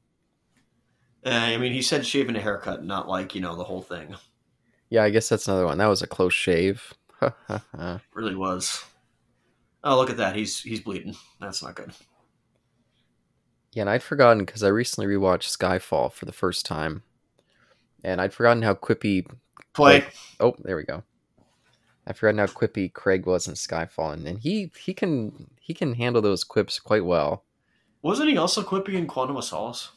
S2: Uh, I mean, he said shaving a haircut, not like you know the whole thing.
S1: Yeah, I guess that's another one. That was a close shave. <laughs>
S2: Really was. Oh, look at that. He's he's bleeding. That's not good.
S1: Yeah, and I'd forgotten because I recently rewatched Skyfall for the first time, and I'd forgotten how quippy.
S2: Play.
S1: Oh, there we go. I'd forgotten how quippy Craig was in Skyfall, and, and he he can he can handle those quips quite well.
S2: Wasn't he also quippy in Quantum of Solace?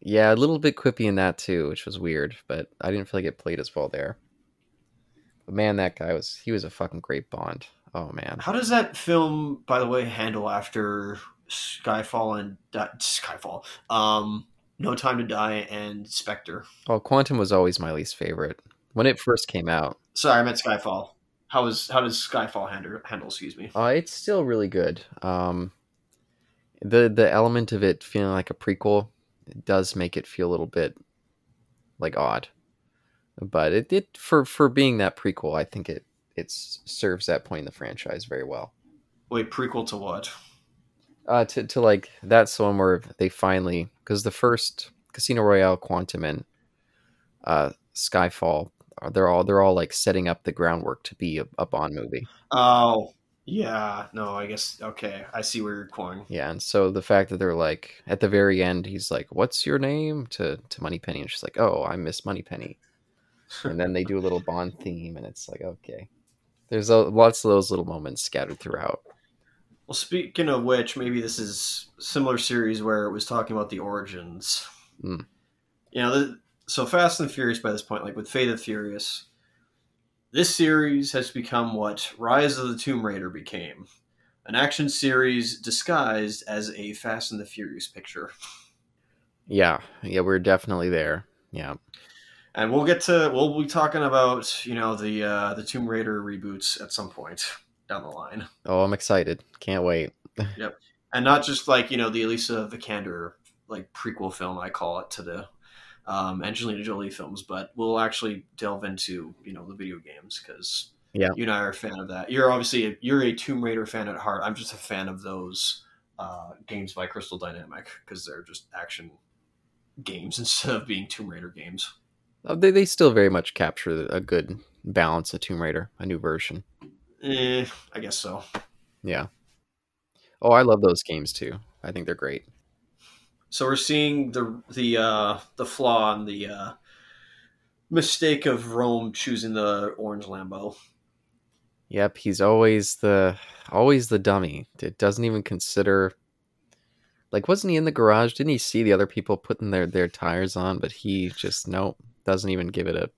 S1: Yeah, a little bit quippy in that too, which was weird, but I didn't feel like it played as well there. But man, that guy was he was a fucking great Bond. Oh man.
S2: How does that film, by the way, handle after Skyfall and Di- Skyfall? Um, No Time to Die and Spectre.
S1: Oh, Quantum was always my least favorite when it first came out.
S2: Sorry, I meant Skyfall. How is how does Skyfall handle? Handle? Excuse me.
S1: Uh, it's still really good. Um, the the element of it feeling like a prequel does make it feel a little bit like odd, but it, it for for being that prequel, I think it it serves that point in the franchise very well.
S2: Wait, prequel to what?
S1: Uh, to to like that's the one where they finally because the first Casino Royale, Quantum, and uh, Skyfall, they're all they're all like setting up the groundwork to be a, a Bond movie.
S2: Oh, yeah. No, I guess okay. I see where you're going.
S1: Yeah, and so the fact that they're like at the very end, he's like, "What's your name?" to to Moneypenny, and she's like, "Oh, I'm Miss Moneypenny." and then they do a little Bond theme, and it's like, okay, there's a, lots of those little moments scattered throughout.
S2: Well, speaking of which, maybe this is similar series where it was talking about the origins.
S1: Hmm.
S2: You know, the, so Fast and Furious by this point, like with Fate of the Furious, this series has become what Rise of the Tomb Raider became an action series disguised as a Fast and the Furious picture.
S1: Yeah, yeah, we're definitely there. Yeah,
S2: And we'll get to we'll be talking about you know the uh, the Tomb Raider reboots at some point down the line.
S1: oh, I'm excited. Can't wait. <laughs> Yep.
S2: And not just like you know the Alicia Vikander like prequel film I call it to the um, Angelina Jolie films, but we'll actually delve into you know the video games because
S1: Yeah.
S2: you and I are a fan of that. You're obviously a, you're a Tomb Raider fan at heart. I'm just a fan of those uh, games by Crystal Dynamic because they're just action games <laughs> instead of being Tomb Raider games.
S1: Uh, They they still very much capture a good balance of Tomb Raider, a new version.
S2: Eh, I guess so.
S1: Yeah. Oh, I love those games too. I think they're great.
S2: So we're seeing the the uh, the flaw and the uh, mistake of Rome choosing the orange Lambo.
S1: Yep, he's always the always the dummy. It doesn't even consider like wasn't he in the garage? Didn't he see the other people putting their their tires on, but he just nope, doesn't even give it a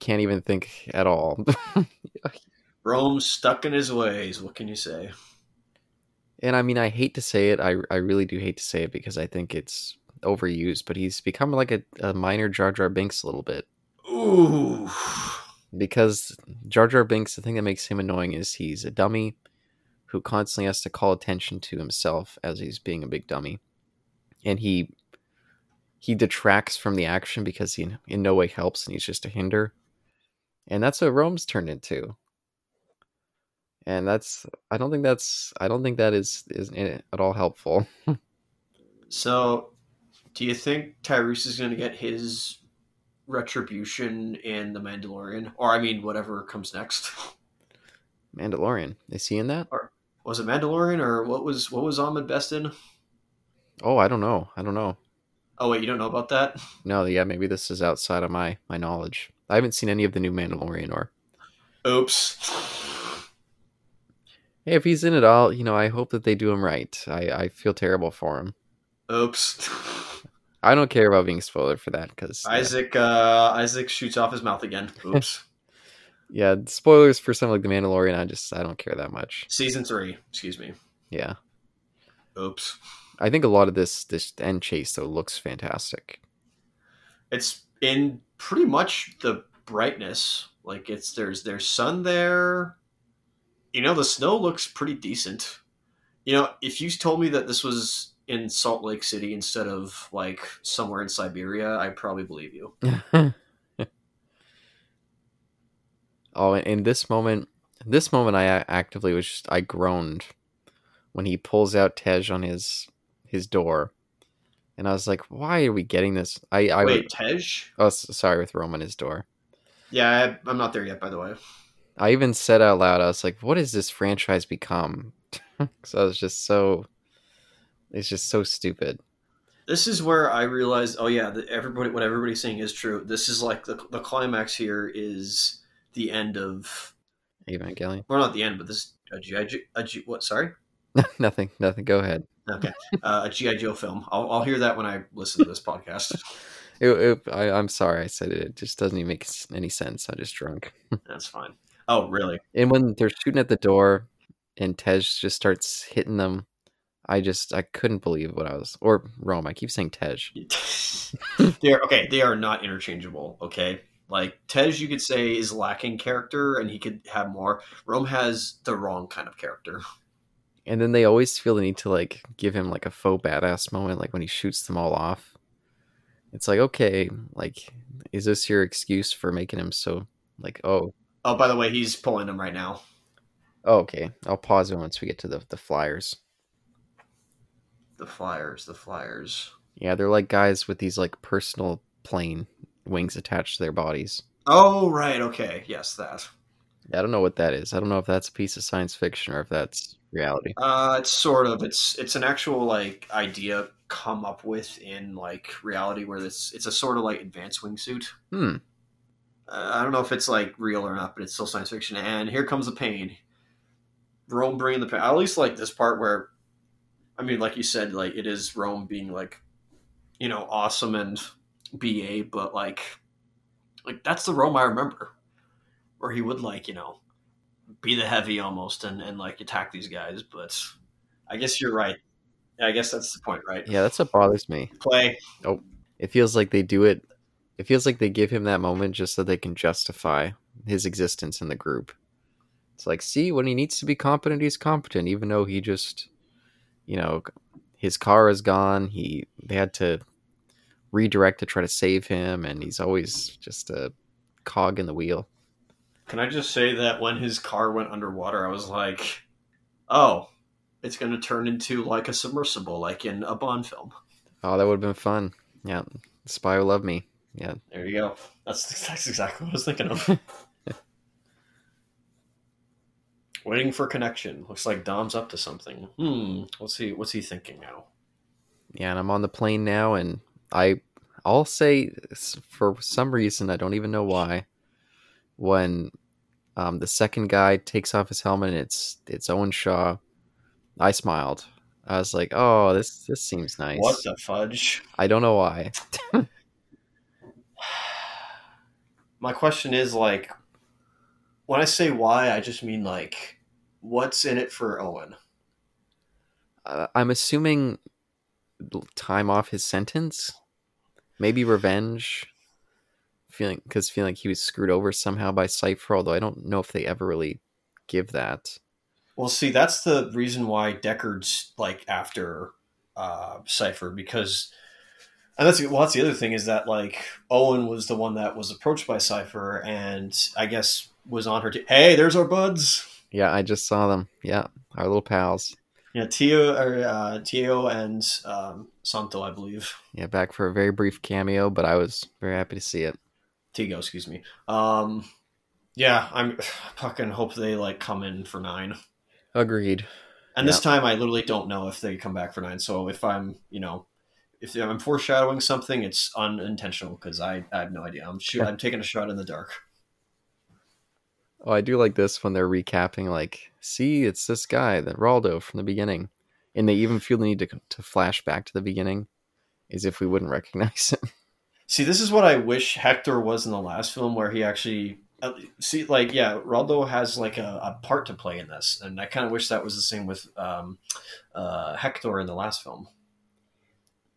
S1: can't even think at all. <laughs>
S2: Rome's stuck in his ways. What can you say?
S1: And I mean, I hate to say it. I I really do hate to say it because I think it's overused, but he's become like a, a minor Jar Jar Binks a little bit.
S2: Ooh.
S1: because Jar Jar Binks, the thing that makes him annoying is he's a dummy who constantly has to call attention to himself as he's being a big dummy, and he he detracts from the action because he in no way helps and he's just a hinder, and that's what Rome's turned into. And that's I don't think that's I don't think that is is at all helpful. <laughs>
S2: So, do you think Tyrese is going to get his retribution in the Mandalorian, or I mean, whatever comes next? <laughs>
S1: Mandalorian is he in that?
S2: Or Was it Mandalorian, or what was what was Ahmed Best in?
S1: Oh, I don't know. I don't know.
S2: Oh wait, you don't know about that? <laughs>
S1: No, yeah, maybe this is outside of my my knowledge. I haven't seen any of the new Mandalorian or
S2: Oops.
S1: Hey, if he's in it all, you know, I hope that they do him right. I, I feel terrible for him.
S2: Oops. <laughs>
S1: I don't care about being spoiled for that because
S2: Isaac uh, Isaac shoots off his mouth again. <laughs> Oops.
S1: yeah, spoilers for something like the Mandalorian. I just I don't care that much.
S2: Season three. Excuse me.
S1: Yeah,
S2: Oops.
S1: I think a lot of this this end chase though looks fantastic.
S2: It's in pretty much the brightness. Like it's there's there's sun there. You know the snow looks pretty decent. You know if you told me that this was in Salt Lake City instead of like somewhere in Siberia, I'd probably believe you. <laughs>
S1: oh, in this moment, this moment, I actively was just I groaned when he pulls out Tej on his his door, and I was like, "Why are we getting this?" I I
S2: Wait, Tej?
S1: oh sorry with Rome on his door.
S2: Yeah, I, I'm not there yet. By the way.
S1: I even said out loud, I was like, "What has this franchise become?" <laughs> so I was just so, it's just so stupid.
S2: This is where I realized, oh yeah, that everybody, what everybody's saying is true. This is like the the climax here is the end of,
S1: Evangelion.
S2: well, not the end, but this a GI, Joe- what? Sorry, <laughs>
S1: nothing, nothing. Go ahead.
S2: okay, uh, a GI Joe film. I'll, I'll hear that when I listen to this podcast. <laughs>
S1: It, it, I, I'm sorry I said it. It just doesn't even make any sense. I'm just drunk.
S2: That's fine. Oh, really?
S1: And when they're shooting at the door, and Tej just starts hitting them, I just I couldn't believe what I was. Or Rome. I keep saying Tej. <laughs>
S2: they are okay. They are not interchangeable. Okay, like Tej, you could say is lacking character, and he could have more. Rome has the wrong kind of character.
S1: And then they always feel the need to like give him like a faux badass moment, like when he shoots them all off. It's like, okay, like, is this your excuse for making him so like, oh,
S2: Oh, by the way, he's pulling them right now.
S1: oh okay. I'll pause it once we get to the the flyers.
S2: The Flyers, the Flyers.
S1: Yeah, they're like guys with these like personal plane wings attached to their bodies.
S2: Oh, right. Okay. Yes, that.
S1: I don't know what that is. I don't know if that's a piece of science fiction or if that's reality.
S2: Uh, it's sort of. It's it's an actual like idea come up with in like reality where this it's a sort of like advanced wingsuit.
S1: Hmm.
S2: I don't know if it's like real or not, but it's still science fiction. And here comes the pain. Rome bringing the pain. I at least like this part where, I mean, like you said, like it is Rome being like, you know, awesome and ba, but like, like that's the Rome I remember, where he would like you know, be the heavy almost and and like attack these guys. But I guess you're right. Yeah, I guess that's the point, right?
S1: Yeah, that's what bothers me.
S2: Play.
S1: Oh, it feels like they do it. It feels like they give him that moment just so they can justify his existence in the group. It's like, see, when he needs to be competent, he's competent, even though he just, you know, his car is gone. He they had to redirect to try to save him, and he's always just a cog in the wheel.
S2: Can I just say that when his car went underwater, I was like, oh, it's going to turn into like a submersible, like in a Bond film.
S1: Oh, that would have been fun. Yeah, Spy Who Loved Me. Yeah,
S2: There you go. That's, <laughs> that's exactly what I was thinking of. <laughs> Waiting for connection. Looks like Dom's up to something. Hmm. What's he? What's he thinking now?
S1: yeah, and I'm on the plane now, and I, I'll say for some reason I don't even know why, when um, the second guy takes off his helmet and it's it's Owen Shaw, I smiled. I was like, oh, this this seems nice.
S2: What the fudge?
S1: I don't know why. <laughs>
S2: My question is like, when I say why, I just mean like, what's in it for Owen?
S1: uh, I'm assuming time off his sentence, maybe revenge. Feeling because feeling like he was screwed over somehow by Cipher, although I don't know if they ever really give that.
S2: Well, see, that's the reason why Deckard's like after uh, Cipher because, and that's well, that's the other thing is that like Owen was the one that was approached by Cipher, and I guess was on her. T- hey, there's our buds.
S1: Yeah, I just saw them. Yeah, our little pals.
S2: Yeah, Tio or uh, Tio and um, Santo, I believe.
S1: Yeah, back for a very brief cameo, but I was very happy to see it.
S2: Tigo, excuse me. Um, yeah, I'm <sighs> fucking hope they like come in for nine.
S1: Agreed.
S2: And this time, I literally don't know if they come back for nine. So if I'm, you know, if I'm foreshadowing something, it's unintentional because I, I have no idea. I'm shoot, I'm taking a shot in the dark.
S1: Oh, I do like this when they're recapping, like, see, it's this guy, that Raldo from the beginning, and they even feel the need to to flash back to the beginning, as if we wouldn't recognize him. <laughs>
S2: See, this is what I wish Hector was in the last film, where he actually see, like, yeah, Raldo has like a, a part to play in this, and I kind of wish that was the same with um, uh, Hector in the last film.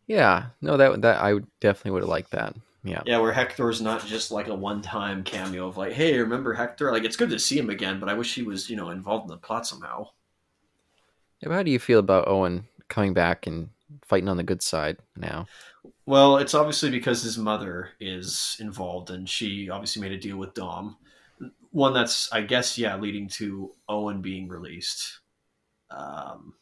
S1: Yeah, no, that that I would- definitely would have liked that. Yeah,
S2: Yeah, where Hector's not just like a one-time cameo of like, hey, remember Hector? Like, it's good to see him again, but I wish he was, you know, involved in the plot somehow.
S1: Yeah, but how do you feel about Owen coming back and fighting on the good side now?
S2: Well, it's obviously because his mother is involved, and she obviously made a deal with Dom. One that's, I guess, yeah, leading to Owen being released. Um,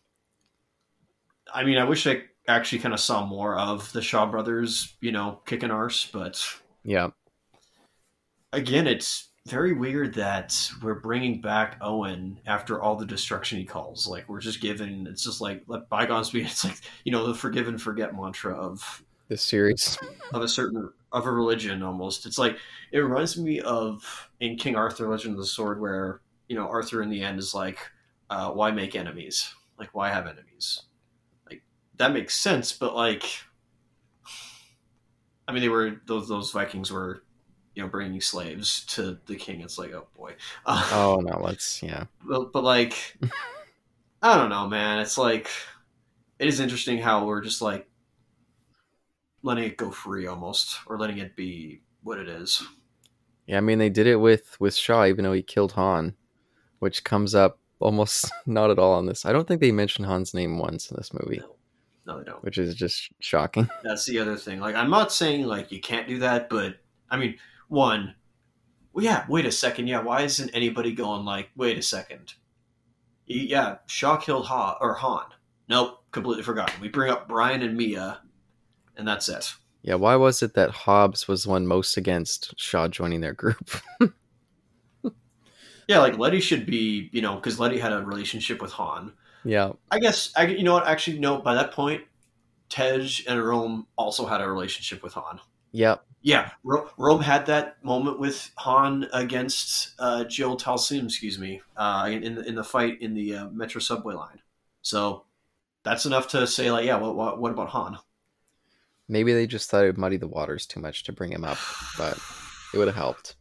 S2: I mean, I wish I actually kind of saw more of the Shaw brothers, you know, kicking arse, but
S1: Yeah,
S2: again, it's very weird that we're bringing back Owen after all the destruction he calls. Like we're just giving. It's just like let bygones be. <laughs> It's like you know the forgive and forget mantra of
S1: this series.
S2: of a certain of a religion almost. It's like it reminds me of in King Arthur Legend of the Sword where you know Arthur in the end is like, uh, why make enemies? Like why have enemies? That makes sense, but like, I mean, they were those those Vikings were. You know, bringing slaves to the king. It's like, oh boy. Uh, <laughs>
S1: Oh no, let's yeah.
S2: but, but like <laughs> i don't know man it's like it is interesting how we're just like letting it go free almost or letting it be what it is
S1: Yeah, I mean they did it with with Shaw, even though he killed Han, which comes up almost <laughs> not at all on this. I don't think they mentioned Han's name once in this movie,
S2: no they don't.
S1: Which is just shocking. <laughs>
S2: that's the other thing. Like i'm not saying like you can't do that but i mean one well yeah wait a second. Yeah why isn't anybody going like wait a second? Yeah shaw killed ha or han. Nope completely forgotten. We bring up brian and mia and that's it.
S1: Yeah, why was it that Hobbs was the one most against Shaw joining their group? <laughs>
S2: Yeah, like Letty should be, you know, because Letty had a relationship with Han.
S1: Yeah,
S2: I guess, I, you know what? Actually, no. By that point, Tej and Rome also had a relationship with Han.
S1: yep,
S2: Yeah, Ro- Rome had that moment with Han against uh, Joe Taslim, excuse me, uh, in the in the fight in the uh, Metro subway line. So that's enough to say, like, yeah, what what, what about Han?
S1: maybe they just thought it would muddy the waters too much to bring him up, but it would have helped.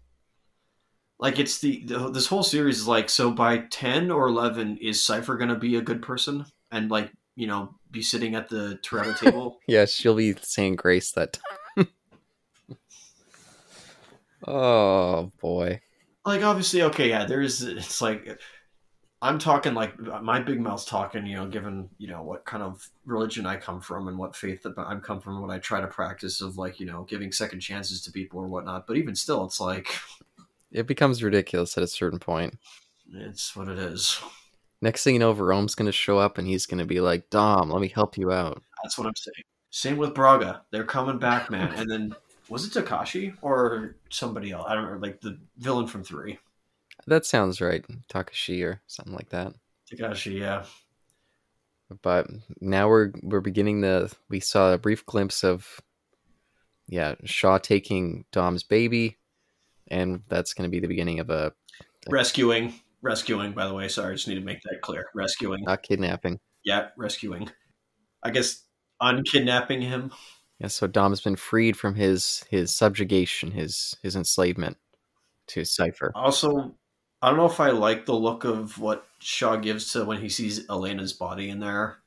S2: Like, it's the, the this whole series is like, so by ten or eleven, is Cipher gonna be a good person and like, you know, be sitting at the Toretto <laughs> table?
S1: Yeah, she'll be saying grace that time. <laughs> oh boy.
S2: like obviously okay yeah there's it's like I'm talking like my big mouth's talking, you know, given you know what kind of religion I come from and what faith that I'm come from, what I try to practice of like you know giving second chances to people or whatnot. But even still, it's like
S1: It becomes ridiculous at a certain point.
S2: it's what it is.
S1: Next thing you know, Verone's going to show up and he's going to be like, Dom, let me help you out.
S2: That's what I'm saying. Same with Braga. They're coming back, man. And then was it Takashi or somebody else? I don't remember. Like the villain from three.
S1: That sounds right. Takashi or something like that.
S2: Takashi, yeah.
S1: But now we're we're beginning the we saw a brief glimpse of yeah, Shaw taking Dom's baby and that's going to be the beginning of a
S2: Rescuing. Rescuing, by the way. Sorry, I just need to make that clear. Rescuing.
S1: not kidnapping.
S2: Yeah, rescuing. I guess unkidnapping him.
S1: Yeah, so Dom's been freed from his his subjugation, his his enslavement to Cipher.
S2: Also, I don't know if I like the look of what Shaw gives to when he sees Elena's body in there.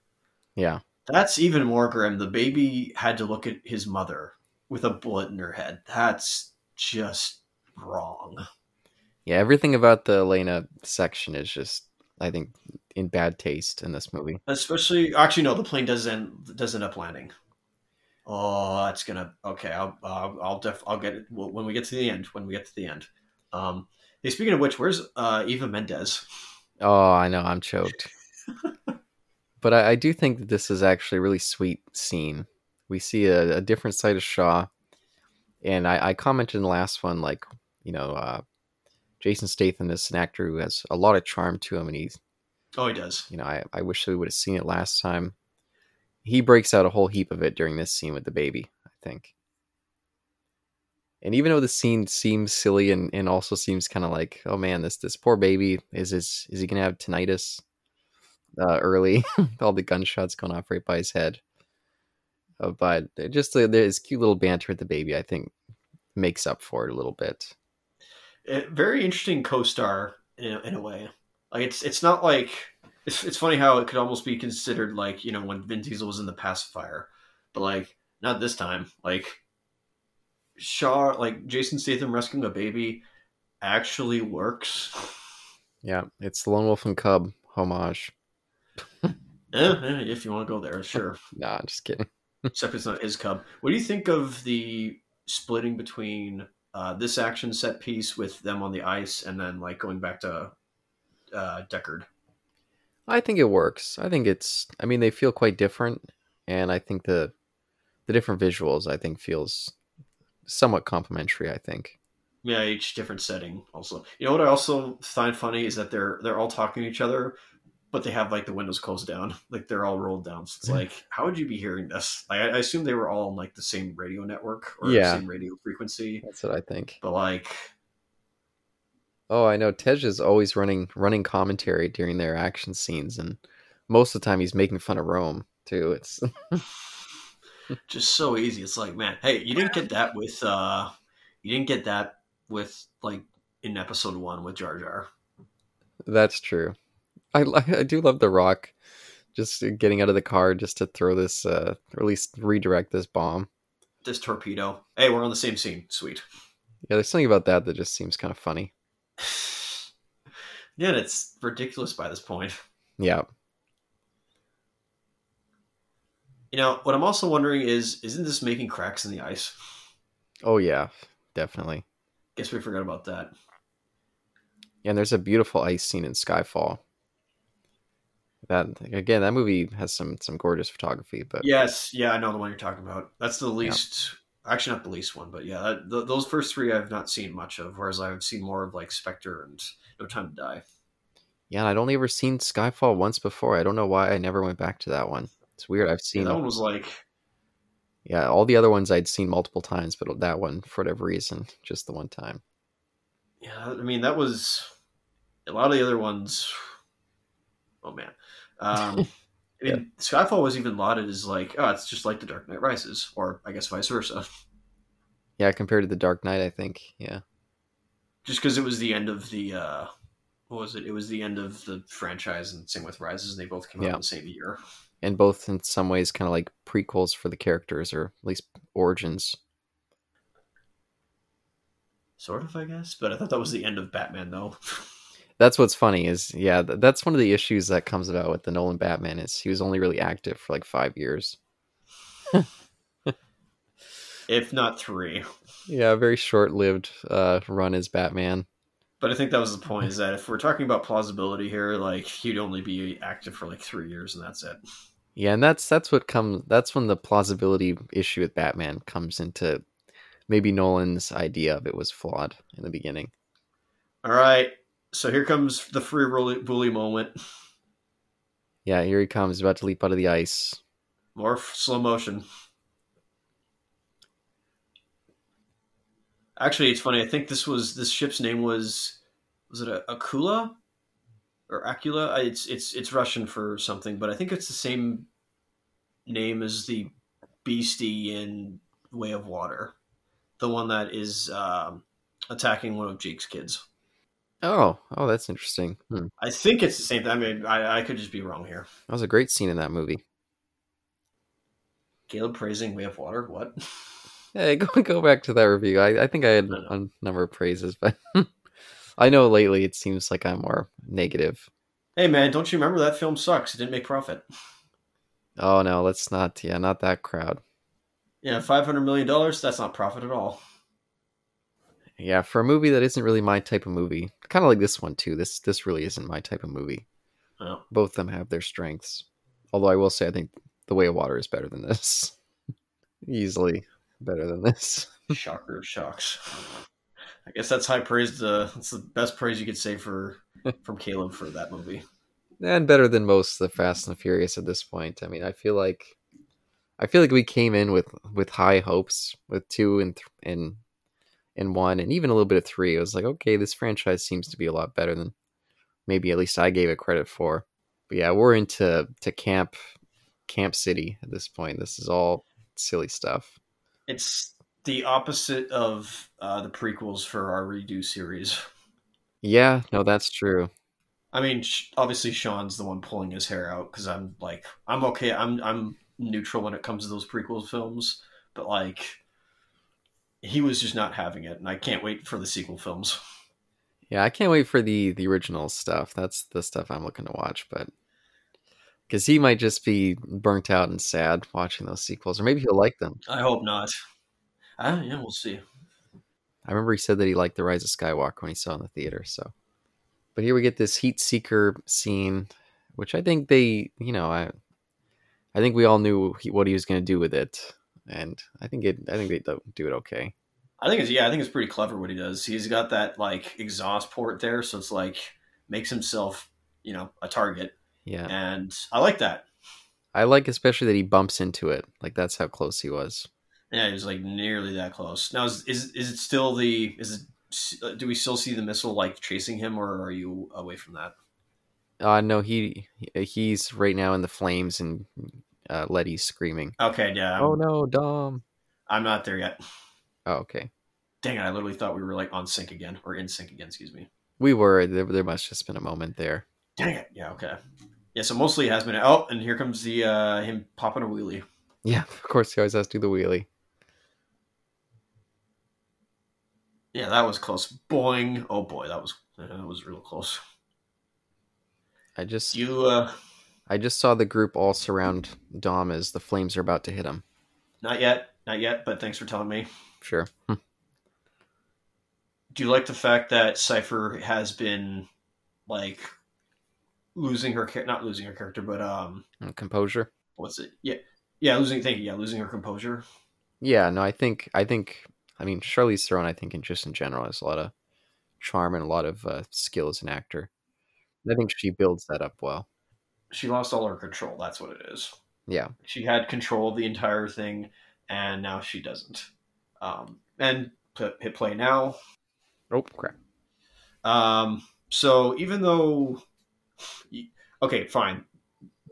S1: Yeah.
S2: That's even more grim. The baby had to look at his mother with a bullet in her head. That's just wrong.
S1: Yeah, everything about the Elena section is just I think in bad taste in this movie.
S2: Especially, actually, no, the plane does end does end up landing. Oh, that's gonna okay. I'll uh, I'll def I'll get it when we get to the end. When we get to the end. Um, hey, speaking of which, where's uh, Eva Mendes?
S1: Oh, I know, I'm choked. <laughs> but I, I do think that this is actually a really sweet scene. We see a, a different side of Shaw, and I, I commented in the last one, like you know, uh, Jason Statham is an actor who has a lot of charm to him, and he's
S2: Oh, he does.
S1: you know, I, I wish we would have seen it last time. He breaks out a whole heap of it during this scene with the baby, I think. And even though the scene seems silly and, and also seems kind of like, oh man, this this poor baby is is is he gonna have tinnitus uh, early? <laughs> All the gunshots going off right by his head. Uh, but just uh, there's cute little banter with the baby. I think makes up for it a little bit.
S2: Very interesting co-star in a, in a way. Like it's it's not like it's it's funny how it could almost be considered like you know when Vin Diesel was in the pacifier, but like not this time. Like Shaw, like Jason Statham rescuing a baby, actually works.
S1: Yeah, it's the Lone Wolf and Cub homage.
S2: Eh, eh, if you want to go there, sure. <laughs>
S1: Nah, just kidding.
S2: Except it's not his cub. What do you think of the splitting between uh, this action set piece with them on the ice and then like going back to uh, Deckard?
S1: I think it works. I think it's. I mean, they feel quite different, and I think the the different visuals I think feels somewhat complementary. I think.
S2: Yeah, each different setting. Also, you know what I also find funny is that they're they're all talking to each other, but they have like the windows closed down, <laughs> like they're all rolled down. So it's like, how would you be hearing this? Like, I, I assume they were all on like the same radio network or
S1: Yeah.
S2: the same radio frequency,
S1: That's what I think.
S2: but like,
S1: Oh, I know. Tej is always running running commentary during their action scenes, and most of the time he's making fun of Rome too. It's <laughs>
S2: just so easy. It's like, man, hey, you didn't get that with uh, you didn't get that with like in episode one with Jar Jar.
S1: that's true. I I do love The Rock, just getting out of the car just to throw this, uh, or at least redirect this bomb.
S2: This torpedo. Hey, we're on the same scene. Sweet.
S1: Yeah, there's something about that that just seems kind of funny. <sighs>
S2: yeah, and it's ridiculous by this point.
S1: Yeah.
S2: You know, what I'm also wondering is, isn't this making cracks in the ice?
S1: Oh yeah, definitely.
S2: Guess we forgot about that.
S1: Yeah, and there's a beautiful ice scene in Skyfall. That again, that movie has some some gorgeous photography, but
S2: Yes, yeah, I know the one you're talking about. That's the least, actually not the least one, but yeah, that, th- those first three I've not seen much of. Whereas I've seen more of like Spectre and No Time to Die.
S1: yeah, and I'd only ever seen Skyfall once before. I don't know why I never went back to that one. It's weird. I've
S2: Yeah,
S1: seen
S2: that one was like,
S1: yeah, all the other ones I'd seen multiple times, but that one for whatever reason, <laughs> just the one time.
S2: yeah, I mean that was a lot of the other ones. Oh man, um, <laughs> I mean Skyfall was even lauded as like, oh, it's just like The Dark Knight Rises, or I guess vice versa,
S1: Yeah, compared to the Dark Knight, I think. Yeah,
S2: just because it was the end of the. uh what was it? It was the end of the franchise, and same with Rises, and they both came out in the same year.
S1: and both in some ways kind of like prequels for the characters, or at least origins.
S2: Sort of, I guess. But I thought that was the end of Batman, though. <laughs>
S1: That's what's funny is yeah, th- that's one of the issues that comes about with the Nolan Batman is he was only really active for like five years.
S2: if not three.
S1: Yeah, a very short-lived uh, run as Batman.
S2: But I think that was the point: is that if we're talking about plausibility here, like he'd only be active for like three years, and that's it.
S1: Yeah, and that's that's what comes. That's when the plausibility issue with Batman comes into. Maybe Nolan's idea of it was flawed in the beginning.
S2: All right, so here comes the Free Willy, moment.
S1: Yeah, here he comes, about to leap out of the ice.
S2: More slow motion. Actually, it's funny. I think this was this ship's name was was it a Akula or Akula? It's it's it's Russian for something, but I think it's the same name as the beastie in Way of Water, the one that is um, attacking one of Jake's kids.
S1: Oh, oh, that's interesting. Hmm.
S2: I think it's the same. thing. I mean, I, I could just be wrong here.
S1: That was a great scene in that movie.
S2: Caleb praising Way of Water. What? <laughs>
S1: Hey, go go back to that review. I, I think I had a number of praises, but <laughs> I know lately it seems like I'm more negative.
S2: Hey man, don't you remember that film sucks? It didn't make profit.
S1: Oh no, let's not. Yeah, not that crowd.
S2: Yeah, five hundred million dollars. That's not profit at all.
S1: Yeah, for a movie that isn't really my type of movie, kind of like this one too. This this really isn't my type of movie.
S2: Oh.
S1: Both of them have their strengths. Although I will say, I think The Way of Water is better than this. <laughs> Easily better than this. <laughs>
S2: Shocker of shocks. I guess that's high praise. To, that's the best praise you could say for <laughs> from Caleb for that movie.
S1: and better than most of the Fast and the Furious at this point. I mean, I feel like I feel like we came in with with high hopes with two and th- and and one and even a little bit of three. It was like, okay, this franchise seems to be a lot better than maybe at least I gave it credit for. But yeah, we're into to camp Camp City at this point. This is all silly stuff.
S2: It's the opposite of uh, the prequels for our redo series. <laughs>
S1: Yeah, no, that's true.
S2: I mean, obviously Sean's the one pulling his hair out because I'm like, I'm okay. I'm I'm neutral when it comes to those prequel films, but like, he was just not having it, and I can't wait for the sequel films.
S1: Yeah, I can't wait for the the original stuff. That's the stuff I'm looking to watch, but because he might just be burnt out and sad watching those sequels, or maybe he'll like them.
S2: I hope not. Uh, yeah, we'll see.
S1: I remember he said that he liked the Rise of Skywalker when he saw it in the theater. So, but here we get this heat seeker scene, which I think they, you know, I, I think we all knew he, what he was going to do with it, and I think it, I think they do do it okay.
S2: I think it's yeah, I think it's pretty clever what he does. He's got that like exhaust port there, so it's like makes himself, you know, a target,
S1: Yeah,
S2: and I like that.
S1: I like especially that he bumps into it. Like that's how close he was.
S2: Yeah, he was like nearly that close. Now, is is, is it still the is it? uh, Do we still see the missile like chasing him, or are you away from that?
S1: Uh no, he he's right now in the flames and uh, Letty's screaming.
S2: Okay, yeah, I'm,
S1: Oh no, Dom.
S2: I'm not there yet.
S1: Oh, okay.
S2: Dang it! I literally thought we were like on sync again, or in sync again. Excuse me.
S1: We were there. There must just been a moment there.
S2: Dang it! Yeah, okay. Yeah, so mostly it has been. Oh, and here comes the uh him popping a wheelie.
S1: Yeah, of course he always has to do the wheelie.
S2: Yeah, that was close. Boing! Oh boy, that was that was real close.
S1: I just
S2: You uh
S1: I just saw the group all surround Dom as the flames are about to hit him.
S2: not yet, not yet, but thanks for telling me.
S1: Sure. Hmm.
S2: Do you like the fact that Cipher has been like losing her char- not losing her character, but um
S1: And Composure.
S2: what's it? Yeah. Yeah, losing thank you, yeah, losing her composure.
S1: Yeah, no, I think I think I mean Charlize Theron. I think in just in general has a lot of charm and a lot of uh, skill as an actor. I think she builds that up well.
S2: She lost all her control, that's what it is.
S1: Yeah,
S2: She had control of the entire thing and now she doesn't. Um and p- hit play now.
S1: Oh crap!
S2: Um so even though okay, fine.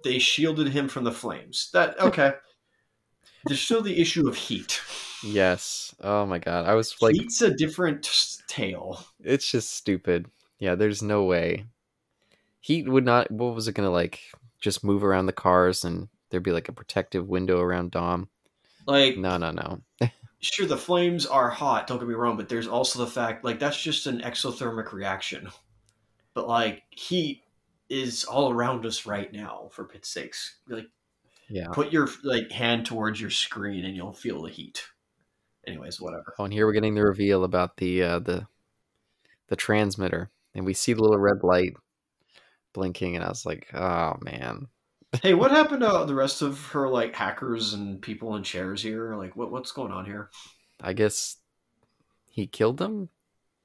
S2: They shielded him from the flames. That okay. There's still the issue of heat.
S1: Yes. Oh my god. I was like,
S2: Heat's a different tale.
S1: it's just stupid. Yeah, there's no way. Heat would not. What was it gonna like? Just move around the cars and there'd be like a protective window around Dom.
S2: Like,
S1: No, no, no. <laughs>
S2: sure, the flames are hot. Don't get me wrong, but there's also the fact like that's just an exothermic reaction. but like heat is all around us right now. For pit's sakes, like
S1: Yeah.
S2: put your like hand towards your screen and you'll feel the heat. Anyways, whatever.
S1: Oh, and here we're getting the reveal about the uh, the the transmitter, and we see the little red light blinking, and I was like, oh man.
S2: hey, what happened to the rest of her like hackers and people in chairs here? Like, what what's going on here?
S1: I guess he killed them.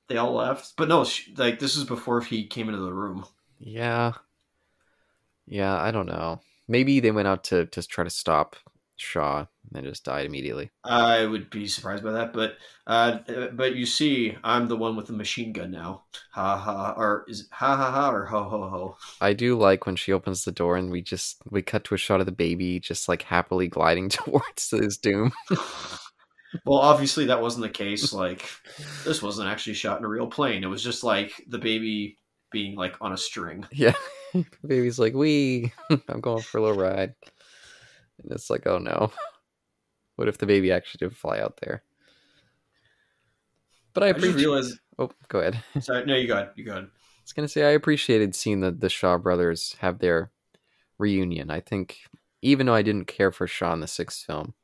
S2: They all left, but no, she, like this is before he came into the room.
S1: Yeah. Yeah, I don't know. Maybe they went out to to try to stop Shaw and just died immediately.
S2: I would be surprised by that, but uh, but you see, I'm the one with the machine gun now. Ha ha, or is it ha ha ha or ho ho ho?
S1: I do like when she opens the door and we just we cut to a shot of the baby just like happily gliding <laughs> towards his doom. <laughs>
S2: Well, obviously that wasn't the case. Like this wasn't actually shot in a real plane. It was just like the baby being like on a string. <laughs>
S1: Yeah. the baby's like, "Wee, I'm going for a little ride." And it's like, "Oh no." What if the baby actually did fly out there? But I
S2: I
S1: appreciate
S2: realized.
S1: Oh, go ahead. <laughs>
S2: Sorry, no, you got it, you got it.
S1: I was going to say I appreciated seeing the the Shaw brothers have their reunion. I think even though I didn't care for Shaw in the sixth film,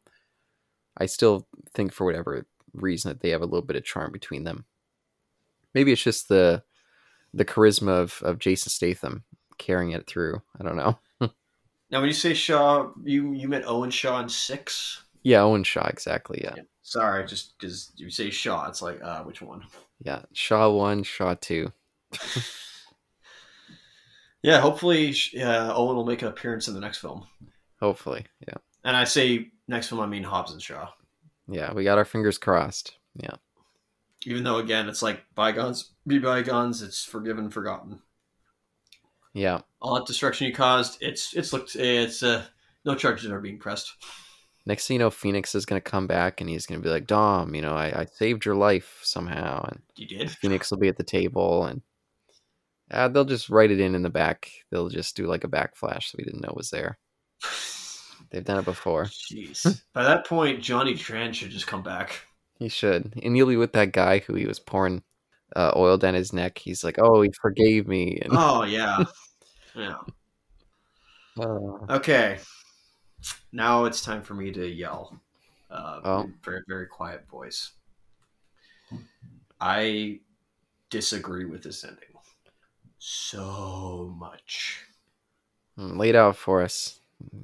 S1: I still think for whatever reason that they have a little bit of charm between them. Maybe it's just the the charisma of, of Jason Statham carrying it through. I don't know. <laughs>
S2: Now, when you say Shaw, you you meant Owen Shaw in six.
S1: Yeah, Owen Shaw, exactly. Yeah.
S2: Sorry, just because you say Shaw, it's like uh, which one?
S1: Yeah. Shaw one, Shaw two. <laughs>
S2: Yeah, hopefully uh, Owen will make an appearance in the next film.
S1: Hopefully. Yeah.
S2: And I say next film, I mean Hobbs and Shaw.
S1: Yeah. We got our fingers crossed. Yeah.
S2: Even though again, it's like bygones be bygones. It's forgiven, forgotten.
S1: Yeah.
S2: All that destruction you caused, it's it's looked it's uh, no charges are being pressed.
S1: Next thing you know, Phoenix is gonna come back and he's gonna be like, Dom, you know, I, I saved your life somehow and
S2: You did.
S1: Phoenix will be at the table and uh, they'll just write it in in the back. They'll just do like a backflash so we didn't know was there. <sighs> They've done it before.
S2: Jeez. <laughs> By that point, Johnny Tran should just come back.
S1: He should. And he'll be with that guy who he was pouring uh, oil down his neck. He's like, oh, he forgave me. And
S2: Oh yeah, <laughs> yeah.
S1: Uh,
S2: Okay. Now it's time for me to yell. Uh,
S1: Oh.
S2: Very, very quiet voice. I disagree with this ending so much.
S1: lay it out for us.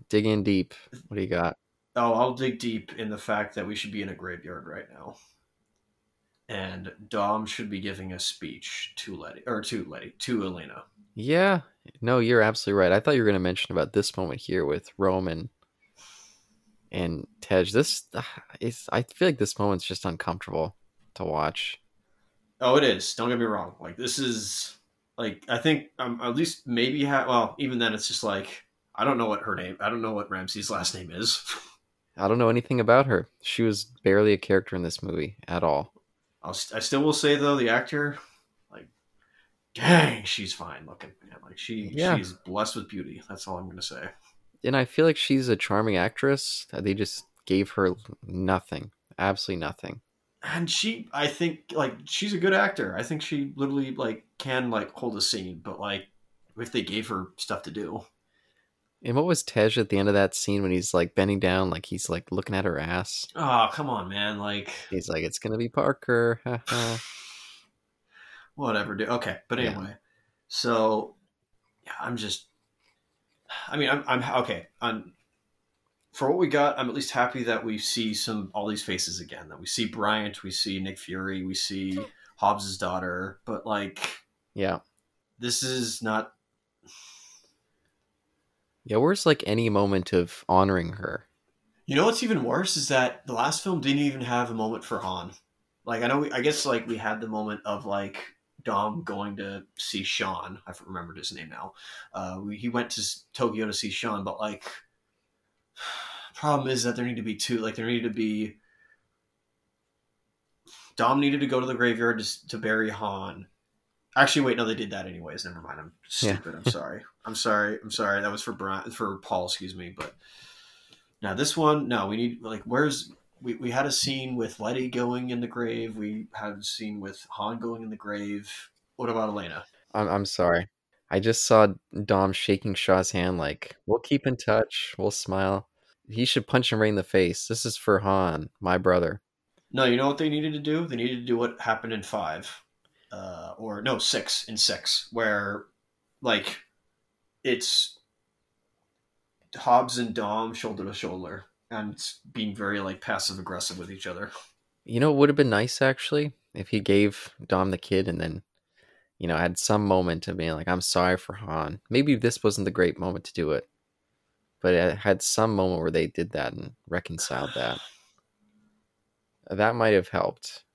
S1: Dig in deep. What do you got?
S2: Oh, I'll dig deep in the fact that we should be in a graveyard right now. And Dom should be giving a speech to Letty, or to Letty, to Elena.
S1: Yeah. No, you're absolutely right. I thought you were going to mention about this moment here with Roman and Tej. This <sighs> is, I feel like this moment's just uncomfortable to watch.
S2: Oh, it is. Don't get me wrong. Like this is like I think um, at least maybe ha- well even then it's just like I don't know what her name. I don't know what Ramsey's last name is.
S1: I don't know anything about her. She was barely a character in this movie at all.
S2: I'll, st- I still will say though the actor, like, dang, she's fine looking. Man. Like she
S1: Yeah.
S2: she's blessed with beauty. That's all I'm gonna say.
S1: And I feel like she's a charming actress. They just gave her nothing. Absolutely nothing.
S2: And she, I think, like she's a good actor. I think she literally like can like hold a scene, but like if they gave her stuff to do,
S1: And what was Tej at the end of that scene when he's like bending down, like he's like looking at her ass?
S2: oh come on, man, like
S1: He's like, it's going to be Parker. haha." <laughs>
S2: whatever dude okay but
S1: Yeah.
S2: anyway so yeah i'm just i mean i'm, I'm okay I'm, for what we got i'm at least happy that we see some all these faces again that we see bryant we see nick fury we see hobbs's daughter but like
S1: yeah.
S2: this is not
S1: Yeah, where's like any moment of honoring her?
S2: you know what's even worse is that the last film didn't even have a moment for han like i know we, i guess like we had the moment of like dom going to see sean. I've remembered his name now. Uh we, he went to tokyo to see sean but like <sighs> problem is that there need to be two like there needed to be dom needed to go to the graveyard to, to bury han. Actually wait no they did that anyways. Never mind. I'm
S1: Yeah.
S2: stupid. I'm sorry. <laughs> I'm sorry. I'm sorry. That was for brian for paul excuse me but now this one no we need like where's we, we had a scene with letty going in the grave we had a scene with han going in the grave what about elena
S1: I'm I'm sorry. I just saw Dom shaking Shaw's hand like, "We'll keep in touch. We'll smile." He should punch him right in the face. This is for Han, my brother.
S2: No, you know what they needed to do? They needed to do what happened in five, uh, or no, six in six, where like it's Hobbs and Dom shoulder to shoulder and being very like passive aggressive with each other.
S1: You know, it would have been nice actually if he gave Dom the kid and then, you know, had some moment of being like, "I'm sorry for Han." Maybe this wasn't the great moment to do it, but it had some moment where they did that and reconciled that. <sighs> That might have helped.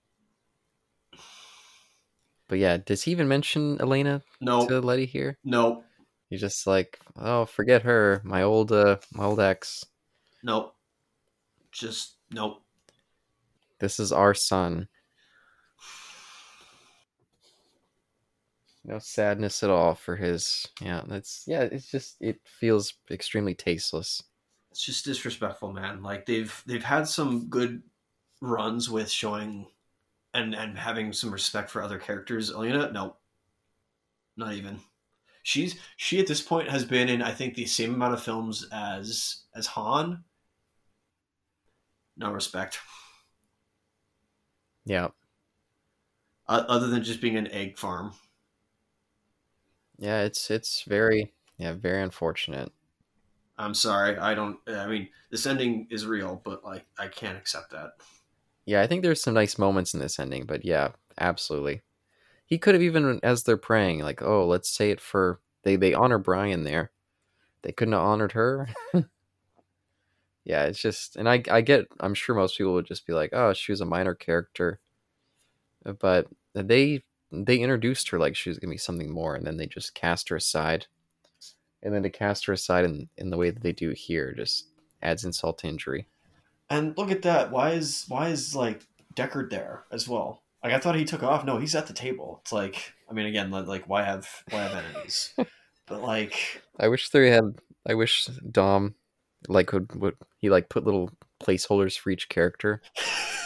S1: But yeah, does he even mention Elena
S2: No,
S1: to Letty here?
S2: no,
S1: He's just like, "Oh, forget her, my old, uh, my old ex.
S2: no. Just nope.
S1: This is our son." No sadness at all for his. Yeah, that's yeah. It's just it feels extremely tasteless.
S2: It's just disrespectful, man. Like they've they've had some good runs with showing and and having some respect for other characters. Elena, no, not even. She's she at this point has been in I think the same amount of films as as Han. No respect,
S1: Yeah,
S2: uh, other than just being an egg farm.
S1: yeah. It's it's very yeah very unfortunate.
S2: I'm sorry, I don't. I mean, this ending is real, but like I can't accept that.
S1: Yeah, I think there's some nice moments in this ending, but yeah, absolutely. He could have even as they're praying, like, oh, let's say it for they they honor Brian there. They couldn't have honored her. <laughs> yeah, it's just, and I I get, I'm sure most people would just be like, oh, she was a minor character, uh, but they they introduced her like she was gonna be something more, and then they just cast her aside, and then to cast her aside in in the way that they do here just adds insult to injury.
S2: And look at that. Why is why is like Deckard there as well? Like I thought he took off. No, he's at the table. It's like I mean, again, like why have why have enemies? <laughs> but like
S1: I wish they had. I wish Dom, like, would, would he like put little placeholders for each character?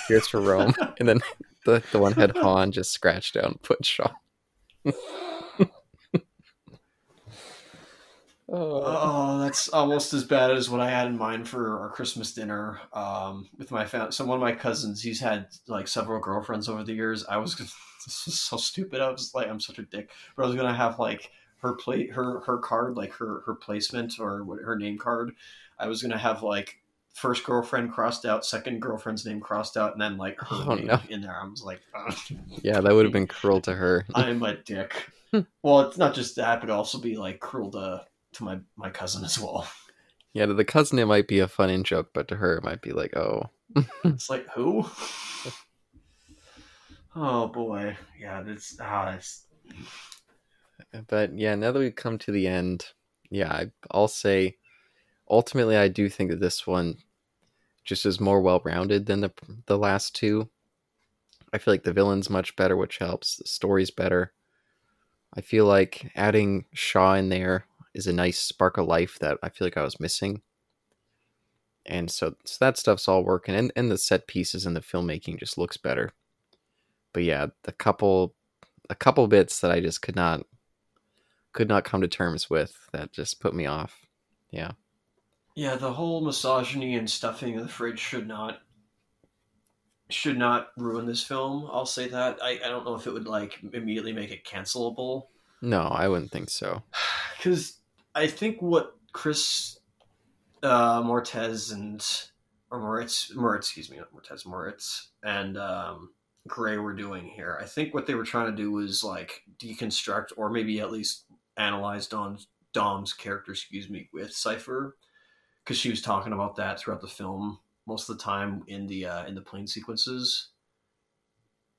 S1: Here's for Rome, <laughs> and then the the one had Han just scratched out and put Shaw. oh, <laughs>
S2: oh, that's almost as bad as what I had in mind for our Christmas dinner um, with my family. So one of my cousins, he's had like several girlfriends over the years. I was <laughs> this was so stupid. I was like, I'm such a dick. But I was gonna have like her plate, her her card, like her her placement or what her name card. I was gonna have like first girlfriend crossed out, second girlfriend's name crossed out, and then like her
S1: Oh,
S2: name
S1: no.
S2: in there. I was like, "Ugh,
S1: yeah, that would have been cruel to her. <laughs>
S2: I'm a dick. well, it's not just that, but also be like cruel to to my my cousin as well.
S1: Yeah, to the cousin it might be a fun in joke, but to her it might be like, oh, <laughs>
S2: It's like who? oh boy, yeah, that's ah, that's
S1: but yeah, now that we've come to the end, yeah, I, I'll say ultimately I do think that this one just is more well rounded than the the last two. I feel like the villain's much better, which helps. The story's better. I feel like adding Shaw in there is a nice spark of life that I feel like I was missing. And so, so that stuff's all working, and, and the set pieces and the filmmaking just looks better. But yeah, the couple, a couple bits that I just could not, could not come to terms with that just put me off. Yeah,
S2: yeah. The whole misogyny and stuffing in the fridge should not should not ruin this film. I'll say that. I, I don't know if it would like immediately make it cancelable
S1: no, I wouldn't think so. <sighs>
S2: because I think what Chris uh, Mortez and or Moritz Moritz, excuse me, not Mortez Moritz and um, Gray were doing here. I think what they were trying to do was like deconstruct or maybe at least analyze Dom's Dom's character, excuse me, with Cipher because she was talking about that throughout the film most of the time in the uh, in the plane sequences.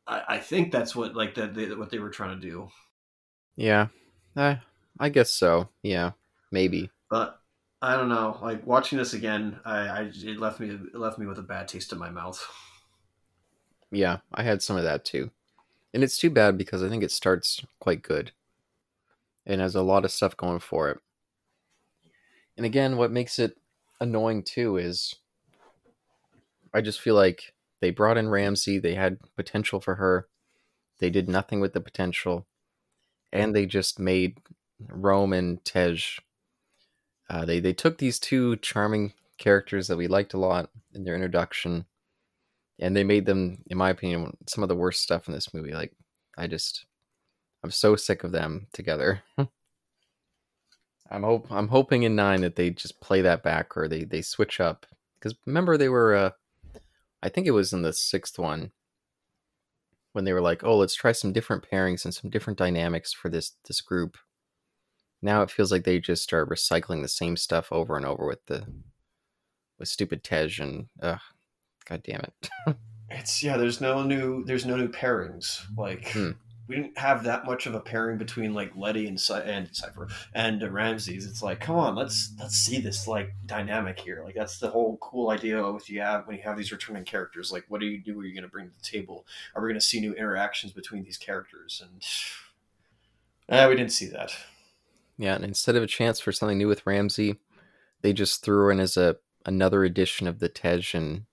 S2: I, I think that's what like that they, what they were trying to do.
S1: Yeah, I, I guess so. Yeah, maybe.
S2: but I don't know. Like watching this again, I, I it left me it left me with a bad taste in my mouth.
S1: Yeah, I had some of that too. And it's too bad because I think it starts quite good and has a lot of stuff going for it. And again, what makes it annoying too is I just feel like they brought in Ramsey, they had potential for her. They did nothing with the potential. and they just made Rome and Tej. Uh, they they took these two charming characters that we liked a lot in their introduction, and they made them, in my opinion, some of the worst stuff in this movie. Like, I just, I'm so sick of them together. <laughs> I'm hope I'm hoping in nine that they just play that back or they they switch up because remember they were, uh, I think it was in the sixth one when they were like, oh, let's try some different pairings and some different dynamics for this this group. Now it feels like they just start recycling the same stuff over and over with the with stupid Tej and ugh, god damn it. <laughs>
S2: it's yeah. There's no new. There's no new pairings. Like
S1: Hmm.
S2: We didn't have that much of a pairing between like Letty and Cy- and Cipher and uh, Ramses. It's like, come on, let's let's see this like dynamic here. Like that's the whole cool idea with you have when you have these returning characters. Like, what do you do? Are you going to bring to the table? Are we going to see new interactions between these characters? And <sighs> eh, we didn't see that.
S1: Yeah, and instead of a chance for something new with Ramsey, they just threw in as a another edition of the Tej and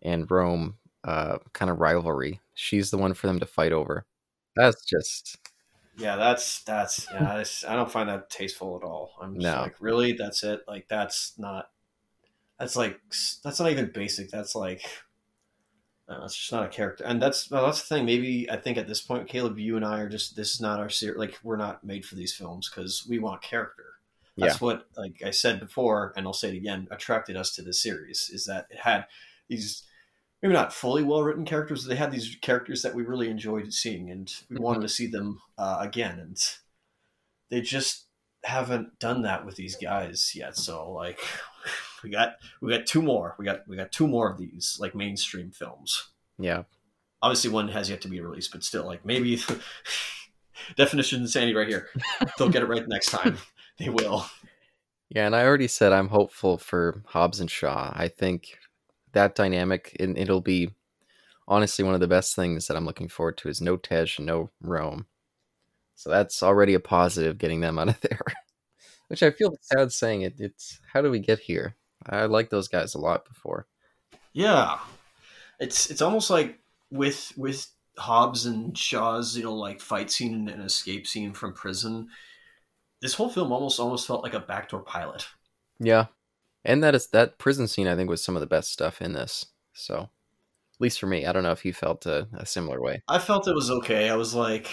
S1: and Rome uh, kind of rivalry. She's the one for them to fight over. That's just
S2: Yeah, that's that's yeah. that's- I don't find that tasteful at all. I'm just
S1: No.
S2: like, really, that's it. Like that's not. That's like that's not even basic. That's like. Uh, it's just not a character, and that's well, that's the thing. Maybe I think at this point, Caleb, you and I are just this is not our series. Like we're not made for these films because we want character. That's what, like I said before, and I'll say it again, attracted us to this series is that it had these maybe not fully well written characters, but they had these characters that we really enjoyed seeing, and we
S1: Mhm.
S2: wanted to see them uh, again. And they just haven't done that with these guys yet. So like, <laughs> we got we got two more. We got we got two more of these like mainstream films.
S1: yeah.
S2: Obviously, one has yet to be released, but still, like maybe <laughs> definition insanity right here. <laughs> They'll get it right next time. They will.
S1: Yeah, and I already said I'm hopeful for Hobbs and Shaw. I think that dynamic, and it'll be honestly one of the best things that I'm looking forward to is no Tej no Rome. So that's already a positive getting them out of <laughs> there. Which I feel sad saying it. It's how do we get here? I like those guys a lot before.
S2: Yeah, it's it's almost like with with Hobbs and Shaw's you know like fight scene and an escape scene from prison. This whole film almost almost felt like a backdoor pilot.
S1: Yeah, and that is that prison scene. I think was some of the best stuff in this. So, at least for me, I don't know if you felt a, a similar way.
S2: I felt it was okay. I was like,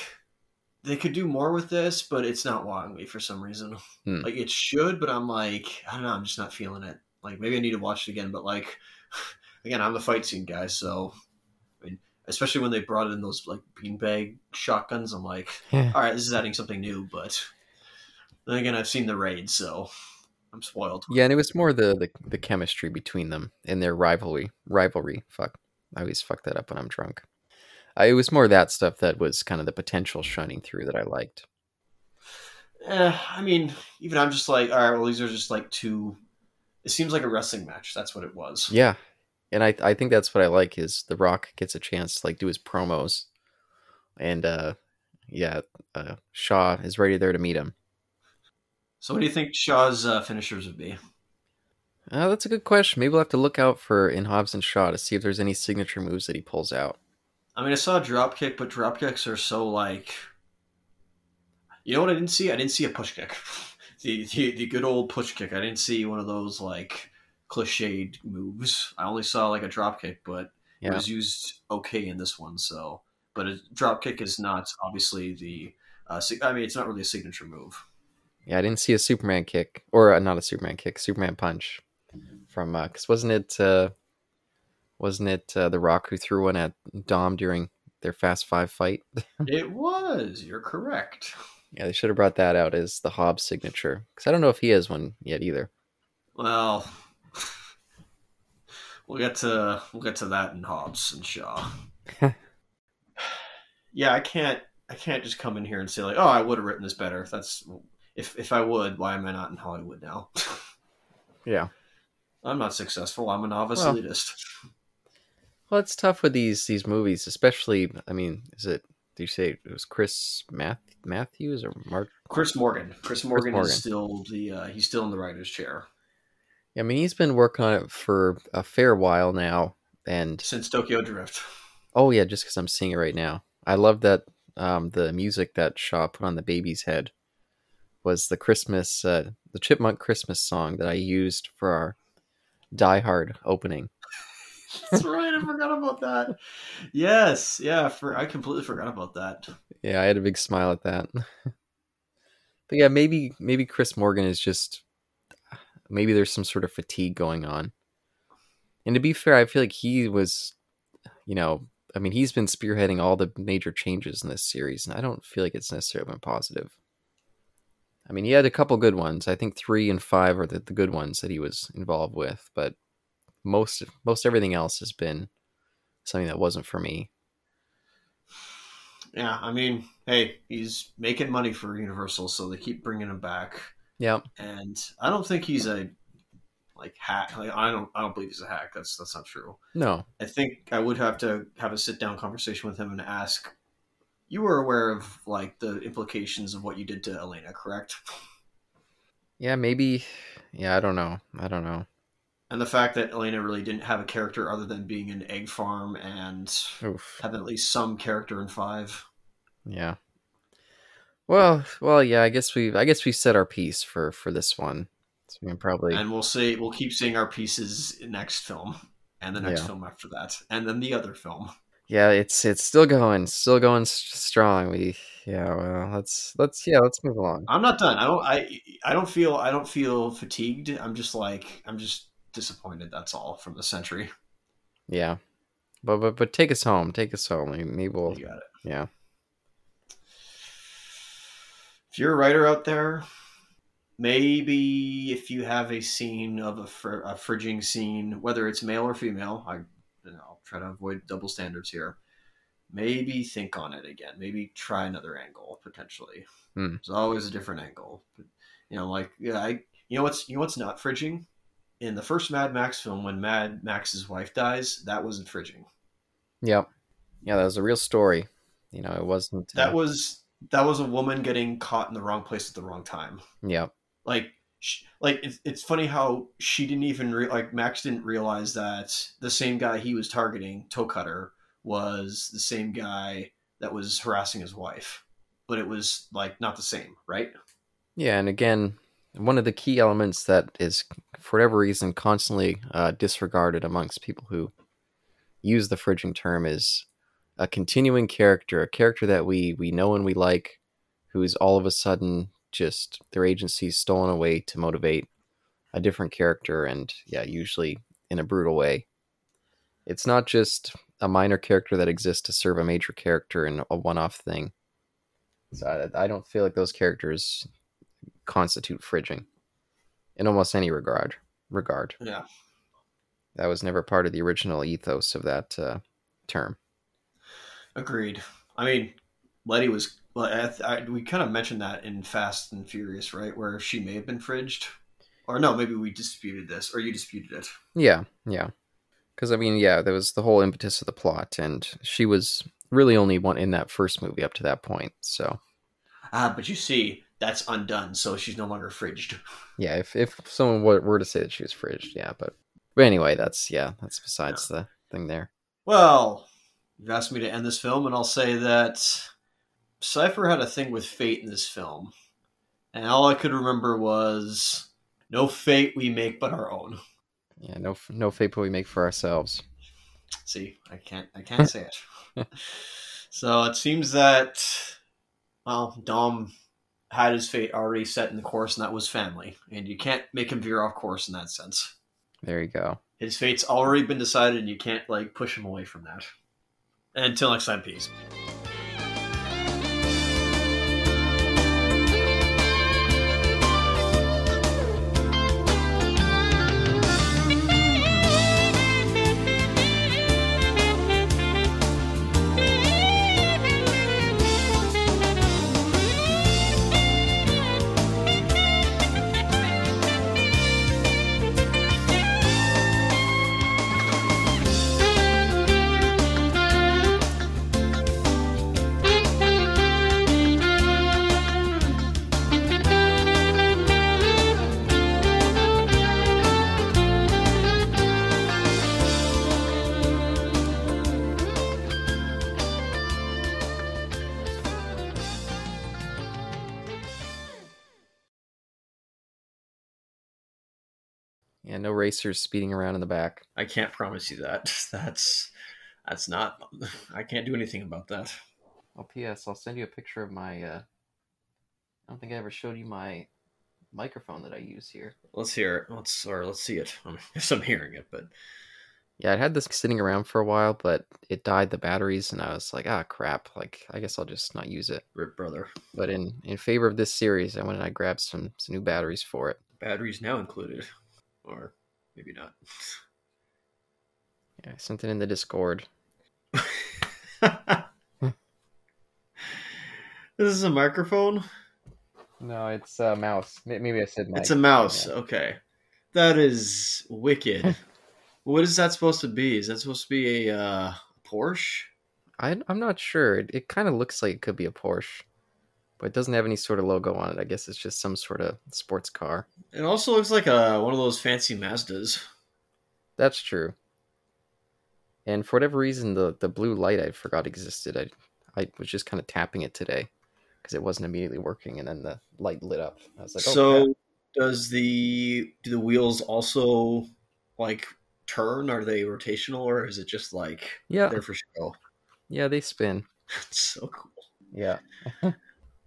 S2: they could do more with this, but it's not wowing me for some reason.
S1: Hmm.
S2: Like it should, but I'm like, I don't know. I'm just not feeling it. Like maybe I need to watch it again, but like, <sighs> again, I'm the fight scene guy, so I mean, especially when they brought in those like beanbag shotguns, I'm like,
S1: Yeah.
S2: all right, this is adding something new. But then again, I've seen the raid, so I'm spoiled.
S1: Yeah, and it was more the, the the chemistry between them and their rivalry. Rivalry. Fuck. I always fuck that up when I'm drunk. Uh, it was more that stuff that was kind of the potential shining through that I liked.
S2: Eh, I mean, even I'm just like, all right, well, these are just like two. It seems like a wrestling match. That's what it was.
S1: Yeah, and I I think that's what I like is The Rock gets a chance to like do his promos, and uh, yeah, uh, Shaw is ready there to meet him.
S2: So, what do you think Shaw's uh, finishers would be?
S1: Uh, that's a good question. Maybe we'll have to look out for in Hobbs and Shaw to see if there's any signature moves that he pulls out.
S2: I mean, I saw a drop kick, but drop kicks are so like. You know what I didn't see? I didn't see a push kick. <laughs> the, the the good old push kick. I didn't see one of those like cliched moves. I only saw like a drop kick, but it was used okay in this one. So, but a drop kick is not obviously the. Uh, I mean, it's not really a signature move.
S1: Yeah, I didn't see a Superman kick or uh, not a Superman kick, Superman punch from because wasn't it uh, wasn't it uh, The Rock who threw one at Dom during their Fast Five fight? <laughs>
S2: it was. You're correct.
S1: Yeah, they should have brought that out as the Hobbs signature because I don't know if he has one yet either.
S2: Well, <sighs> we'll get to we'll get to that in Hobbs and Shaw. <laughs> yeah, I can't I can't just come in here and say like, oh, I would have written this better. That's if if I would, why am I not in Hollywood now? <laughs>
S1: Yeah.
S2: I'm not successful. I'm a novice
S1: Well-
S2: elitist.
S1: Well, it's tough with these these movies, especially. I mean, is it? Did you say it was Chris Math, Matthews or Mark?
S2: Chris Morgan. Chris Morgan,
S1: Morgan.
S2: is still the uh, he's still in the writer's chair
S1: I mean, he's been working on it for a fair while now, and
S2: since Tokyo Drift.
S1: oh yeah, just because I'm seeing it right now, I love that um, the music that Shaw put on the baby's head was the Christmas, uh, the Chipmunk Christmas song that I used for our Die Hard opening. <laughs>
S2: That's right. I forgot about that. Yes, yeah. For I completely forgot about that.
S1: Yeah, I had a big smile at that. <laughs> but yeah, maybe maybe Chris Morgan is just maybe there's some sort of fatigue going on. And to be fair, I feel like he was, you know, I mean, he's been spearheading all the major changes in this series, and I don't feel like it's necessarily been positive. I mean, he had a couple good ones. I think three and five are the, the good ones that he was involved with, but most most everything else has been something that wasn't for me.
S2: Yeah, I mean, hey, he's making money for Universal, so they keep bringing him back.
S1: Yeah,
S2: and I don't think he's a like hack. Like, I don't, I don't believe he's a hack. That's that's not true.
S1: No,
S2: I think I would have to have a sit down conversation with him and ask. You were aware of like the implications of what you did to Elena, correct?
S1: Yeah, maybe. Yeah, I don't know. I don't know.
S2: And the fact that Elena really didn't have a character other than being an egg farm and
S1: Oof.
S2: having at least some character in five.
S1: Yeah. Well, well, yeah. I guess we, I guess we set our piece for for this one. So we can probably,
S2: And we'll say we'll keep seeing our pieces in next film, and the next
S1: Yeah.
S2: film after that, and then the other film.
S1: Yeah. It's it's still going, still going strong. We, yeah. Well, let's let's yeah, let's move along.
S2: I'm not done. I don't. I. I don't feel. I don't feel fatigued. I'm just like. I'm just disappointed. That's all from the century.
S1: Yeah. But but but take us home. Take us home. Maybe we'll.
S2: You got it.
S1: Yeah.
S2: If you're a writer out there, maybe if you have a scene of a, fr- a fridging scene, whether it's male or female, I, you know, try to avoid double standards here. Maybe think on it again. Maybe try another angle potentially.
S1: Hmm.
S2: There's always a different angle. But, you know, like yeah, I. You know what's you know what's not fridging? In the first Mad Max film, when Mad Max's wife dies, that wasn't fridging.
S1: Yep. Yeah, that was a real story. You know, it wasn't.
S2: That
S1: uh,
S2: was that was a woman getting caught in the wrong place at the wrong time.
S1: Yep.
S2: like sh- like it's, it's funny how she didn't even re- like max didn't realize that the same guy he was targeting toe cutter was the same guy that was harassing his wife. But it was like not the same right?
S1: Yeah, and again, one of the key elements that is, for whatever reason, constantly uh, disregarded amongst people who use the fridging term is a continuing character, a character that we we know and we like, who is all of a sudden just their agency stolen away to motivate a different character, and yeah, usually in a brutal way. It's not just a minor character that exists to serve a major character in a one-off thing. So I, I don't feel like those characters constitute fridging in almost any regard. Regard
S2: yeah
S1: that was never part of the original ethos of that uh, term.
S2: agreed i mean letty was well, I, I, we kind of mentioned that in fast and furious right where she may have been fridged or no maybe we disputed this or you disputed it
S1: Yeah, yeah. Because I mean, yeah, there was the whole impetus of the plot, and she was really only one in that first movie up to that point. So
S2: ah but you see that's undone so she's no longer fridged <laughs>
S1: yeah, if if someone were, were to say that she was fridged, yeah, but but anyway, that's yeah, that's besides the thing there.
S2: Well, you've asked me to end this film, and I'll say that Cipher had a thing with fate in this film. And all I could remember was no fate we make but our own.
S1: Yeah, no no fate but we make for ourselves.
S2: See, I can't I can't say it. <laughs> so it seems that well, Dom had his fate already set in the course, and that was family. And you can't make him veer off course in that sense.
S1: There you go.
S2: His fate's already been decided, and you can't like push him away from that. And until next time, peace.
S1: Racers speeding around in the back.
S2: I can't promise you that. <laughs> That's that's not. <laughs> I can't do anything about that.
S1: Oh, P.S. I'll send you a picture of my. Uh, I don't think I ever showed you my microphone that I use here.
S2: Let's hear it. Let's or let's see it. <laughs> I guess I'm hearing it, but
S1: Yeah, I had this sitting around for a while, but it died the batteries, and I was like, ah, crap. Like, I guess I'll just not use it.
S2: rip brother.
S1: But in in favor of this series, I went and I grabbed some some new batteries for it.
S2: Batteries now included, or maybe not.
S1: Yeah, I sent it in the Discord. <laughs>
S2: this is a microphone.
S1: No, it's a mouse. Maybe I said mic.
S2: It's a mouse.
S1: Yeah.
S2: Okay, that is wicked. <laughs> what is that supposed to be? Is that supposed to be a uh, Porsche?
S1: I, I'm not sure. It, it kind of looks like it could be a Porsche, but it doesn't have any sort of logo on it. I guess it's just some sort of sports car.
S2: It also looks like a one of those fancy Mazdas.
S1: That's true. And for whatever reason, the, the blue light I forgot existed. I I was just kind of tapping it today because it wasn't immediately working, and then the light lit up. I was like, oh,
S2: so
S1: crap.
S2: does the do the wheels also like turn? Are they rotational or is it just like
S1: yeah,
S2: they're for show?
S1: yeah, they spin. <laughs>
S2: That's so cool.
S1: Yeah, <laughs>